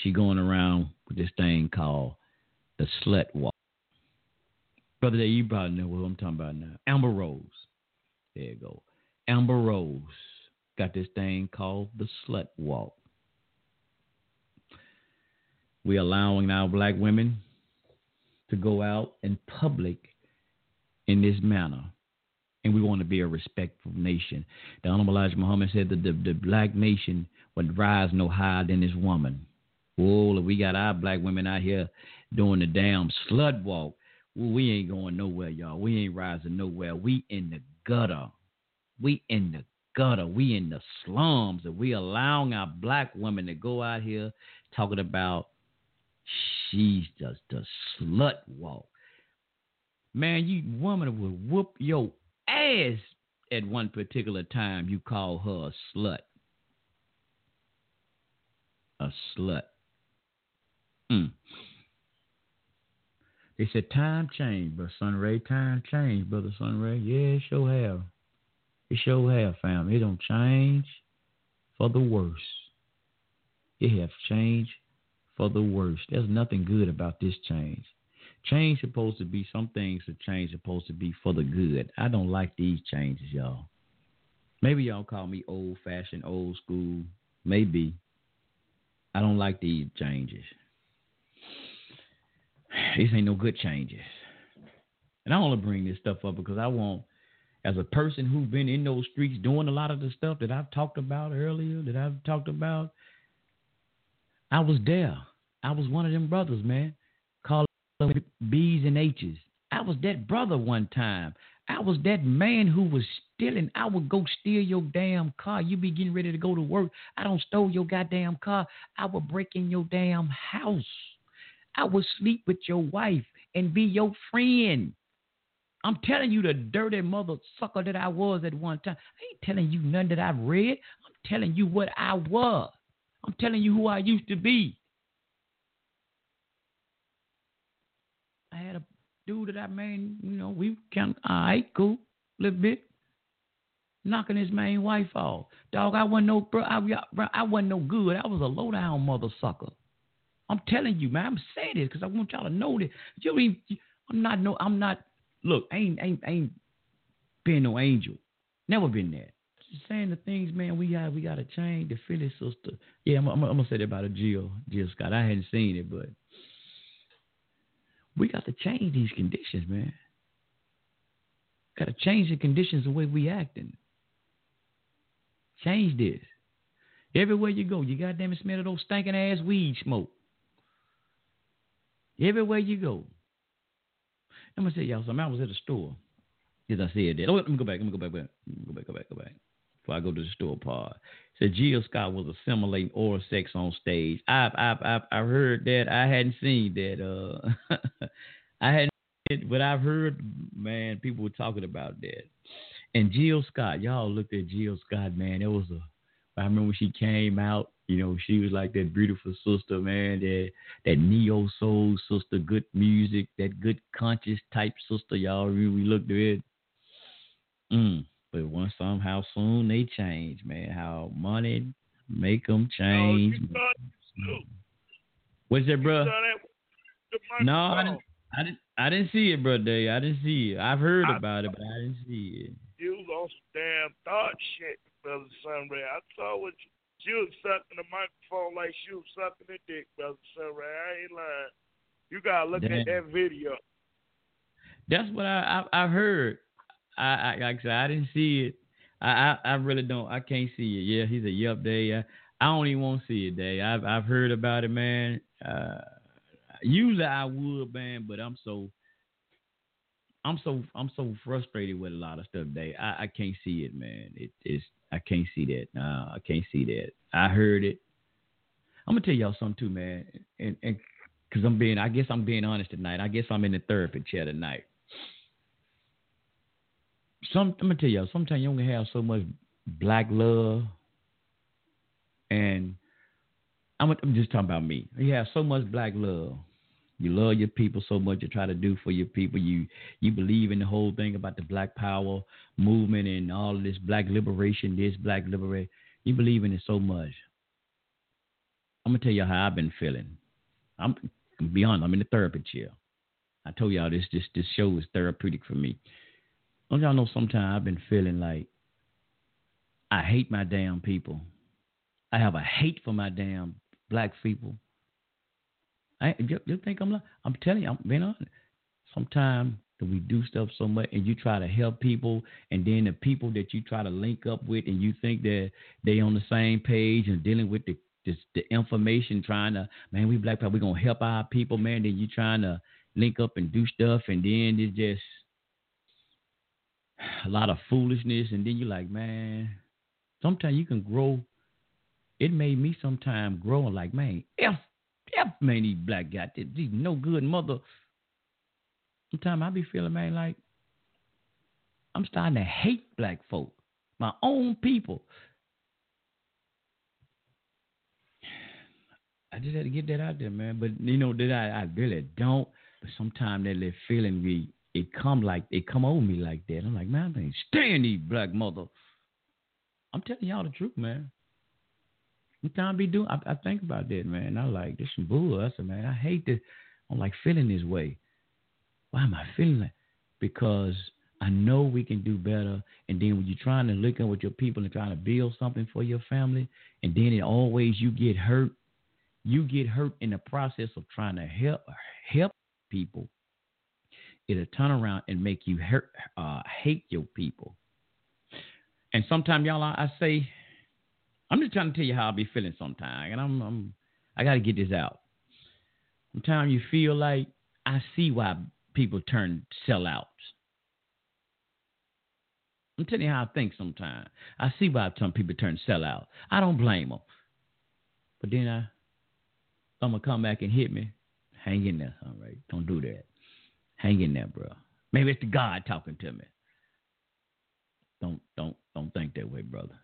She going around with this thing called the slut walk. Brother Day, you probably know what I'm talking about now. Amber Rose. There you go. Amber Rose got this thing called the slut walk. We're allowing our black women to go out in public in this manner. And we want to be a respectful nation. The Honorable Elijah Muhammad said that the, the black nation would rise no higher than this woman. Oh, we got our black women out here doing the damn slut walk. We ain't going nowhere, y'all. We ain't rising nowhere. We in the gutter. We in the gutter. We in the slums. And we allowing our black women to go out here talking about She's just the slut walk. Man, you woman would whoop your ass at one particular time. You call her a slut. A slut. Mm. They said time changed, but Sunray, time changed, brother Sunray. Yeah, it sure have. It sure have, fam. It don't change for the worse. It have changed for the worse. There's nothing good about this change. Change supposed to be some things that change supposed to be for the good. I don't like these changes, y'all. Maybe y'all call me old fashioned, old school. Maybe. I don't like these changes. These ain't no good changes. And I want to bring this stuff up because I want, as a person who's been in those streets doing a lot of the stuff that I've talked about earlier, that I've talked about, I was there. I was one of them brothers, man. Calling B's and H's. I was that brother one time. I was that man who was stealing. I would go steal your damn car. You be getting ready to go to work. I don't stole your goddamn car. I would break in your damn house. I would sleep with your wife and be your friend. I'm telling you the dirty mother sucker that I was at one time. I ain't telling you none that I've read. I'm telling you what I was. I'm telling you who I used to be. I had a dude that I mean, you know, we kind of, all right, cool, a little bit. Knocking his main wife off. Dog, I wasn't no, bro, I, I wasn't no good. I was a low down mother sucker. I'm telling you, man, I'm saying this because I want y'all to know that. You I'm not no, I'm not, look, ain't, ain't, ain't been no angel. Never been there saying the things, man, we got we got to change the Philly sister. Yeah, I'm, I'm, I'm, gonna say that about a Jill Jill Scott. I hadn't seen it, but we got to change these conditions, man. Got to change the conditions the way we acting. Change this. Everywhere you go, you goddamn smell of those stinking ass weed smoke. Everywhere you go. I'm gonna say y'all something. I was at a store. As I said that. Oh, let me go back. Let me go back. Let me go back. Go back. Go back before I go to the store part. Said Jill Scott was assimilating oral sex on stage. I've I've I've, I've heard that. I hadn't seen that. Uh, I hadn't, but I've heard man people were talking about that. And Jill Scott, y'all looked at Jill Scott, man. It was a. I remember when she came out. You know, she was like that beautiful sister, man. That that neo soul sister, good music, that good conscious type sister. Y'all really looked at it. Mm. But once somehow soon they change, man. How money make them oh, change. No, What's that, bro? that No, I didn't. I didn't. I didn't see it, bro. Day. I didn't see it. I've heard I- about it, but I didn't see it. You was on some damn thought shit, brother Sunray. I saw what you, she was sucking the microphone like she was sucking the dick, brother Sunray. I ain't lying. You gotta look Damn. at that video. That's what I I, I heard. I, I like I said, I didn't see it. I, I I really don't. I can't see it. Yeah, he's a yup day. I, I don't even want to see it day. I've I've heard about it, man. Uh, usually I would, man, but I'm so I'm so I'm so frustrated with a lot of stuff. Day I, I can't see it, man. It is I can't see that. No, I can't see that. I heard it. I'm gonna tell y'all something too, man. And and because I'm being, I guess I'm being honest tonight. I guess I'm in the therapy chair tonight. Some I'm gonna tell y'all. Sometimes you only have so much black love, and I'm, I'm just talking about me. You have so much black love. You love your people so much. You try to do for your people. You you believe in the whole thing about the Black Power movement and all this Black liberation, this Black liberation. You believe in it so much. I'm gonna tell you how I've been feeling. I'm beyond. I'm in the therapy chair. I told y'all this. This this show is therapeutic for me. Don't y'all know? Sometimes I've been feeling like I hate my damn people. I have a hate for my damn black people. I you, you think I'm like I'm telling you, I'm being honest. Sometimes we do stuff so much and you try to help people and then the people that you try to link up with and you think that they on the same page and dealing with the the information trying to man we black people we gonna help our people man then you trying to link up and do stuff and then it's just a lot of foolishness and then you're like man sometimes you can grow it made me sometimes grow like man f f man these black guys these no good mother sometimes i be feeling man like i'm starting to hate black folk my own people I just had to get that out there, man. But you know that I, I really don't. But sometimes that little feeling we it come like it come over me like that. I'm like, man, I ain't stand these black mother. I'm telling y'all the truth, man. Sometimes be doing. I, I think about that, man. I like this some bull. I said, man, I hate this. I'm like feeling this way. Why am I feeling that? Because I know we can do better. And then when you're trying to link up with your people and trying to build something for your family, and then it always you get hurt you get hurt in the process of trying to help help people, it'll turn around and make you hurt, uh, hate your people. And sometimes, y'all, I, I say, I'm just trying to tell you how I be feeling sometimes, and I'm, I'm I got to get this out. Sometimes you feel like I see why people turn sellouts. I'm telling you how I think sometimes. I see why some people turn sellout. I don't blame them. But then I someone come back and hit me, hang in there, all right? Don't do that. Hang in there, bro. Maybe it's the God talking to me. Don't don't don't think that way, brother.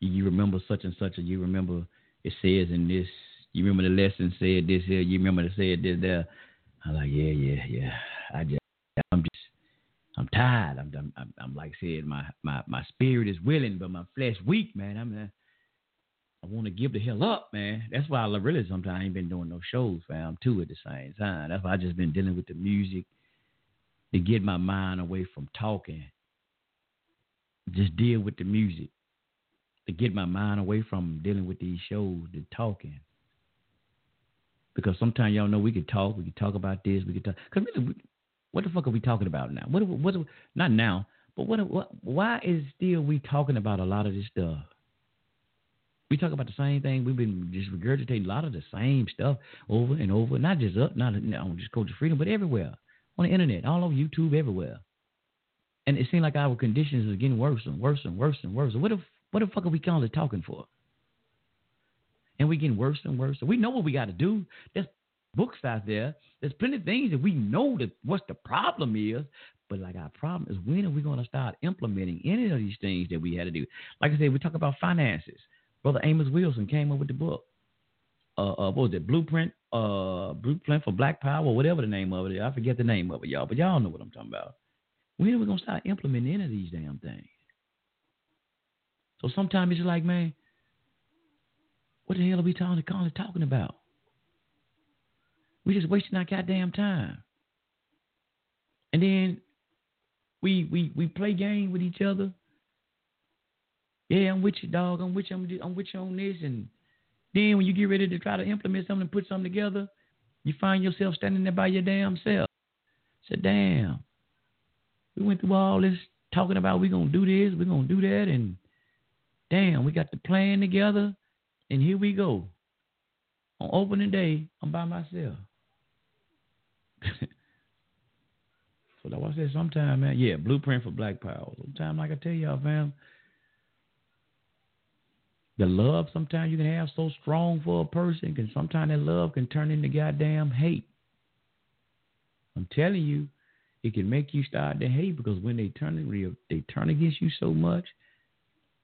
You, remember such and such, and you remember it says in this. You remember the lesson said this here. You remember it said this there. I'm like, yeah, yeah, yeah. I just, I'm just, I'm tired. I'm, I'm, I'm, I'm like said, my, my, my spirit is willing, but my flesh weak, man. I'm. Uh, I want to give the hell up, man. That's why I really sometimes I ain't been doing no shows, fam, too, at the same time. That's why I just been dealing with the music to get my mind away from talking. Just deal with the music to get my mind away from dealing with these shows, the talking. Because sometimes y'all know we can talk, we can talk about this, we can talk. Because really, what the fuck are we talking about now? What? What? Not now, but what? What? Why is still we talking about a lot of this stuff? We talk about the same thing. We've been just regurgitating a lot of the same stuff over and over. Not just up, not on just Culture Freedom, but everywhere on the internet, all over YouTube, everywhere. And it seems like our conditions are getting worse and worse and worse and worse. What the what the fuck are we calling talking for? And we're getting worse and worse. We know what we got to do. There's books out there. There's plenty of things that we know that what the problem is. But like our problem is when are we going to start implementing any of these things that we had to do? Like I said, we talk about finances Brother Amos Wilson came up with the book. Uh, uh what was it? Blueprint, uh, Blueprint for Black Power, whatever the name of it is. I forget the name of it, y'all, but y'all know what I'm talking about. When are we gonna start implementing any of these damn things? So sometimes it's like, man, what the hell are we talking, talking about? We just wasting our goddamn time. And then we we we play game with each other. Yeah, I'm with you, dog. I'm with you. I'm, I'm with you on this. And then when you get ready to try to implement something and put something together, you find yourself standing there by your damn self. Say, damn, we went through all this talking about we're gonna do this, we're gonna do that, and damn, we got the plan together, and here we go. On opening day, I'm by myself. so like I said, sometime, man, yeah, blueprint for black power. Sometime, like I tell y'all, fam, the love sometimes you can have so strong for a person, can sometimes that love can turn into goddamn hate. I'm telling you, it can make you start to hate because when they turn they turn against you so much,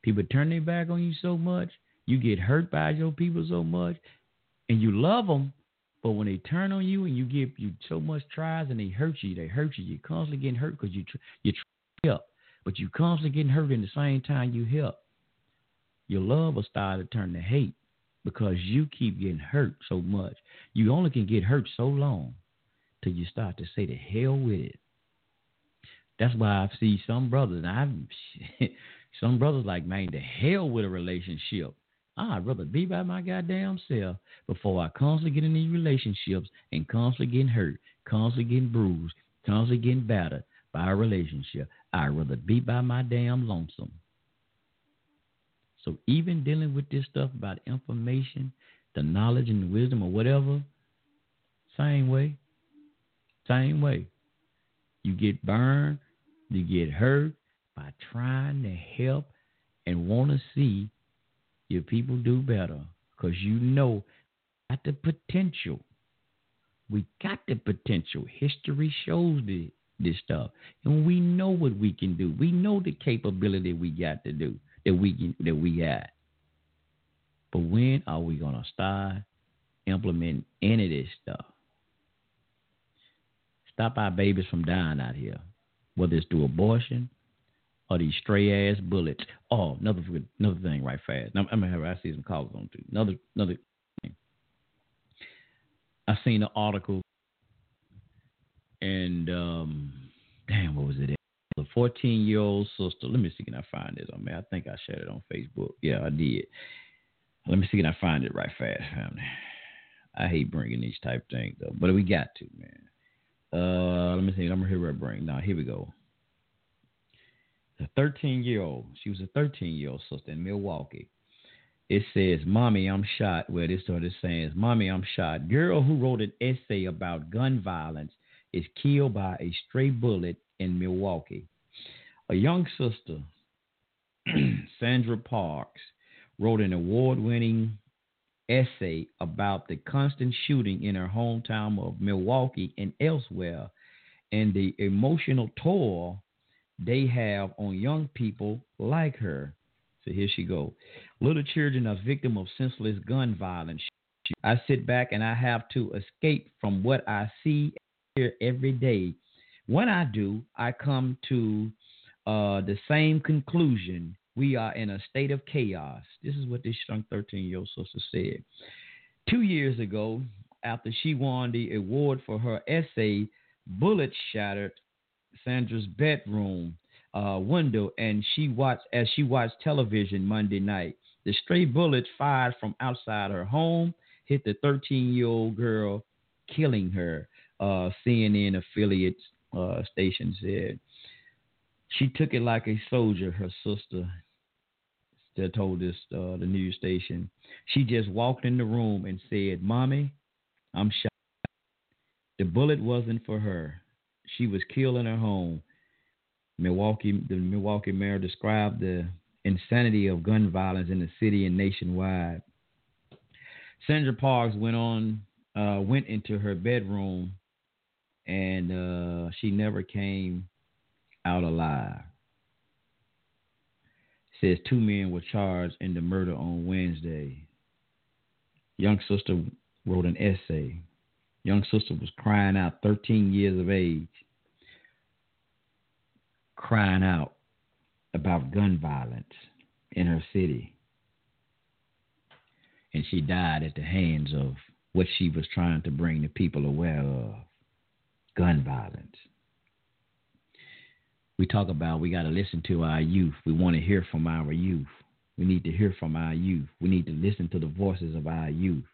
people turn their back on you so much, you get hurt by your people so much, and you love them, but when they turn on you and you give you so much tries and they hurt you, they hurt you. You're constantly getting hurt because you you help, but you constantly getting hurt in the same time you help. Your love will start to turn to hate because you keep getting hurt so much. You only can get hurt so long till you start to say the hell with it. That's why I see some brothers, and I've some brothers like, man, the hell with a relationship. I'd rather be by my goddamn self before I constantly get in these relationships and constantly getting hurt, constantly getting bruised, constantly getting battered by a relationship. I'd rather be by my damn lonesome. So even dealing with this stuff about information, the knowledge and the wisdom or whatever, same way. Same way. You get burned, you get hurt by trying to help and want to see your people do better because you know got the potential. We got the potential. History shows the, this stuff, and we know what we can do. We know the capability we got to do that we can, that we got. But when are we gonna start implementing any of this stuff? Stop our babies from dying out here, whether it's through abortion or these stray ass bullets. Oh, another another thing, right fast. Now, I'm gonna have I see some calls on too. Another another thing. I seen an article, and um, damn, what was it? A 14 year old sister. Let me see can I find this on me. I think I shared it on Facebook. Yeah, I did. Let me see can I find it right fast, family. I hate bringing these type things though, but we got to, man. Uh, let me see. I'm what I bring. Now here we go. The 13 year old. She was a 13 year old sister in Milwaukee. It says, "Mommy, I'm shot." Well, this started saying, "Mommy, I'm shot." Girl who wrote an essay about gun violence is killed by a stray bullet in Milwaukee. A young sister, Sandra Parks, wrote an award winning essay about the constant shooting in her hometown of Milwaukee and elsewhere and the emotional toll they have on young people like her. So here she goes. Little children are victims of senseless gun violence. I sit back and I have to escape from what I see here every day when I do, I come to uh, the same conclusion. We are in a state of chaos. This is what this young 13 year old sister said. Two years ago, after she won the award for her essay, Bullet Shattered Sandra's bedroom uh, window, and she watched as she watched television Monday night. The stray bullets fired from outside her home hit the 13 year old girl, killing her. Uh, CNN affiliates uh, station said she took it like a soldier. Her sister still told this uh, the news station. She just walked in the room and said, "Mommy, I'm shot." The bullet wasn't for her. She was killed in her home. Milwaukee, the Milwaukee mayor described the insanity of gun violence in the city and nationwide. Sandra Parks went on, uh, went into her bedroom and uh, she never came out alive. says two men were charged in the murder on Wednesday. Young sister wrote an essay. Young sister was crying out, 13 years of age, crying out about gun violence in her city. And she died at the hands of what she was trying to bring the people aware of gun violence. We talk about we got to listen to our youth. We want to hear from our youth. We need to hear from our youth. We need to listen to the voices of our youth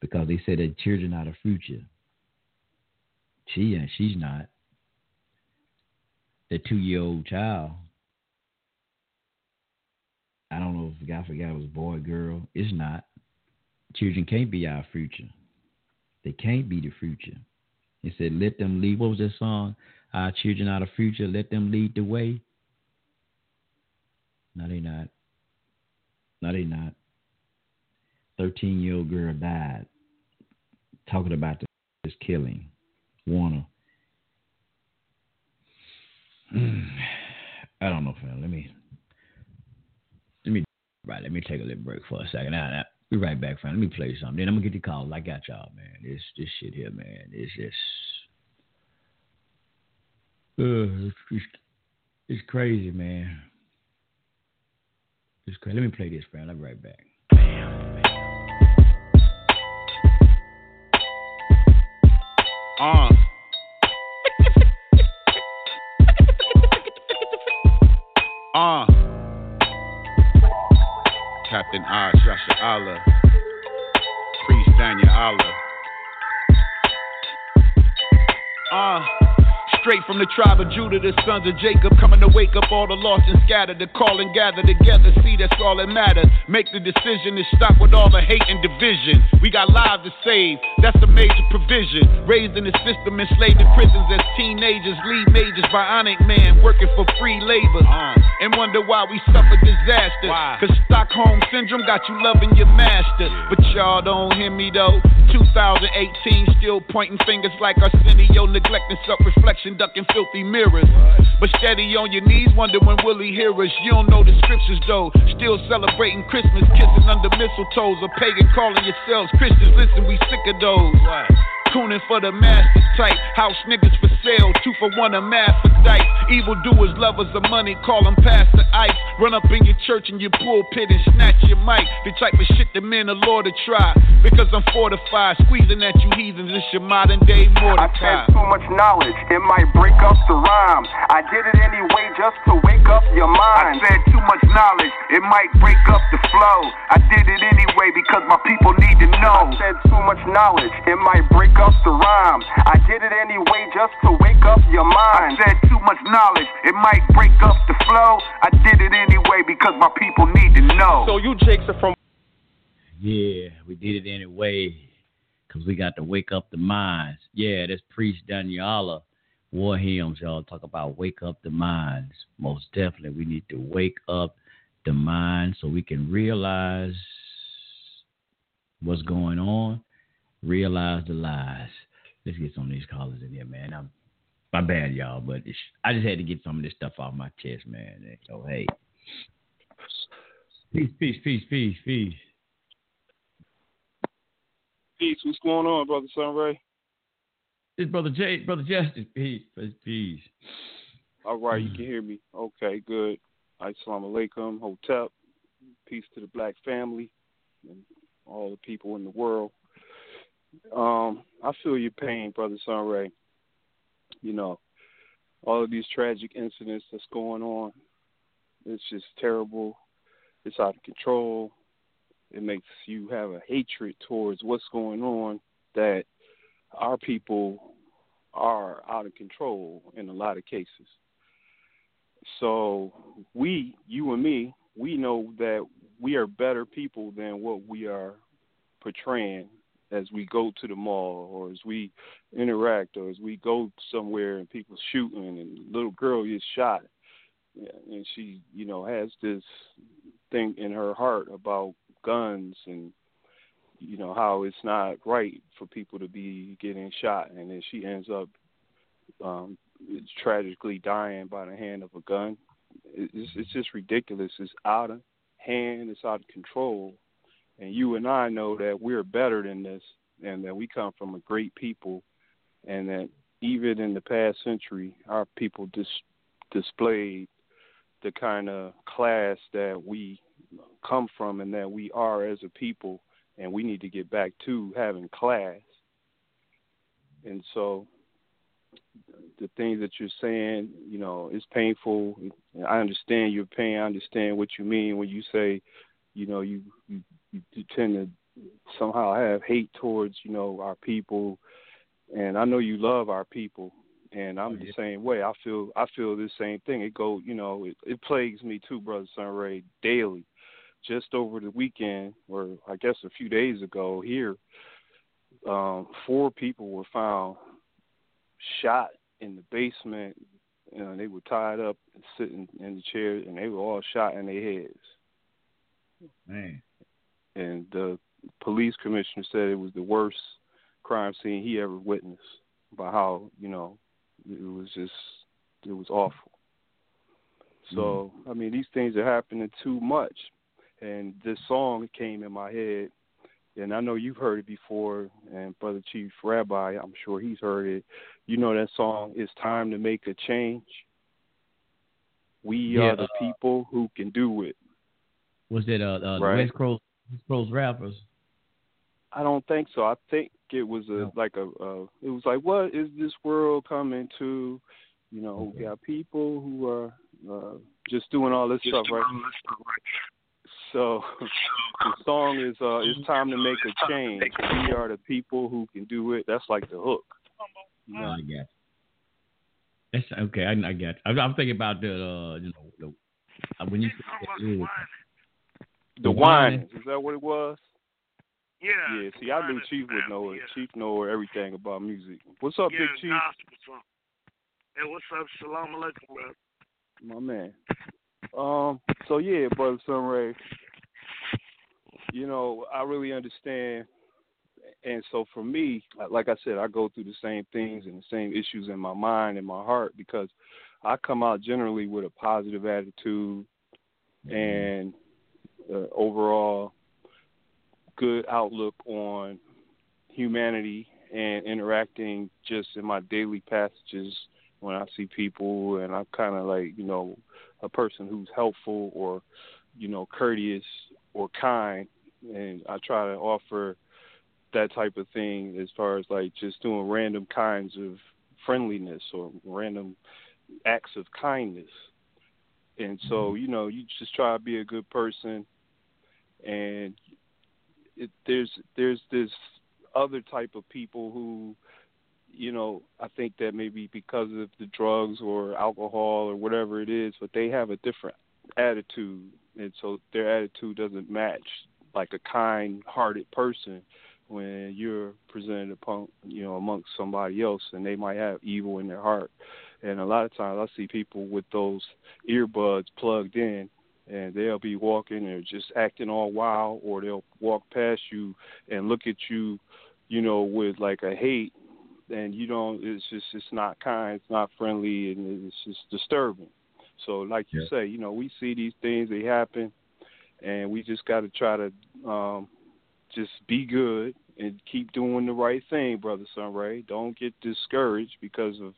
because they say that children are the future. She and she's not. The two year old child. I don't know if guy forgot it was boy, girl. It's not. Children can't be our future. They can't be the future. He said, Let them lead. What was that song? Our children are the future. Let them lead the way. No, they not. No, they not. 13 year old girl died talking about this killing. Warner. I don't know, fam. Let me let me right. Let me take a little break for a second. Now be right back, fam. Let me play something. Then I'm gonna get the calls. I got y'all, man. This this shit here, man. It's just uh, it's, it's crazy, man. It's crazy. Let me play this, friend. I'll be right back. Uh. Uh. Captain Oz, Yasha Allah. Priest Daniel Allah. Uh. Straight from the tribe of Judah, the sons of Jacob, coming to wake up all the lost and scattered, to call and gather together. See, that's all that matters. Make the decision to stop with all the hate and division. We got lives to save, that's a major provision. Raised in the system, enslaved in prisons as teenagers, lead majors, bionic man, working for free labor. Uh, and wonder why we suffer disaster. Cause Stockholm Syndrome got you loving your master. But y'all don't hear me though. 2018, still pointing fingers like Arsenio, neglecting self reflection ducking filthy mirrors. But steady on your knees, wonder when will he hear us? You don't know the scriptures though. Still celebrating Christmas, kissing under mistletoes. A pagan calling yourselves Christians. Listen, we sick of those. Cooning for the master type. House niggas for sale. Two for one, a master dice. Evil doers, lovers of money, call them Pastor Ice. Run up in your church and your pulpit and snatch your mic. The type of shit the men of Lord to try. Because I'm fortified, squeezing at you heathens. It's your modern day Mordecai. I said too much knowledge, it might break up the rhyme. I did it anyway just to wake up your mind. I said too much knowledge, it might break up the flow. I did it anyway because my people need to know. I said too much knowledge, it might break up up the rhyme. I did it anyway just to wake up your mind. I said too much knowledge, it might break up the flow. I did it anyway because my people need to know. So you jakes are from. Yeah, we did it anyway because we got to wake up the minds. Yeah, that's Priest Daniela. War hymns, y'all talk about wake up the minds. Most definitely, we need to wake up the mind so we can realize what's going on realize the lies. Let's get some of these callers in here, man. I'm my bad, y'all, but I just had to get some of this stuff off my chest, man. So hey, peace, peace, peace, peace, peace. Peace. What's going on, brother Sunray? It's brother Jay, brother Justice. Peace, peace. All right, you can hear me. Okay, good. Assalamu alaikum, hotep. Peace to the black family and all the people in the world. Um, I feel your pain, brother Sunray. You know, all of these tragic incidents that's going on. It's just terrible. It's out of control. It makes you have a hatred towards what's going on that our people are out of control in a lot of cases. So we, you and me, we know that we are better people than what we are portraying as we go to the mall or as we interact or as we go somewhere and people shooting and little girl gets shot and she you know has this thing in her heart about guns and you know how it's not right for people to be getting shot and then she ends up um tragically dying by the hand of a gun it's, it's just ridiculous. It's out of hand. It's out of control. And you and I know that we're better than this, and that we come from a great people, and that even in the past century, our people dis- displayed the kind of class that we come from and that we are as a people, and we need to get back to having class. And so, the things that you're saying, you know, is painful. I understand your pain. I understand what you mean when you say, you know, you you, you tend to somehow have hate towards, you know, our people. And I know you love our people, and I'm oh, the same way. I feel I feel the same thing. It go, you know, it, it plagues me too, brother Sunray, daily. Just over the weekend, or I guess a few days ago, here, um, four people were found shot in the basement. You know, they were tied up and sitting in the chairs, and they were all shot in their heads. Man. And the police commissioner said it was the worst crime scene he ever witnessed. By how you know it was just it was awful. So mm. I mean, these things are happening too much, and this song came in my head, and I know you've heard it before, and Brother Chief Rabbi, I'm sure he's heard it. You know that song, "It's Time to Make a Change." We yeah, are the uh, people who can do it. Was it uh, uh right? West Coast West Coast rappers? I don't think so. I think it was a no. like a uh, it was like what is this world coming to? You know, we got people who are uh, just doing all this just stuff, right? So the song is uh it's time to make a change. We are the people who can do it. That's like the hook. You know? I guess. That's okay. I, I get. I'm, I'm thinking about the uh, you know the uh, when you the, the wine. Is that what it was? Yeah. Yeah. See, I knew Chief would know it. Yeah. Chief know everything about music. What's up, yeah, Big Chief? Hey, what's up? Shalom alaikum, bro. My man. Um. So yeah, brother Sunray. You know, I really understand. And so for me, like I said, I go through the same things and the same issues in my mind and my heart because I come out generally with a positive attitude mm-hmm. and uh, overall good outlook on humanity and interacting just in my daily passages when I see people and I'm kind of like, you know, a person who's helpful or, you know, courteous or kind. And I try to offer that type of thing as far as like just doing random kinds of friendliness or random acts of kindness. And so, mm-hmm. you know, you just try to be a good person and it, there's there's this other type of people who you know, I think that maybe because of the drugs or alcohol or whatever it is, but they have a different attitude, and so their attitude doesn't match like a kind-hearted person when you're presented upon, you know, amongst somebody else, and they might have evil in their heart. And a lot of times, I see people with those earbuds plugged in, and they'll be walking or just acting all wild, or they'll walk past you and look at you, you know, with like a hate, and you don't. It's just it's not kind, it's not friendly, and it's just disturbing. So, like you yeah. say, you know, we see these things they happen, and we just got to try to um, just be good and keep doing the right thing, brother Sunray. Don't get discouraged because of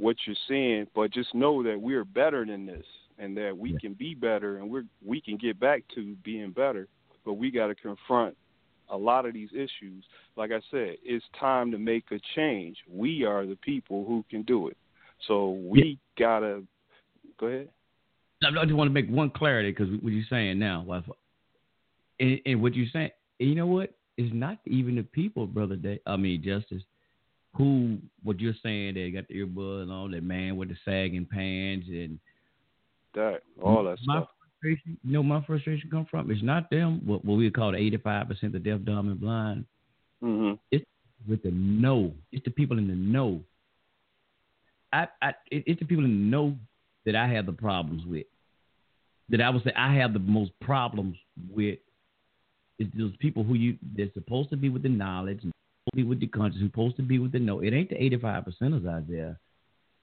what you're seeing, but just know that we're better than this and that we yeah. can be better and we're we can get back to being better. But we got to confront a lot of these issues. Like I said, it's time to make a change. We are the people who can do it. So we yeah. gotta go ahead. I just want to make one clarity because what you're saying now, and, and what you're saying, you know what? It's not even the people, brother. That I mean, Justice, who what you're saying they got the earbud and all that man with the sagging pants and that, all that my stuff. Frustration, you know, my frustration come from it's not them. What, what we call the eighty-five percent of the deaf, dumb, and blind. Mm-hmm. It's with the no. It's the people in the know. I, I, it, it's the people in the know that I have the problems with. That I would say I have the most problems with. Is those people who you they're supposed to be with the knowledge, and be with the conscience, supposed to be with the know. It ain't the eighty-five percenters out there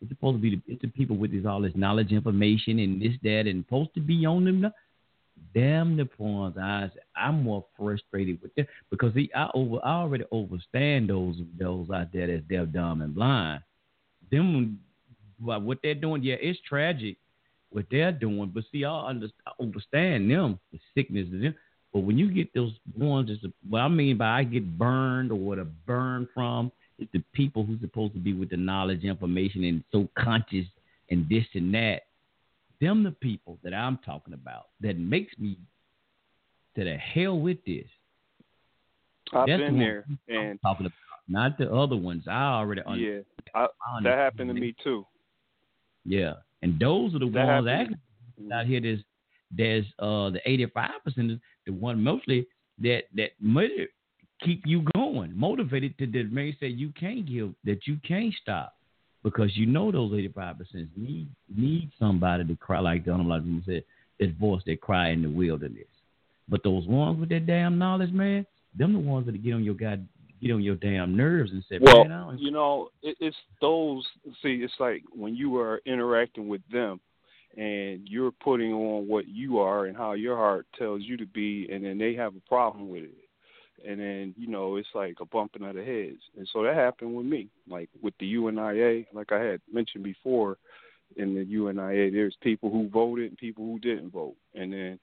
It's supposed to be the, it's the people with this all this knowledge, information, and this, that, and supposed to be on them. Damn the ones I I'm more frustrated with them because see, I over I already overstand those those out there that's deaf, dumb, and blind. Them what they're doing, yeah, it's tragic what they're doing, but see, I understand, I understand them, the sickness of them. But when you get those ones, it's a, what I mean by I get burned or what a burn from is the people who's supposed to be with the knowledge, information, and so conscious and this and that. Them the people that I'm talking about that makes me to the hell with this. I've That's been the there, and talking about, not the other ones. I already yeah, understand. I, I that happened to me too. Yeah, and those are the That ones actually out here. There's there's uh the 85 percent is the one mostly that that might keep you going, motivated to that may say you can't give that you can't stop because you know those 85 percent need need somebody to cry like Donald like you said that voice that cry in the wilderness. But those ones with that damn knowledge, man, them the ones that get on your god get on your damn nerves and say, Well, man, I don't you know, it, it's those. See, it's like when you are interacting with them, and you're putting on what you are and how your heart tells you to be, and then they have a problem with it, and then you know it's like a bumping of the heads, and so that happened with me, like with the UNIA, like I had mentioned before. In the UNIA, there's people who voted and people who didn't vote, and then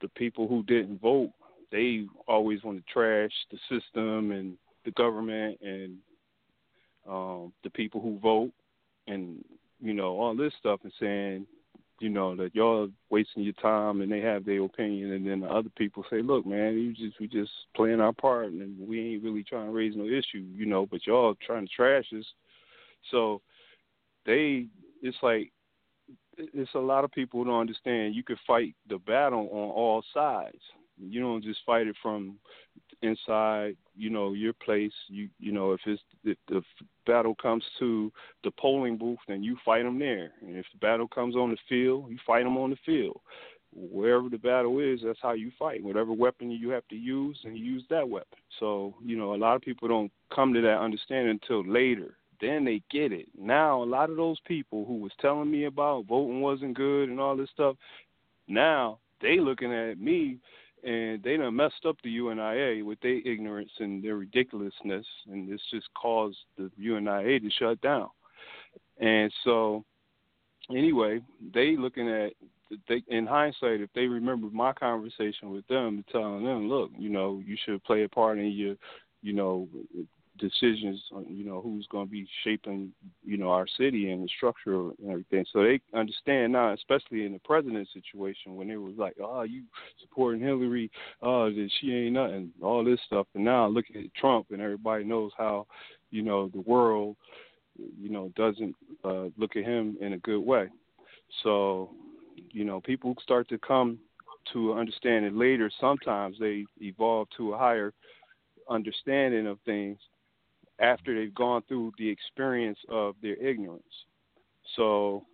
the people who didn't vote they always want to trash the system and the government and um the people who vote and you know all this stuff and saying you know that y'all wasting your time and they have their opinion and then the other people say look man you just we just playing our part and we ain't really trying to raise no issue you know but y'all trying to trash us. So they it's like it's a lot of people don't understand. You could fight the battle on all sides. You don't just fight it from inside you know your place. You you know if it's if the battle comes to the polling booth then you fight them there. And if the battle comes on the field you fight them on the field. Wherever the battle is that's how you fight. Whatever weapon you have to use and you use that weapon. So you know a lot of people don't come to that understanding until later. Then they get it. Now a lot of those people who was telling me about voting wasn't good and all this stuff now they looking at me and they done messed up the UNIA with their ignorance and their ridiculousness, and it's just caused the UNIA to shut down. And so, anyway, they looking at they in hindsight, if they remember my conversation with them, telling them, look, you know, you should play a part in your, you know, decisions on you know who's going to be shaping you know our city and the structure and everything. So they understand now especially in the president's situation when they was like oh you supporting hillary? Oh that she ain't nothing all this stuff. And now look at trump and everybody knows how you know the world you know doesn't uh look at him in a good way. So you know people start to come to understand it later. Sometimes they evolve to a higher understanding of things after they've gone through the experience of their ignorance. So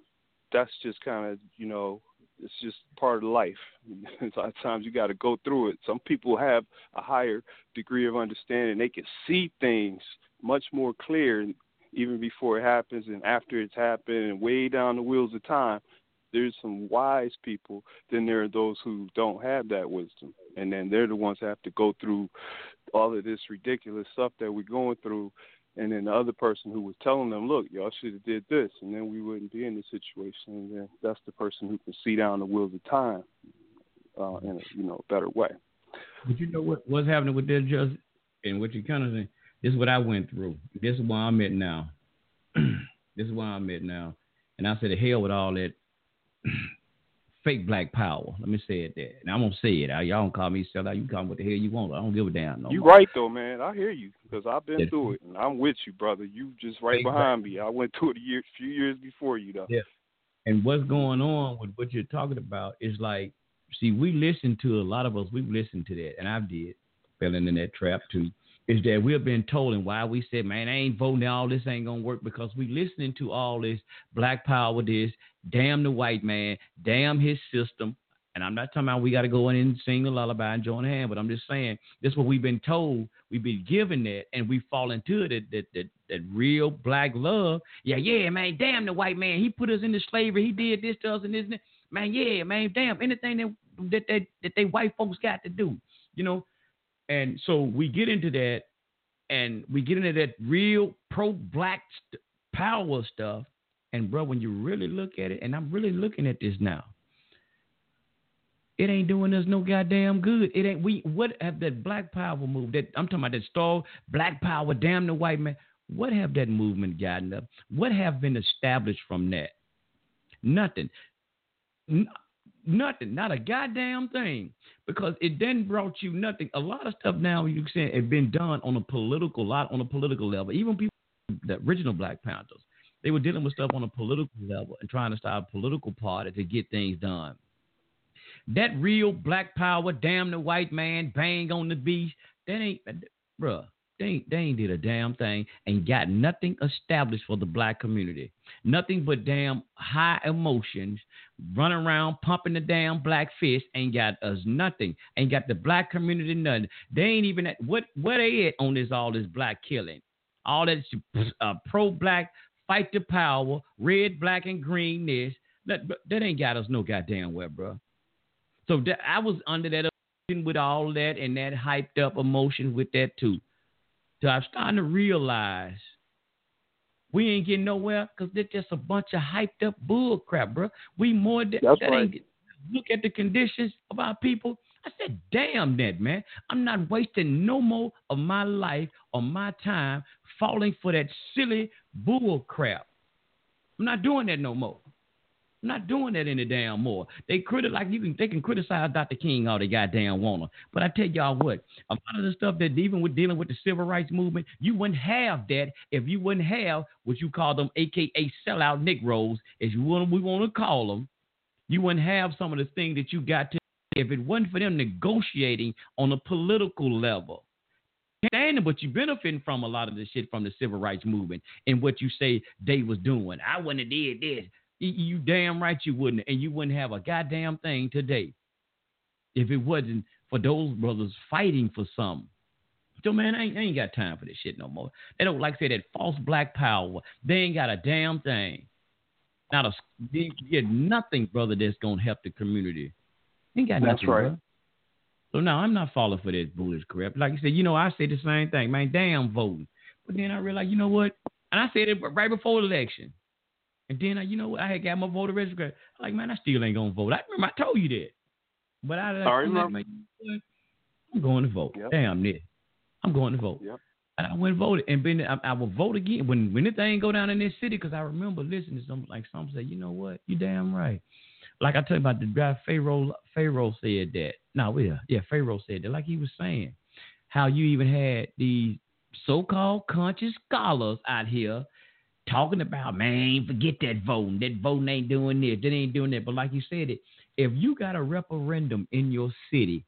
that's just kind of, you know, it's just part of life. a lot of times you got to go through it. Some people have a higher degree of understanding. They can see things much more clear even before it happens and after it's happened and way down the wheels of time. There's some wise people, then there are those who don't have that wisdom. And then they're the ones that have to go through all of this ridiculous stuff that we're going through and then the other person who was telling them, look, y'all should have did this, and then we wouldn't be in this situation. And then that's the person who can see down the wheels of time uh, in a you know better way. But you know what what's happening with that judge and what you kind of saying. This is what I went through. This is where I'm at now. this is where I'm at now. And I said, hell with all that fake black power. Let me say it there. And I'm gonna say it. Y'all don't call me sellout. You call me what the hell you want. I don't give a damn. No you more. right though, man. I hear you because I've been Yeah. through it, and I'm with you, brother. You just right Exactly. behind me. I went through it a year, few years before you, though. Yeah. And what's going on with what you're talking about is like, see, we listen to a lot of us. We've listened to that, and I did, fell into that trap too. Is that we've been told, and why we said, man, I ain't voting. All this ain't gonna work because we listening to all this black power, this damn the white man, damn his system. And I'm not talking about we got to go in and sing the lullaby and join hand, but I'm just saying this is what we've been told. We've been given that, and we fall into it. That, that, that that real black love. Yeah, yeah, man. Damn the white man. He put us into slavery. He did this to us and this. And that. Man, yeah, man. Damn anything that that that that they white folks got to do. You know. And so we get into that, and we get into that real pro black st- power stuff. And bro, when you really look at it, and I'm really looking at this now it ain't doing us no goddamn good. It ain't we what have that black power move that I'm talking about that stall black power, damn the white man. What have that movement gotten up? What have been established from that? Nothing. N- nothing. Not a goddamn thing. Because it then brought you nothing. A lot of stuff now you can say have been done on a political lot on a political level. Even people the original Black Panthers, they were dealing with stuff on a political level and trying to start a political party to get things done. That real black power, damn the white man, bang on the beach, that ain't, bruh, they ain't, they ain't did a damn thing and got nothing established for the black community. Nothing but damn high emotions, running around pumping the damn black fist, ain't got us nothing. Ain't got the black community nothing. They ain't even at, what what they at on this all this black killing, all that uh, pro black fight the power, red, black, and green this. That, that ain't got us no goddamn well, bro. So that, I was under that emotion with all that and that hyped up emotion with that too. So I'm starting to realize we ain't getting nowhere because they're just a bunch of hyped up bull crap, bro. We more than that right. ain't look at the conditions of our people. I said, damn that, man. I'm not wasting no more of my life or my time falling for that silly bull crap. I'm not doing that no more. I'm not doing that any damn more. They criti- like you can they can criticize Dr. King all they goddamn wanna. But I tell y'all what, a lot of the stuff that even with dealing with the civil rights movement, you wouldn't have that if you wouldn't have what you call them AKA sellout Negroes, as you want we want to call them. You wouldn't have some of the things that you got to if it wasn't for them negotiating on a political level. Understanding, but you're benefiting from a lot of the shit from the civil rights movement and what you say they was doing. I wouldn't have did this. You, damn right you wouldn't, and you wouldn't have a goddamn thing today if it wasn't for those brothers fighting for some. So man, I ain't, I ain't got time for this shit no more. They don't like say that false black power. They ain't got a damn thing. Not a get nothing, brother. That's gonna help the community. Ain't got nothing. That's nothing, right. bro. So now I'm not falling for this bullish crap. Like you said, you know, I say the same thing, man. Damn voting. But then I realized, you know what? And I said it right before the election. And then I, you know what? I had got my voter registration. Like, man, I still ain't gonna vote. I remember I told you that. But I, I you know what? I'm going to vote. Yep. Damn it. I'm going to vote. Yep. And I went and voted, and then I, I will vote again when when the thing go down in this city. Because I remember listening to some like some say, you know what, you damn right. Like I tell you about the guy Pharaoh. Pharaoh said that. No, yeah, yeah. Pharaoh said that. Like he was saying, how you even had these so-called conscious scholars out here talking about, man, forget that voting. That voting ain't doing this. That ain't doing that. But like you said, it if you got a referendum in your city,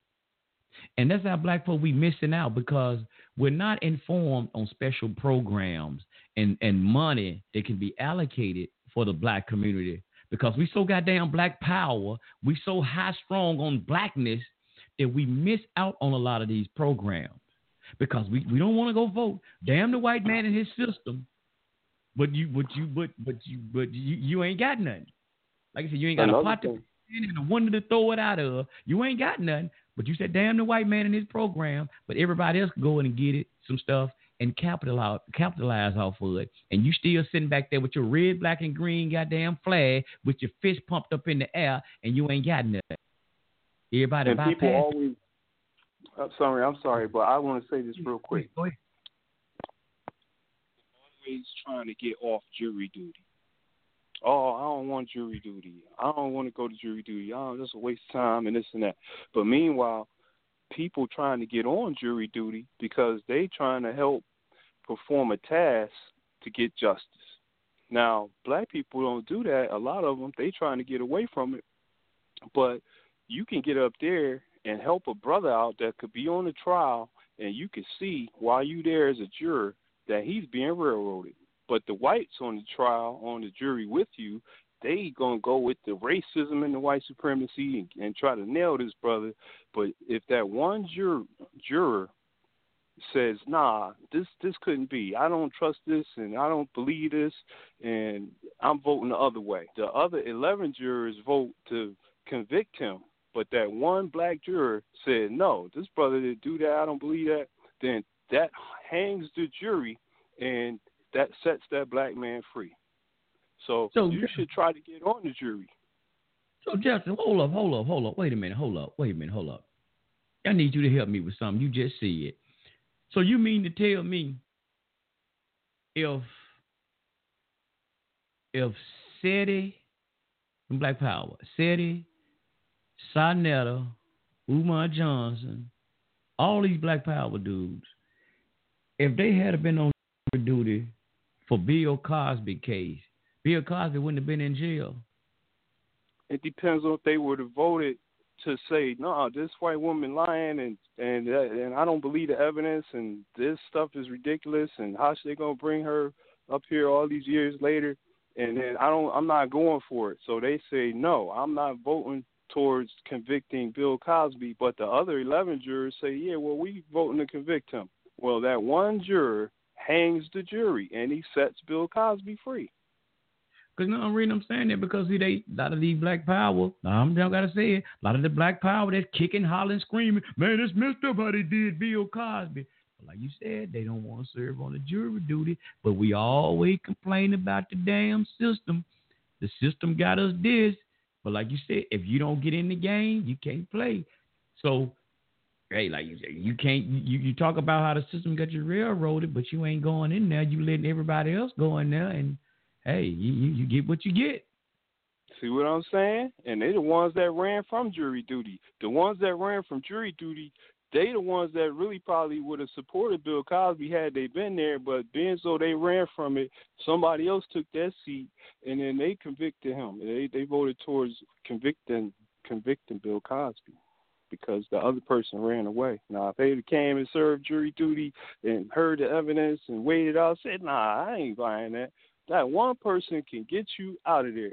and that's how black folk we missing out because we're not informed on special programs and, and money that can be allocated for the black community. Because we so goddamn black power, we so high strong on blackness that we miss out on a lot of these programs. Because we, we don't want to go vote. Damn the white man and his system. But you but you but but you but you, you ain't got nothing. Like I said, you ain't got a Another pot to thing. in and a one to throw it out of. You ain't got nothing. But you said, damn the white man and his program, but everybody else can go in and get it, some stuff, and capitalize capitalize off of it. And you still sitting back there with your red, black, and green goddamn flag with your fist pumped up in the air, and you ain't got nothing. Everybody and people bypass. always. I'm sorry, I'm sorry, but I want to say this real quick. Go ahead. Always trying to get off jury duty. Oh, I don't want jury duty. I don't want to go to jury duty. Oh, that's a waste of time and this and that. But meanwhile, people trying to get on jury duty because they trying to help perform a task to get justice. Now, black people don't do that. A lot of them they trying to get away from it. But you can get up there and help a brother out that could be on the trial, and you can see while you there as a juror that he's being railroaded. But the whites on the trial, on the jury with you, they gonna go with the racism and the white supremacy and, and try to nail this brother. But if that one juror, juror says, "Nah, this this couldn't be. I don't trust this, and I don't believe this, and I'm voting the other way." The other eleven jurors vote to convict him, but that one black juror said, "No, this brother didn't do that. I don't believe that." Then that hangs the jury, and that sets that black man free. So, So- you should try to get on the jury. So Justin, hold up, hold up, hold up. Wait a minute, hold up, wait a minute, hold up. I need you to help me with something. You just said. So you mean to tell me if if SETI Black Power, SETI, Sa Neter, Umar Johnson, all these Black Power dudes, if they had been on duty for Bill Cosby case, Bill Cosby wouldn't have been in jail. It depends on if they were to voted to say, no, this white woman lying, and and and I don't believe the evidence, and this stuff is ridiculous, and how's they gonna bring her up here all these years later? And then I don't, I'm not going for it. So they say, no, I'm not voting towards convicting Bill Cosby. But the other 11 jurors say, yeah, well, we voting to convict him. Well, that one juror hangs the jury, and he sets Bill Cosby free. Cause no, I'm reading, I'm saying that because see, they a lot of these black power. I'm just gotta say it. A lot of the black power that's kicking, hollering, screaming, man, it's how they did Bill Cosby. Like you said, they don't want to serve on the jury duty. But we always complain about the damn system. The system got us this. But like you said, if you don't get in the game, you can't play. So, hey, like you said, you can't. You you talk about how the system got you railroaded, but you ain't going in there. You letting everybody else go in there, and hey, you you, you get what you get. See what I'm saying? And they're the ones that ran from jury duty. The ones that ran from jury duty, they the ones that really probably would have supported Bill Cosby had they been there. But being so they ran from it, somebody else took that seat, and then they convicted him. They they voted towards convicting convicting Bill Cosby because the other person ran away. Now, if they came and served jury duty and heard the evidence and waited out, said, "Nah, I ain't buying that." That one person can get you out of there.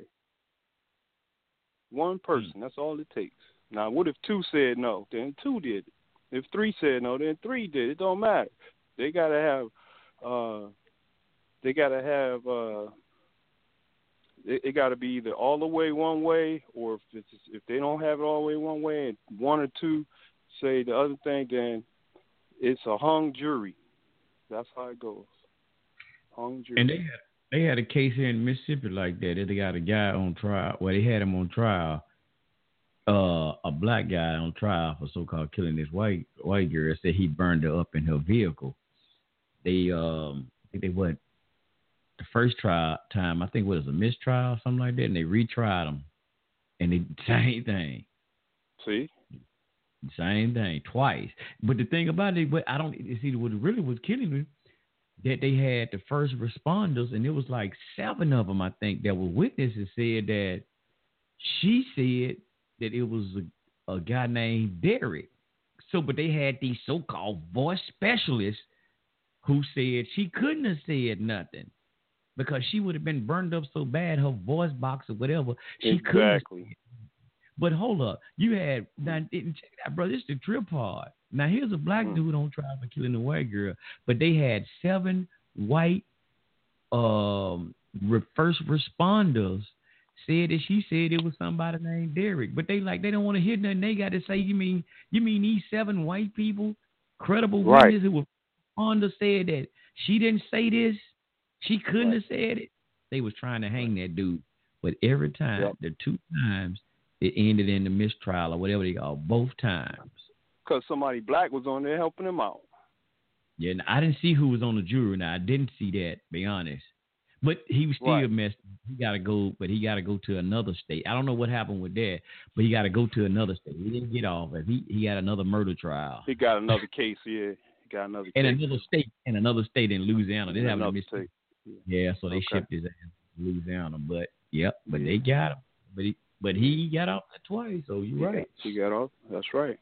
One person, hmm. that's all it takes. Now, what if two said no? Then two did it. If three said no, then three did. It don't matter. They gotta have, uh, they gotta have, uh, it, it got to be either all the way one way, or if it's, if they don't have it all the way one way, and one or two say the other thing, then it's a hung jury. That's how it goes. Hung jury. And they had they had a case here in Mississippi like that. They got a guy on trial. Well, they had him on trial. Uh, a black guy on trial for so-called killing this white white girl. Said he burned her up in her vehicle. They um, I think they went the first trial time. I think it was a mistrial or something like that, and they retried him, and they same thing. See, Same thing twice. But the thing about it, but I don't see what really was killing me. That they had the first responders, and it was like seven of them, I think, that were witnesses said that she said that it was a, a guy named Derek. So, but they had these so-called voice specialists who said she couldn't have said nothing because she would have been burned up so bad, her voice box or whatever. She couldn't. exactly. but hold up, you had now check it out, bro. This is the trip part. Now here's a black Mm. dude on trial for killing a white girl, but they had seven white um re- first responders said that she said it was somebody named Derek, but they like they don't want to hear nothing. They got to say, you mean you mean these seven white people, credible Right. witnesses who were on responder said that she didn't say this, she couldn't have said it. They was trying to hang that dude, but every time, Yep. the two times, it ended in the mistrial or whatever they call both times. Because somebody black was on there helping him out. Yeah, and I didn't see who was on the jury. Now I didn't see that, be honest. But he was still Right. messed. He got to go, but he got to go to another state. I don't know what happened with that, but he got to go to another state. He didn't get off. He he got another murder trial He got another case Yeah, He got another in case. another state. In another state in Louisiana. They have another Mississippi. state. Yeah, so they Okay. shipped his ass to Louisiana. But yep, but they got him. But he but he got off twice. So you're right. He got off. That's right.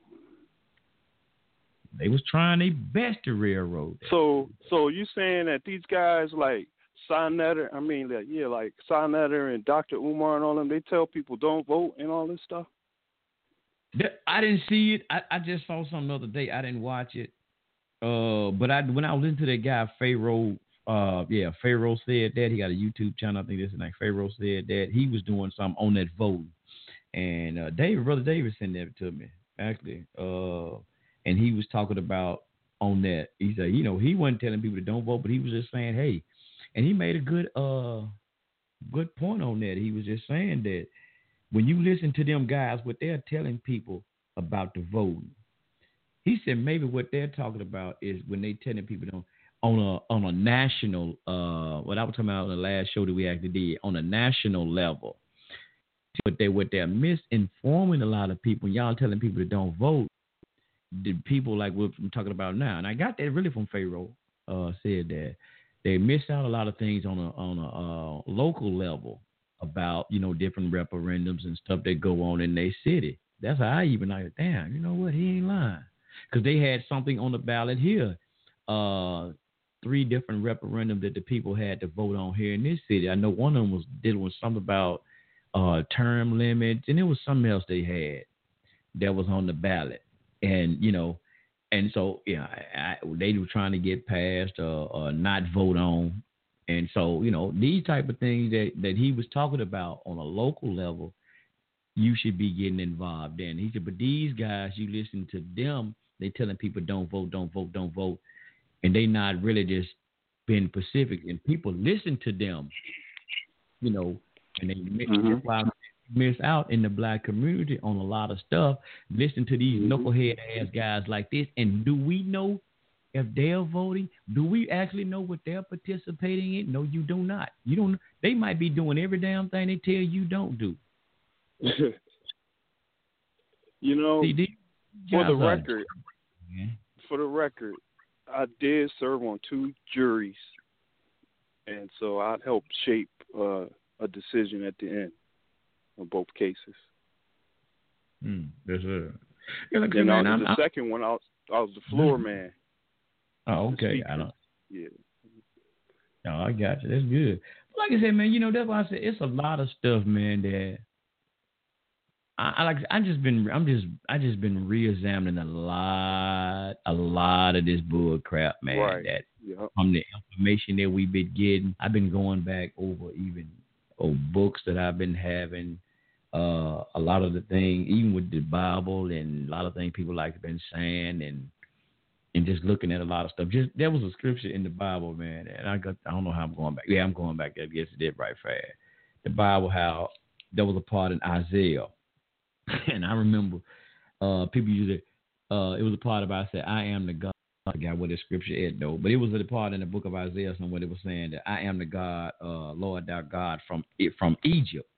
They was trying their best to railroad. that. So, so you saying that these guys like Sa Neter, I mean, like, yeah, like Sa Neter and Dr. Umar and all them, they tell people don't vote and all this stuff. I didn't see it. I, I just saw something the other day. I didn't watch it. Uh, but I when I was into that guy Pharaoh, uh, yeah, Pharaoh said that he got a YouTube channel. I think this is like Pharaoh said that he was doing something on that vote, and uh, David, brother David, sent that to me actually. Uh, and he was talking about on that. He said, you know, he wasn't telling people to don't vote, but he was just saying, hey, and he made a good uh good point on that. He was just saying that when you listen to them guys, what they're telling people about the voting, he said maybe what they're talking about is when they telling people don't on a on a national uh what I was talking about on the last show that we actually did on a national level. But they what they're misinforming a lot of people. Y'all telling people to don't vote. The people like what I'm talking about now, and I got that really from Pharaoh. Uh, said that they miss out a lot of things on a on a uh, local level about you know different referendums and stuff that go on in their city. That's how I even like, damn, you know what? He ain't lying because they had something on the ballot here. Uh, three different referendums that the people had to vote on here in this city. I know one of them was dealing with something about uh, term limits, and it was something else they had that was on the ballot. And you know, and so yeah, I, I, they were trying to get passed or, or not vote on. And so you know, these type of things that that he was talking about on a local level, you should be getting involved in. He said, but these guys, you listen to them they telling people don't vote, don't vote, don't vote, and they not really just being Pacific. And people listen to them, you know, and they mm-hmm. Miss out in the black community on a lot of stuff. Listen to these mm-hmm. knucklehead ass guys like this, and do we know if they're voting? Do we actually know what they're participating in? No, you do not. You don't. They might be doing every damn thing they tell you don't do. you know, See, for the record, for the record, I did serve on two juries, and so I helped shape uh, a decision at the end of both cases. Mm, yes, sir. Yeah, like, and man, the I'm, second one, I was, I was the floor mm-hmm. man. Oh, okay. I don't. Yeah. No, I got you. That's good. Like I said, man, you know that's why I said it's a lot of stuff, man, that I, I like I just been I'm just I just been re-examining a lot a lot of this bull crap, man. Right. That yep. from the information that we've been getting, I've been going back over even old books that I've been having. Uh, a lot of the things, even with the Bible and a lot of things people like have been saying, and and just looking at a lot of stuff. Just there was a scripture in the Bible, man, and I got I don't know how I'm going back. Yeah, I'm going back. I guess it did right fast. The Bible, how there was a part in Isaiah and I remember uh, people used it. Uh, it was a part about I said, "I am the God." I forgot what the scripture is though, but it was a part in the book of Isaiah somewhere that was saying that I am the God, uh, Lord our God from from Egypt.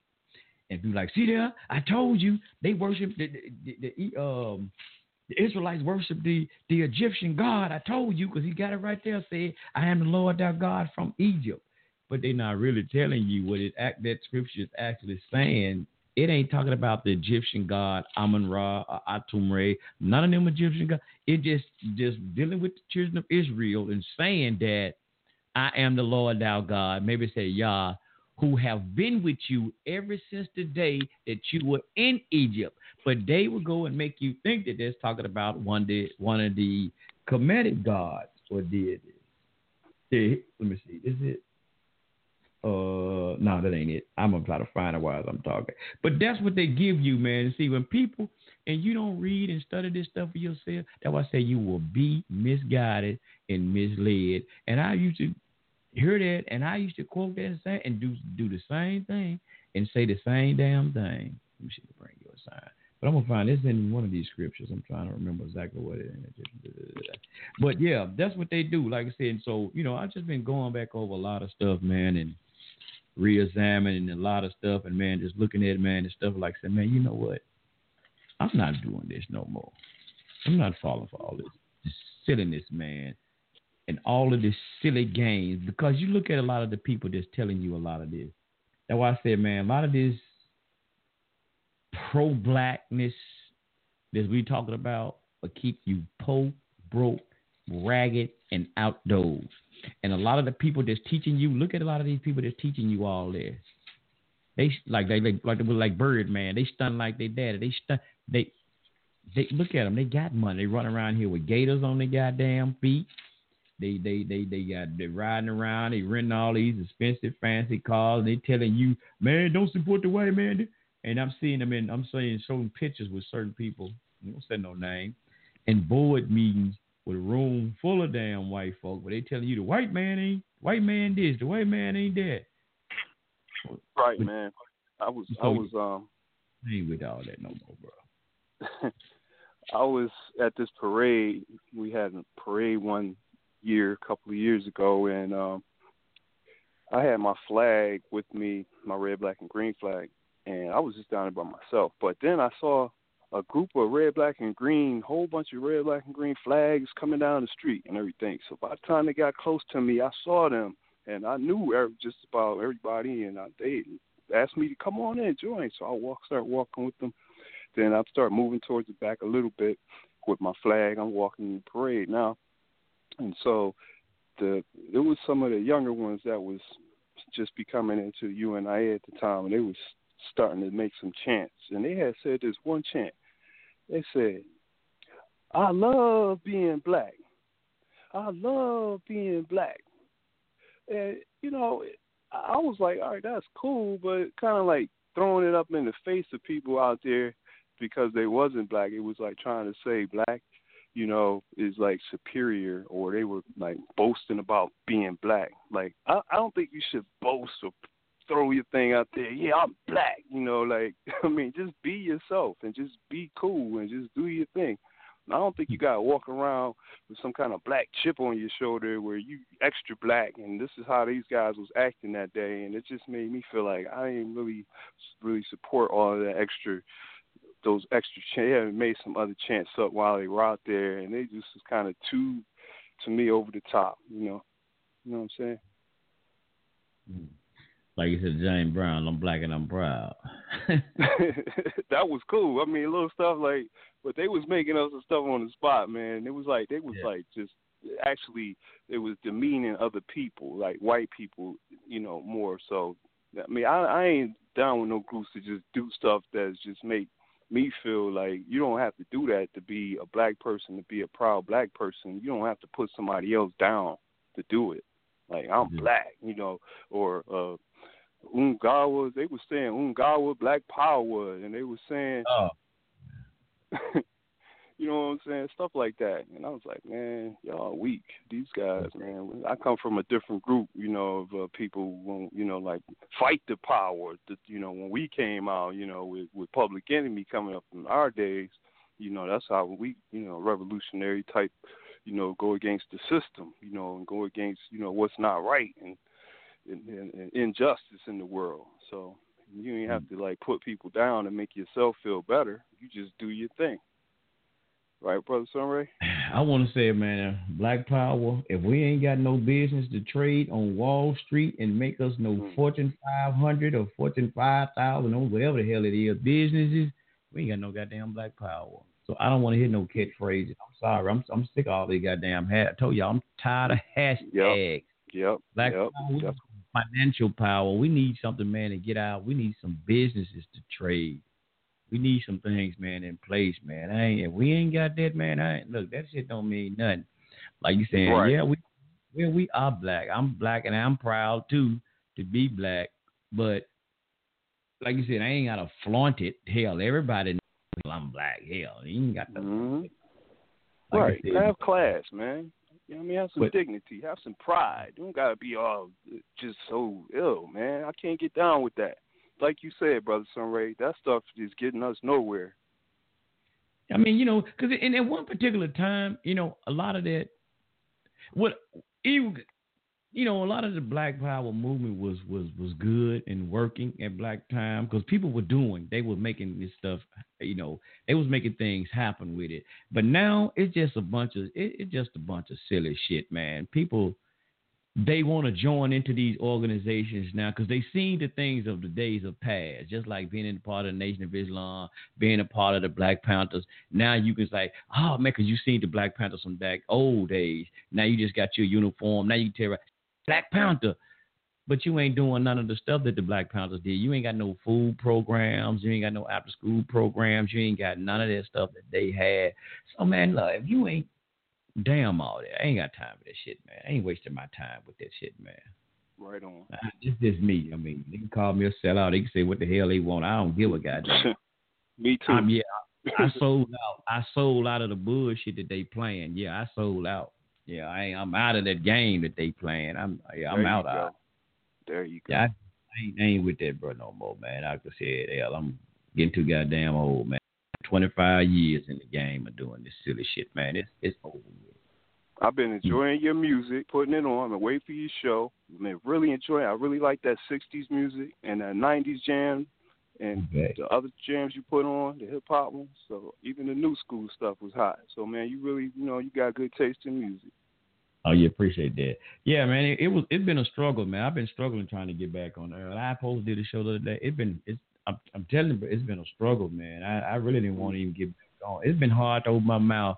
And be like, see there, I told you they worship the the, the, um the Israelites worship the the Egyptian God. I told you because he got it right there. Said, I am the Lord our God from Egypt. But they're not really telling you what it act that scripture is actually saying it ain't talking about the Egyptian god Amun Ra or Atum Re. None of them Egyptian god. It just just dealing with the children of Israel and saying that I am the Lord thou God. Maybe say Yah, who have been with you ever since the day that you were in Egypt. But they will go and make you think that they're talking about one day, one of the Kemetic gods or deities. Let me see. Is it uh, no, that ain't it. I'm gonna try to find it while I'm talking. But that's what they give you, man. See, when people and you don't read and study this stuff for yourself, that's why I say you will be misguided and misled. And I used to hear that, and I used to quote that and, say, and do do the same thing and say the same damn thing. Me see bring you a sign. But I'm gonna find this in one of these scriptures. I'm trying to remember exactly what it is. But yeah, that's what they do. Like I said, so you know, I've just been going back over a lot of stuff, man, and re-examining a lot of stuff, and man, just looking at man, and stuff like that. Man, you know what? I'm not doing this no more. I'm not falling for all this, this silliness, man, and all of this silly games. Because you look at a lot of the people that's telling you a lot of this. That's why I said, man, a lot of this pro-blackness that we talking about will keep you poor, broke, ragged, and outdoors. And a lot of the people that's teaching you, look at a lot of these people that's teaching you all this. They like they like like like Birdman. They stun like they daddy. They stun they they look at them. They got money. They run around here with gators on their goddamn feet. They they they they got they riding around. They renting all these expensive fancy cars. And they telling you, man, don't support the white man. And I'm seeing them in. I'm seeing showing pictures with certain people. You don't say no name. And board meetings with a room full of damn white folk, where they telling you the white man ain't white man this, the white man ain't that. Right, man. I was I was um ain't with all that no more, bro. I was at this parade. We had a parade one year, a couple of years ago, and um I had my flag with me, my red, black, and green flag, and I was just down there by myself. But then I saw a group of red, black, and green, whole bunch of red, black, and green flags coming down the street and everything. So by the time they got close to me, I saw them, and I knew just about everybody, and I, they asked me to come on in, and join. So I walk, start walking with them. Then I start moving towards the back a little bit with my flag. I'm walking in the parade now, and so the it was some of the younger ones that was just becoming into UNIA at the time, and they was starting to make some chants. And they had said this one chant. They said, I love being black. I love being black. And, you know, I was like, all right, that's cool, but kind of like throwing it up in the face of people out there because they wasn't black. It was like trying to say black, you know, is like superior, or they were like boasting about being black. Like I, I don't think you should boast or throw your thing out there. Yeah, I'm black. You know, like I mean, just be yourself and just be cool and just do your thing. I don't think you gotta walk around with some kind of black chip on your shoulder where you extra black. And this is how these guys was acting that day, and it just made me feel like I didn't really, really support all of that extra, those extra chants. Yeah, made some other chants up while they were out there, and they just was kind of too, to me, over the top. You know, you know what I'm saying? Mm like you said, James Brown, I'm black and I'm proud. that was cool. I mean, little stuff like, but they was making us stuff on the spot, man. It was like they was yeah. like just actually it was demeaning other people, like white people, you know, more so. I mean, I, I ain't down with no groups to just do stuff that's just make me feel like you don't have to do that to be a black person, to be a proud black person. You don't have to put somebody else down to do it. Like I'm mm-hmm. black, you know, or uh Ungawa, they were saying Ungawa Black Power, and they were saying, oh. you know what I'm saying, stuff like that. And I was like, man, y'all weak. These guys, man. I come from a different group, you know, of uh, people, when, you know, like fight the power. The, you know, when we came out, you know, with with Public Enemy coming up in our days, you know, that's how we, you know, revolutionary type, you know, go against the system, you know, and go against, you know, what's not right and and, and, and injustice in the world. So you don't have to like put people down and make yourself feel better. You just do your thing. Right, brother Sunray? I want to say, man, Black Power. If we ain't got no business to trade on Wall Street and make us no mm-hmm. Fortune 500 or Fortune 5000 or whatever the hell it is businesses, we ain't got no goddamn Black Power. So I don't want to hear no catchphrases. I'm sorry. I'm I'm sick of all these goddamn hat. I told y'all I'm tired of hashtags. Yep. Yep. Black yep. Power financial power. We need something, man, to get out. We need some businesses to trade. We need some things, man, in place, man. I ain't if we ain't got that, man. I ain't look. That shit don't mean nothing. Like you saying, right. yeah, we yeah we are black. I'm black, and I'm proud too to be black. But like you said, I ain't gotta flaunt it. Hell, everybody knows I'm black. Hell, you ain't got to. Mm-hmm. Like right, said, have class, man. You know what I mean? Have some but, dignity, have some pride. You don't gotta be all just so ill, man. I can't get down with that. Like you said, brother Sunray, that stuff is getting us nowhere. I mean, you know, because in at one particular time, you know, a lot of that, what even you know, a lot of the Black Power movement was was was good and working at Black time because people were doing, they were making this stuff, you know, they was making things happen with it. But now it's just a bunch of it, it's just a bunch of silly shit, man. People they want to join into these organizations now because they seen the things of the days of past, just like being a part of the Nation of Islam, being a part of the Black Panthers. Now you can say, oh man, because you seen the Black Panthers from back old days. Now you just got your uniform. Now you tell Black Panther. but you ain't doing none of the stuff that the Black Panthers did. You ain't got no food programs. You ain't got no after school programs. You ain't got none of that stuff that they had. So man, look, if you ain't damn all that, I ain't got time for that shit, man. I ain't wasting my time with that shit, man. Right on. It's just me. I mean, they can call me a sellout. They can say what the hell they want. I don't give a goddamn. me too. Um, yeah, I sold out. I sold out of the bullshit that they playing. Yeah, I sold out. Yeah, I ain't, I'm out of that game that they playing. I'm yeah, I'm out. Go. There you go. Yeah, I, I, ain't, I ain't with that bro no more, man. Like I said, hell, I'm getting too goddamn old, man. 25 years in the game of doing this silly shit, man. It's it's over. With. I've been enjoying your music, putting it on, and wait for your show. I've been really enjoying. I really like that '60s music and that '90s jam, and Okay. the other jams you put on, the hip hop ones. So even the new school stuff was hot. So man, you really, you know, you got good taste in music. Oh, yeah, appreciate that. Yeah, man, it, it was it's been a struggle, man. I've been struggling trying to get back on there. I posted the show the other day. It's been it's I'm, I'm telling you, it's been a struggle, man. I, I really didn't want to even get back on. It's been hard to open my mouth.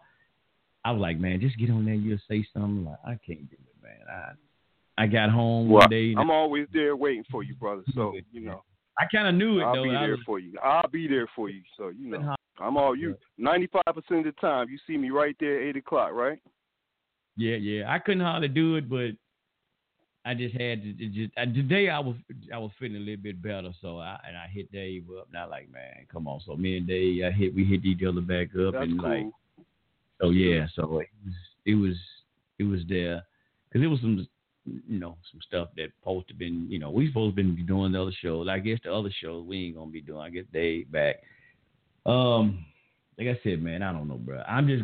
I was like, man, just get on there. You'll say something. Like, I can't do it, man. I I got home Well, one day. I'm always there waiting for you, brother. So you know, I kind of knew it I'll though. be there was- for you. I'll be there for you. So you know. I'm all you. Ninety-five percent of the time, you see me right there, at eight o'clock, right? Yeah, yeah. I couldn't hardly do it, but I just had to just I, today. I was I was feeling a little bit better, so I and I hit Dave up. Not like man, come on. So me and Dave, I hit we hit each other back up, That's and cool. like so yeah. So it was it was it was there because it was some you know some stuff that supposed to been you know we supposed to been doing the other shows. I guess the other shows we ain't gonna be doing. I guess Dave back. Um, like I said, man, I don't know, bro. I'm just.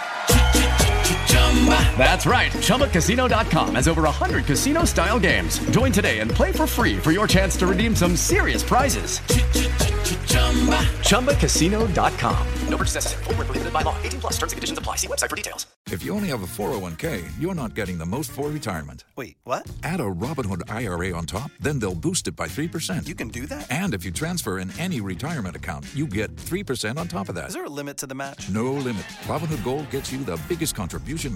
That's right. ChumbaCasino.com has over 100 casino style games. Join today and play for free for your chance to redeem some serious prizes. ChumbaCasino.com. No purchase necessary. Void where prohibited by law. 18 plus terms and conditions apply. See website for details. If you only have a 401k, you're not getting the most for retirement. Wait, what? Add a Robinhood IRA on top, then they'll boost it by 3%. You can do that? And if you transfer in any retirement account, you get 3% on top of that. Is there a limit to the match? No limit. Robinhood Gold gets you the biggest contribution